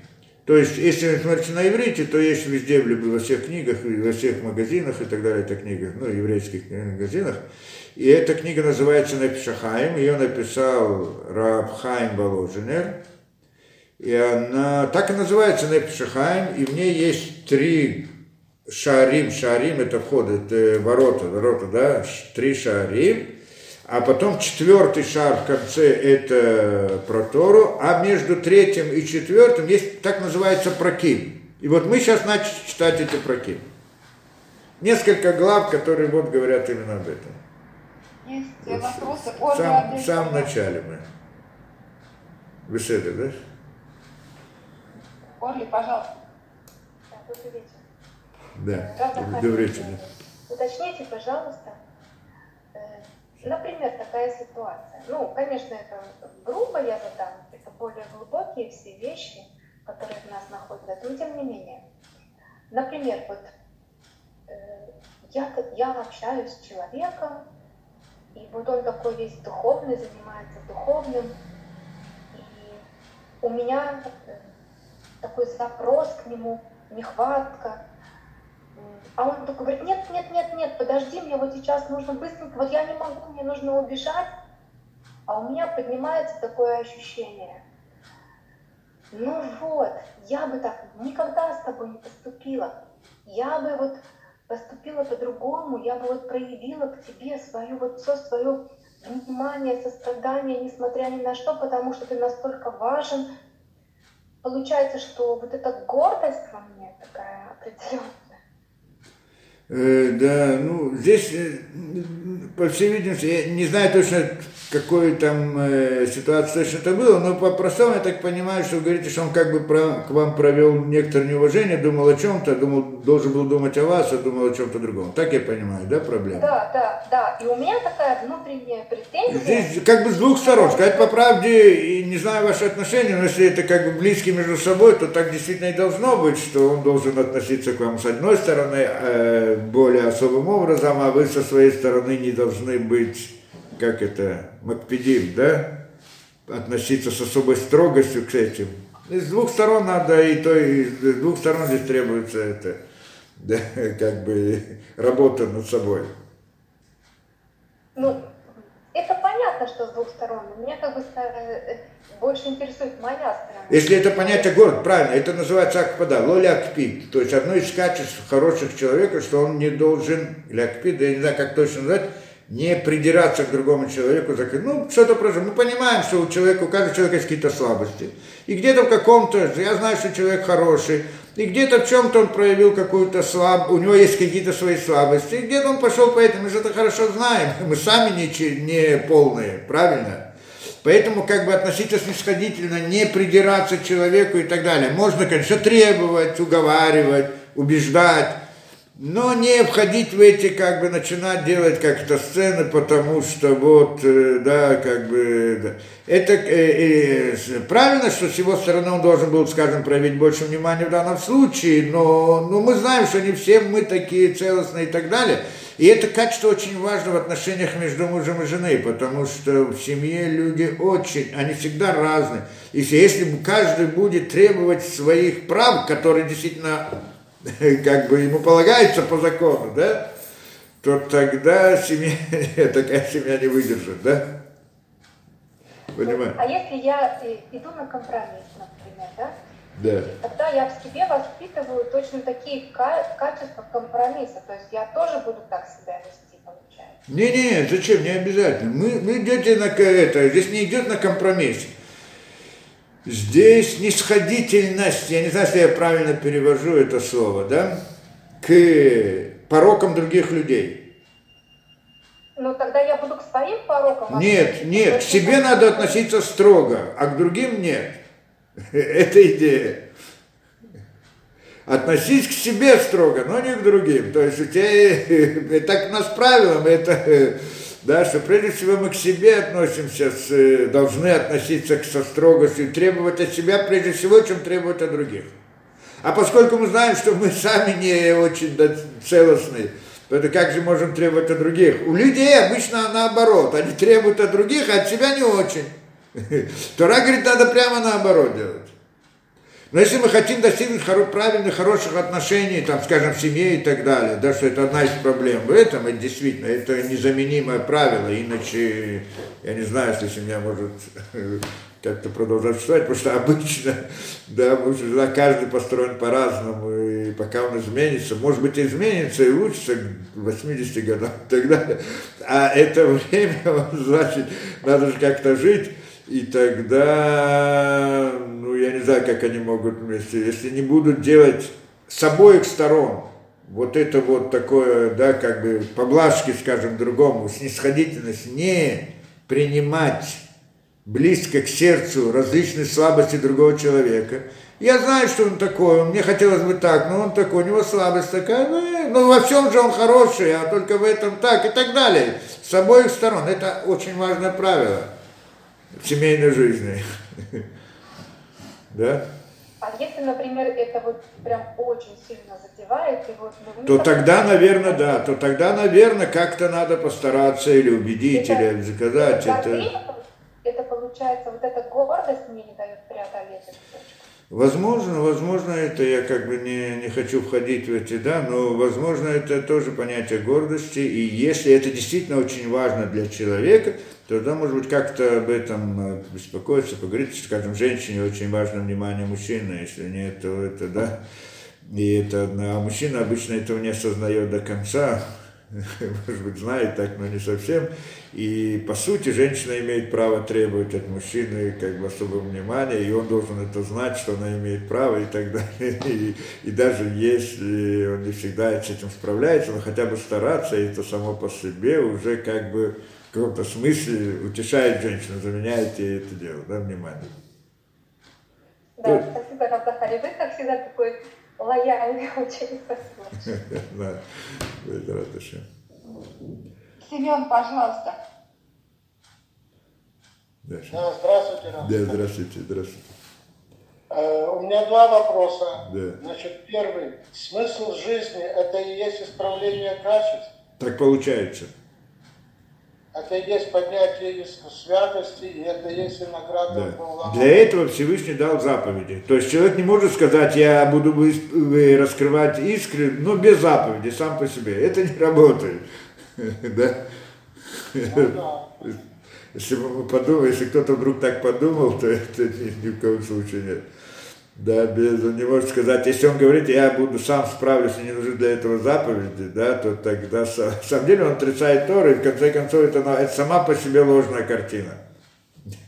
Speaker 1: то есть, если вы смотрите на иврите, то есть везде, во всех книгах, во всех магазинах и так далее, это книгах, ну, еврейских магазинах. И эта книга называется Непишахаим, ее написал Рабхайм Воложенер. И она так и называется Непишахаим, и в ней есть три шарим. Шарим это вход, это ворота, ворота, да, три шарим. А потом четвертый шар в конце это про Тору, а между третьим и четвертым есть так называется проким. И вот мы сейчас начали читать эти проким. Несколько глав, которые вот говорят именно об этом.
Speaker 2: Есть вопросы.
Speaker 1: В самом, в самом начале мы. Беседа, да?
Speaker 2: Орли, пожалуйста.
Speaker 3: Добрый вечер.
Speaker 1: Да, добрый вечер.
Speaker 3: Уточните, пожалуйста, э, например, такая ситуация. Ну, конечно, это грубо я задам, это более глубокие все вещи, которые в нас находятся, но тем не менее. Например, вот э, я, я общаюсь с человеком, и вот он такой весь духовный, занимается духовным. И у меня э, такой запрос к нему, нехватка. А он такой говорит, нет, нет, нет, нет, подожди, мне вот сейчас нужно быстренько, вот я не могу, мне нужно убежать. А у меня поднимается такое ощущение. Ну вот, я бы так никогда с тобой не поступила. Я бы вот поступила по-другому, я бы вот проявила к тебе свою вот все свое внимание, сострадание, несмотря ни на что, потому что ты настолько важен. Получается, что вот эта гордость во мне такая определенная.
Speaker 1: Э, да, ну, здесь, э, по всей видимости, я не знаю точно, какой там э, ситуация точно это было, но по-простому я так понимаю, что вы говорите, что он как бы про, к вам провел некоторое неуважение, думал о чем-то, думал, должен был думать о вас, а думал о чем-то другом. Так я понимаю, да, проблема?
Speaker 3: Да, да, да. И у меня такая внутренняя претензия.
Speaker 1: Здесь как бы с двух сторон. Сказать по правде, и не знаю ваши отношения, но если это как бы близкие между собой, то так действительно и должно быть, что он должен относиться к вам с одной стороны э, более особым образом, а вы со своей стороны не должны быть, как это, Макпедим, да? Относиться с особой строгостью к этим. И с двух сторон надо, и то, и с двух сторон здесь требуется это, *laughs* да, как бы работа над собой.
Speaker 3: Ну, это понятно, что с двух сторон. Меня как бы э, больше интересует моя сторона.
Speaker 1: Если это понятие город, правильно, это называется акпада, лоли акпид. То есть одно из качеств хороших человека, что он не должен, или акпид, я не знаю, как точно назвать, не придираться к другому человеку, ну, что-то просто. Мы понимаем, что у человека, у каждого человека есть какие-то слабости. И где-то в каком-то, я знаю, что человек хороший, и где-то в чем-то он проявил какую-то слабость, у него есть какие-то свои слабости, и где-то он пошел по этому, мы же это хорошо знаем, *laughs* мы сами не, не полные, правильно? Поэтому как бы относиться снисходительно, не придираться к человеку и так далее. Можно, конечно, требовать, уговаривать, убеждать, но не входить в эти, как бы, начинать делать как-то сцены, потому что вот, э, да, как бы, да. это э, э, правильно, что с его стороны он должен был, скажем, проявить больше внимания в данном случае, но, но мы знаем, что не все мы такие целостные и так далее. И это качество очень важно в отношениях между мужем и женой, потому что в семье люди очень, они всегда разные. И если каждый будет требовать своих прав, которые действительно *laughs* как бы ему полагается по закону, да, то тогда семья, *laughs* такая семья не выдержит, да?
Speaker 3: Понимаешь? А если я иду на компромисс, например, да?
Speaker 1: Да.
Speaker 3: Тогда я в себе воспитываю точно такие качества компромисса. То есть я тоже буду так себя вести, получается.
Speaker 1: Не-не, зачем? Не обязательно. Мы, мы идете на это, здесь не идет на компромисс. Здесь нисходительность, я не знаю, если я правильно перевожу это слово, да, к порокам других людей.
Speaker 3: Ну, тогда я буду к своим порокам
Speaker 1: Нет, нет, к себе надо относиться строго, а к другим нет. *laughs* Это идея. Относись к себе строго, но не к другим. То есть у тебя *laughs* так нас правилам это да, что прежде всего мы к себе относимся, с, э, должны относиться к, со строгостью, требовать от себя прежде всего, чем требовать от других. А поскольку мы знаем, что мы сами не очень целостные, то это как же можем требовать от других? У людей обычно наоборот, они требуют от других, а от себя не очень. *laughs* Тора говорит, надо прямо наоборот делать. Но если мы хотим достигнуть хоро- правильных, хороших отношений, там, скажем, в семье и так далее, да, что это одна из проблем в этом, это действительно, это незаменимое правило, иначе, я не знаю, если семья может *laughs* как-то продолжать существовать, потому что обычно, *laughs* да, жена, каждый построен по-разному, и пока он изменится, может быть, изменится и улучшится к 80 годам и так далее, а это *laughs* время, значит, надо же как-то жить, и тогда, ну, я не знаю, как они могут вместе, если не будут делать с обоих сторон вот это вот такое, да, как бы поблажки, скажем, другому, снисходительность, не принимать близко к сердцу различные слабости другого человека. Я знаю, что он такой, мне хотелось бы так, но он такой, у него слабость такая, ну, ну во всем же он хороший, а только в этом так и так далее. С обоих сторон. Это очень важное правило в семейной жизни. Да?
Speaker 3: А если, например, это вот прям очень сильно задевает, и вот... Ну,
Speaker 1: то тогда, наверное, да, то тогда, наверное, как-то надо постараться или убедить, это, или заказать. Это,
Speaker 3: это, это получается, вот эта гордость мне не дает преодолеть эту
Speaker 1: Возможно, возможно, это я как бы не, не хочу входить в эти, да, но возможно, это тоже понятие гордости, и если это действительно очень важно для человека, тогда, может быть, как-то об этом э, беспокоиться, поговорить, скажем, женщине очень важно внимание мужчины, если нет, то это, да, и это, а мужчина обычно этого не осознает до конца, *laughs* может быть, знает так, но не совсем, И по сути женщина имеет право требовать от мужчины как бы особого внимания, и он должен это знать, что она имеет право и так далее. *laughs* И, и даже если он не всегда с этим справляется, но хотя бы стараться, и это само по себе уже как бы каком-то смысле утешает женщину, заменяет ей это дело, да, внимание.
Speaker 3: Да, спасибо, Равзахари. Вы, как всегда, такой лояльный *laughs* очень. Спасибо. *laughs*
Speaker 1: Да, это радостно.
Speaker 2: Семен, пожалуйста.
Speaker 1: Да,
Speaker 4: Да, здравствуйте,
Speaker 1: да, здравствуйте, здравствуйте.
Speaker 4: Э, У меня два вопроса.
Speaker 1: Да.
Speaker 4: Значит, первый. Смысл жизни – это и есть исправление качеств,
Speaker 1: Так получается.
Speaker 4: Это есть поднятие из святости, и это есть и награда
Speaker 1: Да. Для этого Всевышний дал заповеди. То есть человек не может сказать, я буду раскрывать искры, но без заповеди, сам по себе. Это не работает. *laughs* Да? Если кто-то вдруг так подумал, то это ни в коем случае нет. Да, без, он не может сказать, если он говорит, я буду сам справлюсь, и не нужны для этого заповеди, да, то тогда, на самом деле, он отрицает Тору, и в конце концов, это, это сама по себе ложная картина.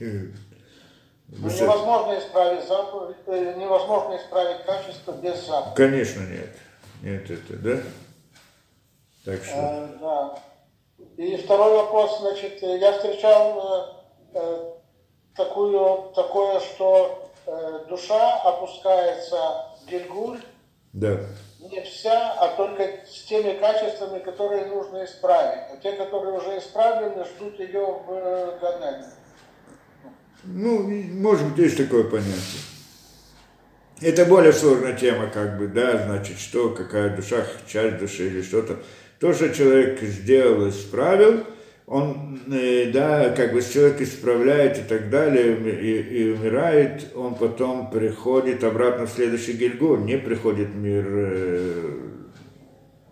Speaker 4: Ну, невозможно исправить заповедь, э, невозможно исправить качество без заповеди.
Speaker 1: Конечно, нет. Нет, это, да? Так что,
Speaker 4: Э, да. И второй вопрос, значит, э, я встречал э, такую, такое, что душа опускается в Гильгуль,
Speaker 1: да.
Speaker 4: не вся, а только с теми качествами, которые нужно исправить. А те, которые уже исправлены, ждут ее в э, Ганене.
Speaker 1: Ну, может быть, есть такое понятие. Это более сложная тема, как бы, да, значит, что, какая душа, часть души или что-то. То, что человек сделал, исправил, он, э, да, как бы человек исправляет и так далее, и, и умирает, он потом приходит обратно в следующий Гильгуль, не приходит мир э,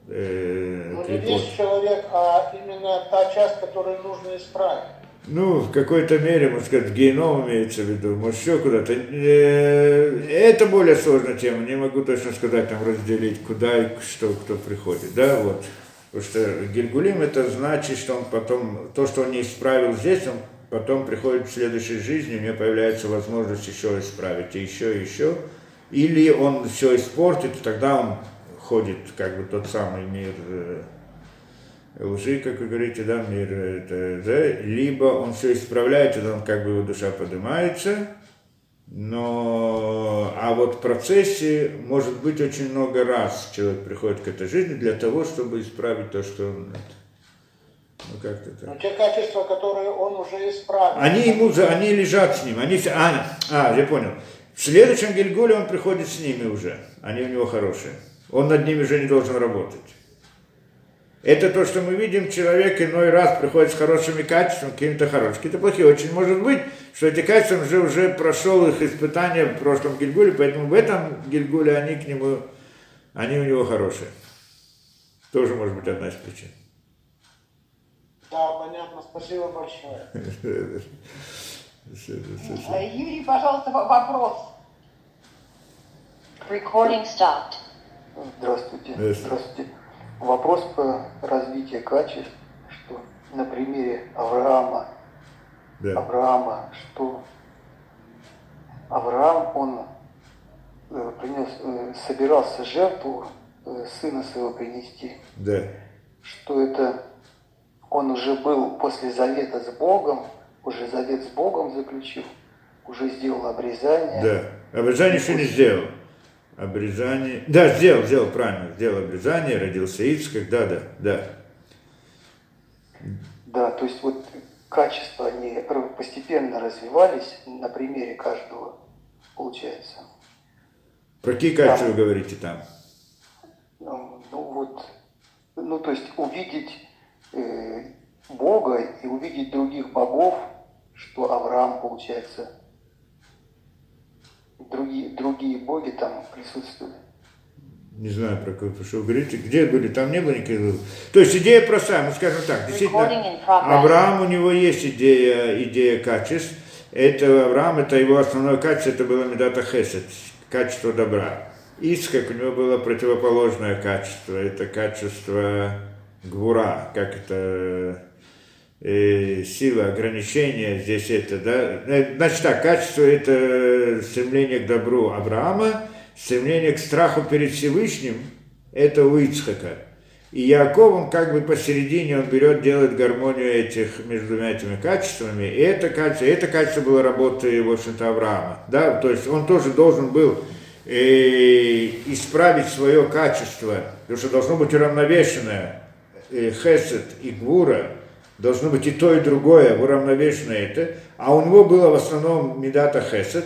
Speaker 1: э,
Speaker 4: Ну, не
Speaker 1: Клепот.
Speaker 4: весь человек, а именно та часть, которую нужно исправить.
Speaker 1: Ну, в какой-то мере, можно сказать, геном имеется в виду, может, еще куда-то. Э, Это более сложная тема, не могу точно сказать, там разделить, куда и что, кто приходит, да, вот. Потому что Гильгулим это значит, что он потом, то, что он не исправил здесь, он потом приходит в следующей жизни, у него появляется возможность еще исправить, и еще, и еще. Или он все испортит, тогда он ходит, как бы, тот самый мир э, лжи, как вы говорите, да, мир, это, да, либо он все исправляет, и он как бы его душа поднимается, но, а вот в процессе может быть очень много раз человек приходит к этой жизни для того, чтобы исправить то, что он, ну как-то так.
Speaker 4: Но те качества, которые он уже исправил.
Speaker 1: Они ему, они лежат с ним, они а, а, я понял. В следующем Гильгуле он приходит с ними уже, они у него хорошие. Он над ними уже не должен работать. Это то, что мы видим, человек иной раз приходит с хорошими качествами, какими-то хорошими, какие-то плохие. Очень может быть, что эти качества уже, уже прошел их испытания в прошлом Гильгуле, поэтому в этом Гильгуле они к нему, они у него хорошие. Тоже может быть одна из причин.
Speaker 4: Да, понятно. Спасибо большое. *laughs*
Speaker 2: Э, Юрий, пожалуйста, вопрос.
Speaker 5: Recording stopped.
Speaker 6: Здравствуйте.
Speaker 1: Здравствуйте.
Speaker 6: Вопрос по развитию качеств, что на примере Авраама,
Speaker 1: Да,
Speaker 6: Авраама, что Авраам, он э, принес, э, собирался жертву э, сына своего принести,
Speaker 1: да,
Speaker 6: что это он уже был после завета с Богом, уже завет с Богом заключил, уже сделал обрезание.
Speaker 1: Да. Обрезание еще не сделал. Обрезание. Да, сделал, сделал, правильно. Сделал обрезание, родился Ицкак, да, да, да.
Speaker 6: Да, то есть вот качества, они постепенно развивались на примере каждого, получается.
Speaker 1: Про какие качества вы говорите там?
Speaker 6: Ну ну вот, ну то есть увидеть э, Бога и увидеть других богов, что Авраам, получается, другие, другие боги там присутствуют.
Speaker 1: Не знаю, про про что вы говорите. Где были? Там не было никаких... То есть идея простая, мы скажем так. Действительно. Авраам, у него есть идея, идея качеств. Это Авраам, это его основное качество, это было Медата Хесед, качество добра. Ицкак, у него было противоположное качество, это качество гвура, как это э, сила ограничения здесь это, да, Э, значит так, качество это стремление к добру Авраама, стремление к страху перед Всевышним, это у Ицхака. И Яков, он как бы посередине, он берет, делает гармонию этих, между двумя этими качествами. И это качество, это качество было работой, в общем-то, Авраама. Да? То есть он тоже должен был э, исправить свое качество, потому что должно быть уравновешенное э, хесед и гвура, должно быть и то, и другое, уравновешено это. А у него было в основном медата хесед,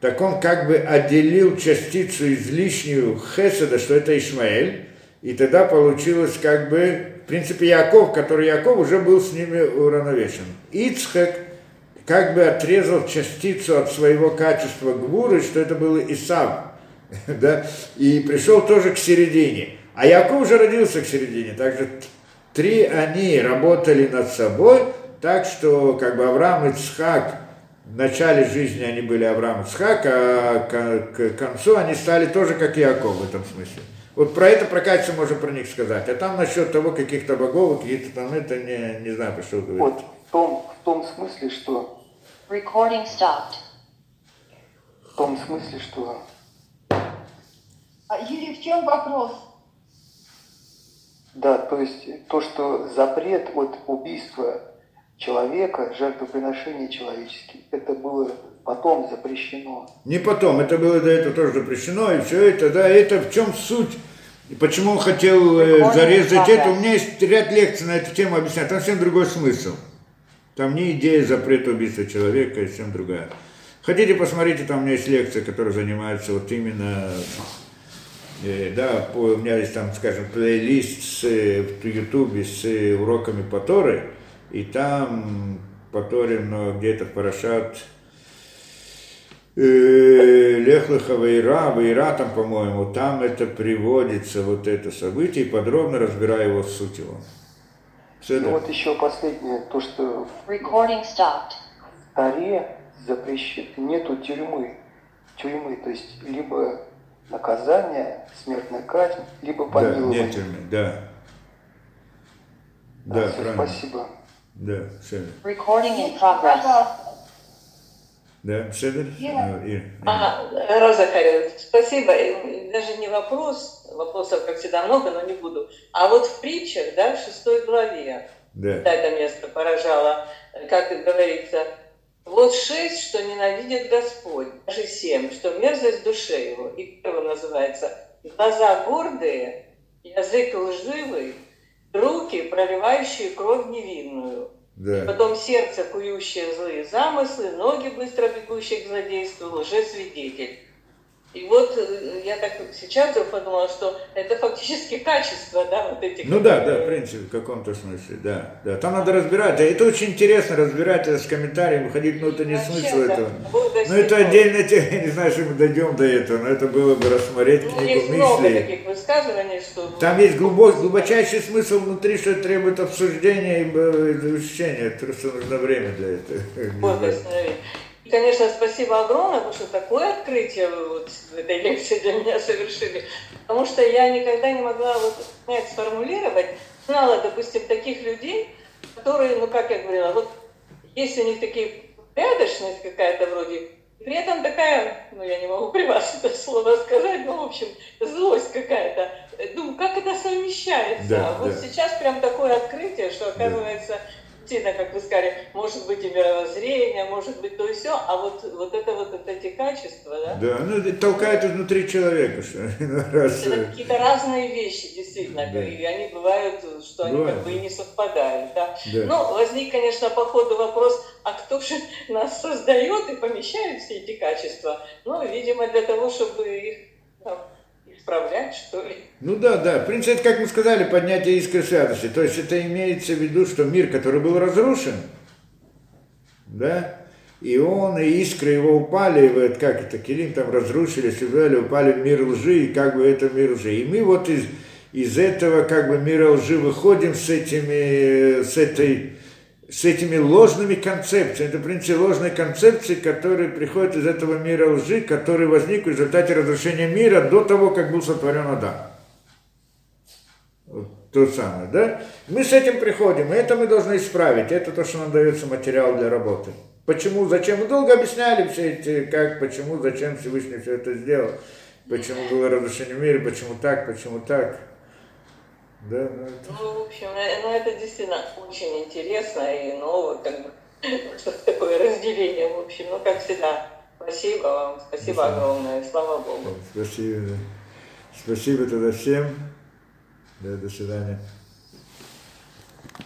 Speaker 1: так он как бы отделил частицу излишнюю хеседа, что это Ишмаэль, и тогда получилось как бы, в принципе, Яков, который Яков уже был с ними уравновешен. Ицхак как бы отрезал частицу от своего качества гвуры, что это был Исав, *laughs* да, и пришел тоже к середине. А Яков уже родился к середине, также три они работали над собой, так что как бы Авраам и Цхак в начале жизни они были Авраам и Цхак, а к, к концу они стали тоже как Яков в этом смысле. Вот про это, про качество можно про них сказать. А там насчет того, каких-то богов, какие-то там, это не, не знаю, про что говорить.
Speaker 6: Вот в том, в том смысле, что
Speaker 5: Recording stopped.
Speaker 6: в том смысле, что
Speaker 2: А, Юрий, в чем вопрос?
Speaker 6: Да, то есть то, что запрет от убийства человека, жертвоприношения человеческих, это было потом запрещено.
Speaker 1: Не потом, это было до этого тоже запрещено, и все это, да, это в чем суть, и почему он хотел э, зарезать это, у меня есть ряд лекций на эту тему объясняю, там совсем другой смысл. Там не идея запрета убийства человека, и совсем другая. Хотите, посмотрите, там у меня есть лекция, которая занимается вот именно, да, по, у меня есть там, скажем, плейлист с, э, в Ютубе с э, уроками по Торе, и там по Торе, но где-то в Парашат, э, Лехлыха Вейра, Вейра там, по-моему, там это приводится, вот это событие, и подробно разбираю его суть его. Все
Speaker 6: Ну вот еще последнее, то, что
Speaker 5: Recording stopped.
Speaker 6: в Таре запрещено, нету тюрьмы. Тюрьмы, то есть либо наказание, смертная казнь, либо
Speaker 1: Да,
Speaker 6: помилование.
Speaker 1: нет тюрьмы, да. Да,
Speaker 6: Да,
Speaker 1: правильно.
Speaker 6: спасибо.
Speaker 1: Да, все.
Speaker 5: Recording in progress.
Speaker 1: Да, Седер?
Speaker 2: Ира.
Speaker 1: А, Ира.
Speaker 7: Ага, Роза Харина, спасибо. Даже не вопрос, вопросов, как всегда, много, но не буду. А вот в притчах, да, в шестой главе,
Speaker 1: Да.
Speaker 7: это место поражало, как говорится, вот шесть, что ненавидит Господь, даже семь, что мерзость душе его. И первое называется глаза гордые, язык лживый, руки, проливающие кровь невинную.
Speaker 1: Да.
Speaker 7: Потом сердце, кующее злые замыслы, ноги, быстро бегущие к злодейству, лжесвидетель. И вот э, я так сейчас подумала, что это фактически качество, да, вот этих...
Speaker 1: Ну да, да, в принципе, в каком-то смысле, да, да. Там надо разбирать. Это очень интересно разбирать это с комментариями, ходить, ну это не
Speaker 7: Вообще,
Speaker 1: смысл
Speaker 7: да,
Speaker 1: этого. Ну это отдельно, я не знаю, что мы дойдем до этого, но это было бы рассмотреть
Speaker 7: Ну,
Speaker 1: книгу
Speaker 7: есть много таких высказываний, что...
Speaker 1: Там есть глубокий, глубочайший смысл внутри, что требует обсуждения и э, изучения. Просто нужно время для этого. *laughs*
Speaker 7: Вот, конечно, спасибо огромное, потому что такое открытие вы вот в этой лекции для меня совершили. Потому что я никогда не могла вот понять, сформулировать. Знала, допустим, таких людей, которые, ну, как я говорила, вот есть у них такие порядочность какая-то вроде, при этом такая, ну, я не могу при вас это слово сказать, но, в общем, злость какая-то. Думаю, как это совмещается?
Speaker 1: Да,
Speaker 7: вот
Speaker 1: да.
Speaker 7: сейчас прям такое открытие, что, оказывается, действительно, как вы сказали, может быть и мировоззрение, может быть то и все, а вот, вот это вот, вот эти качества, да,
Speaker 1: Да, ну толкает изнутри человека, что *laughs* ну, раз,
Speaker 7: это
Speaker 1: э,
Speaker 7: какие-то разные вещи, действительно,
Speaker 1: Да.
Speaker 7: и они бывают, что они
Speaker 1: Бывают.
Speaker 7: как бы и не совпадают, да.
Speaker 1: Да.
Speaker 7: Ну, возник, конечно, по ходу вопрос, а кто же *laughs* нас создает и помещает все эти качества? Ну, видимо, для того, чтобы их там, исправлять, что ли.
Speaker 1: Ну да, да. В принципе, это, как мы сказали, поднятие искры святости. То есть это имеется в виду, что мир, который был разрушен, да, и он, и искры его упали, и вот как это, Килим там разрушились, и взяли, упали в мир лжи, и как бы это мир лжи. И мы вот из, из этого как бы мира лжи выходим с этими, с этой, с этими ложными концепциями. Это, в принципе, ложные концепции, которые приходят из этого мира лжи, который возник в результате разрушения мира до того, как был сотворен Адам. Вот то самое, да? Мы с этим приходим, и это мы должны исправить, это то, что нам дается материал для работы. Почему, зачем? Мы долго объясняли все эти, как, почему, зачем Всевышний все это сделал, почему было разрушение в мире, почему так, почему так. Да, ну, это...
Speaker 7: Ну, в общем, э, ну, это действительно очень интересно и новое, как бы, *laughs* что такое разделение, в общем, ну, как всегда. Спасибо вам, спасибо
Speaker 1: Спасибо.
Speaker 7: огромное, слава Богу.
Speaker 1: Спасибо. да. Спасибо тогда всем. Да, до свидания.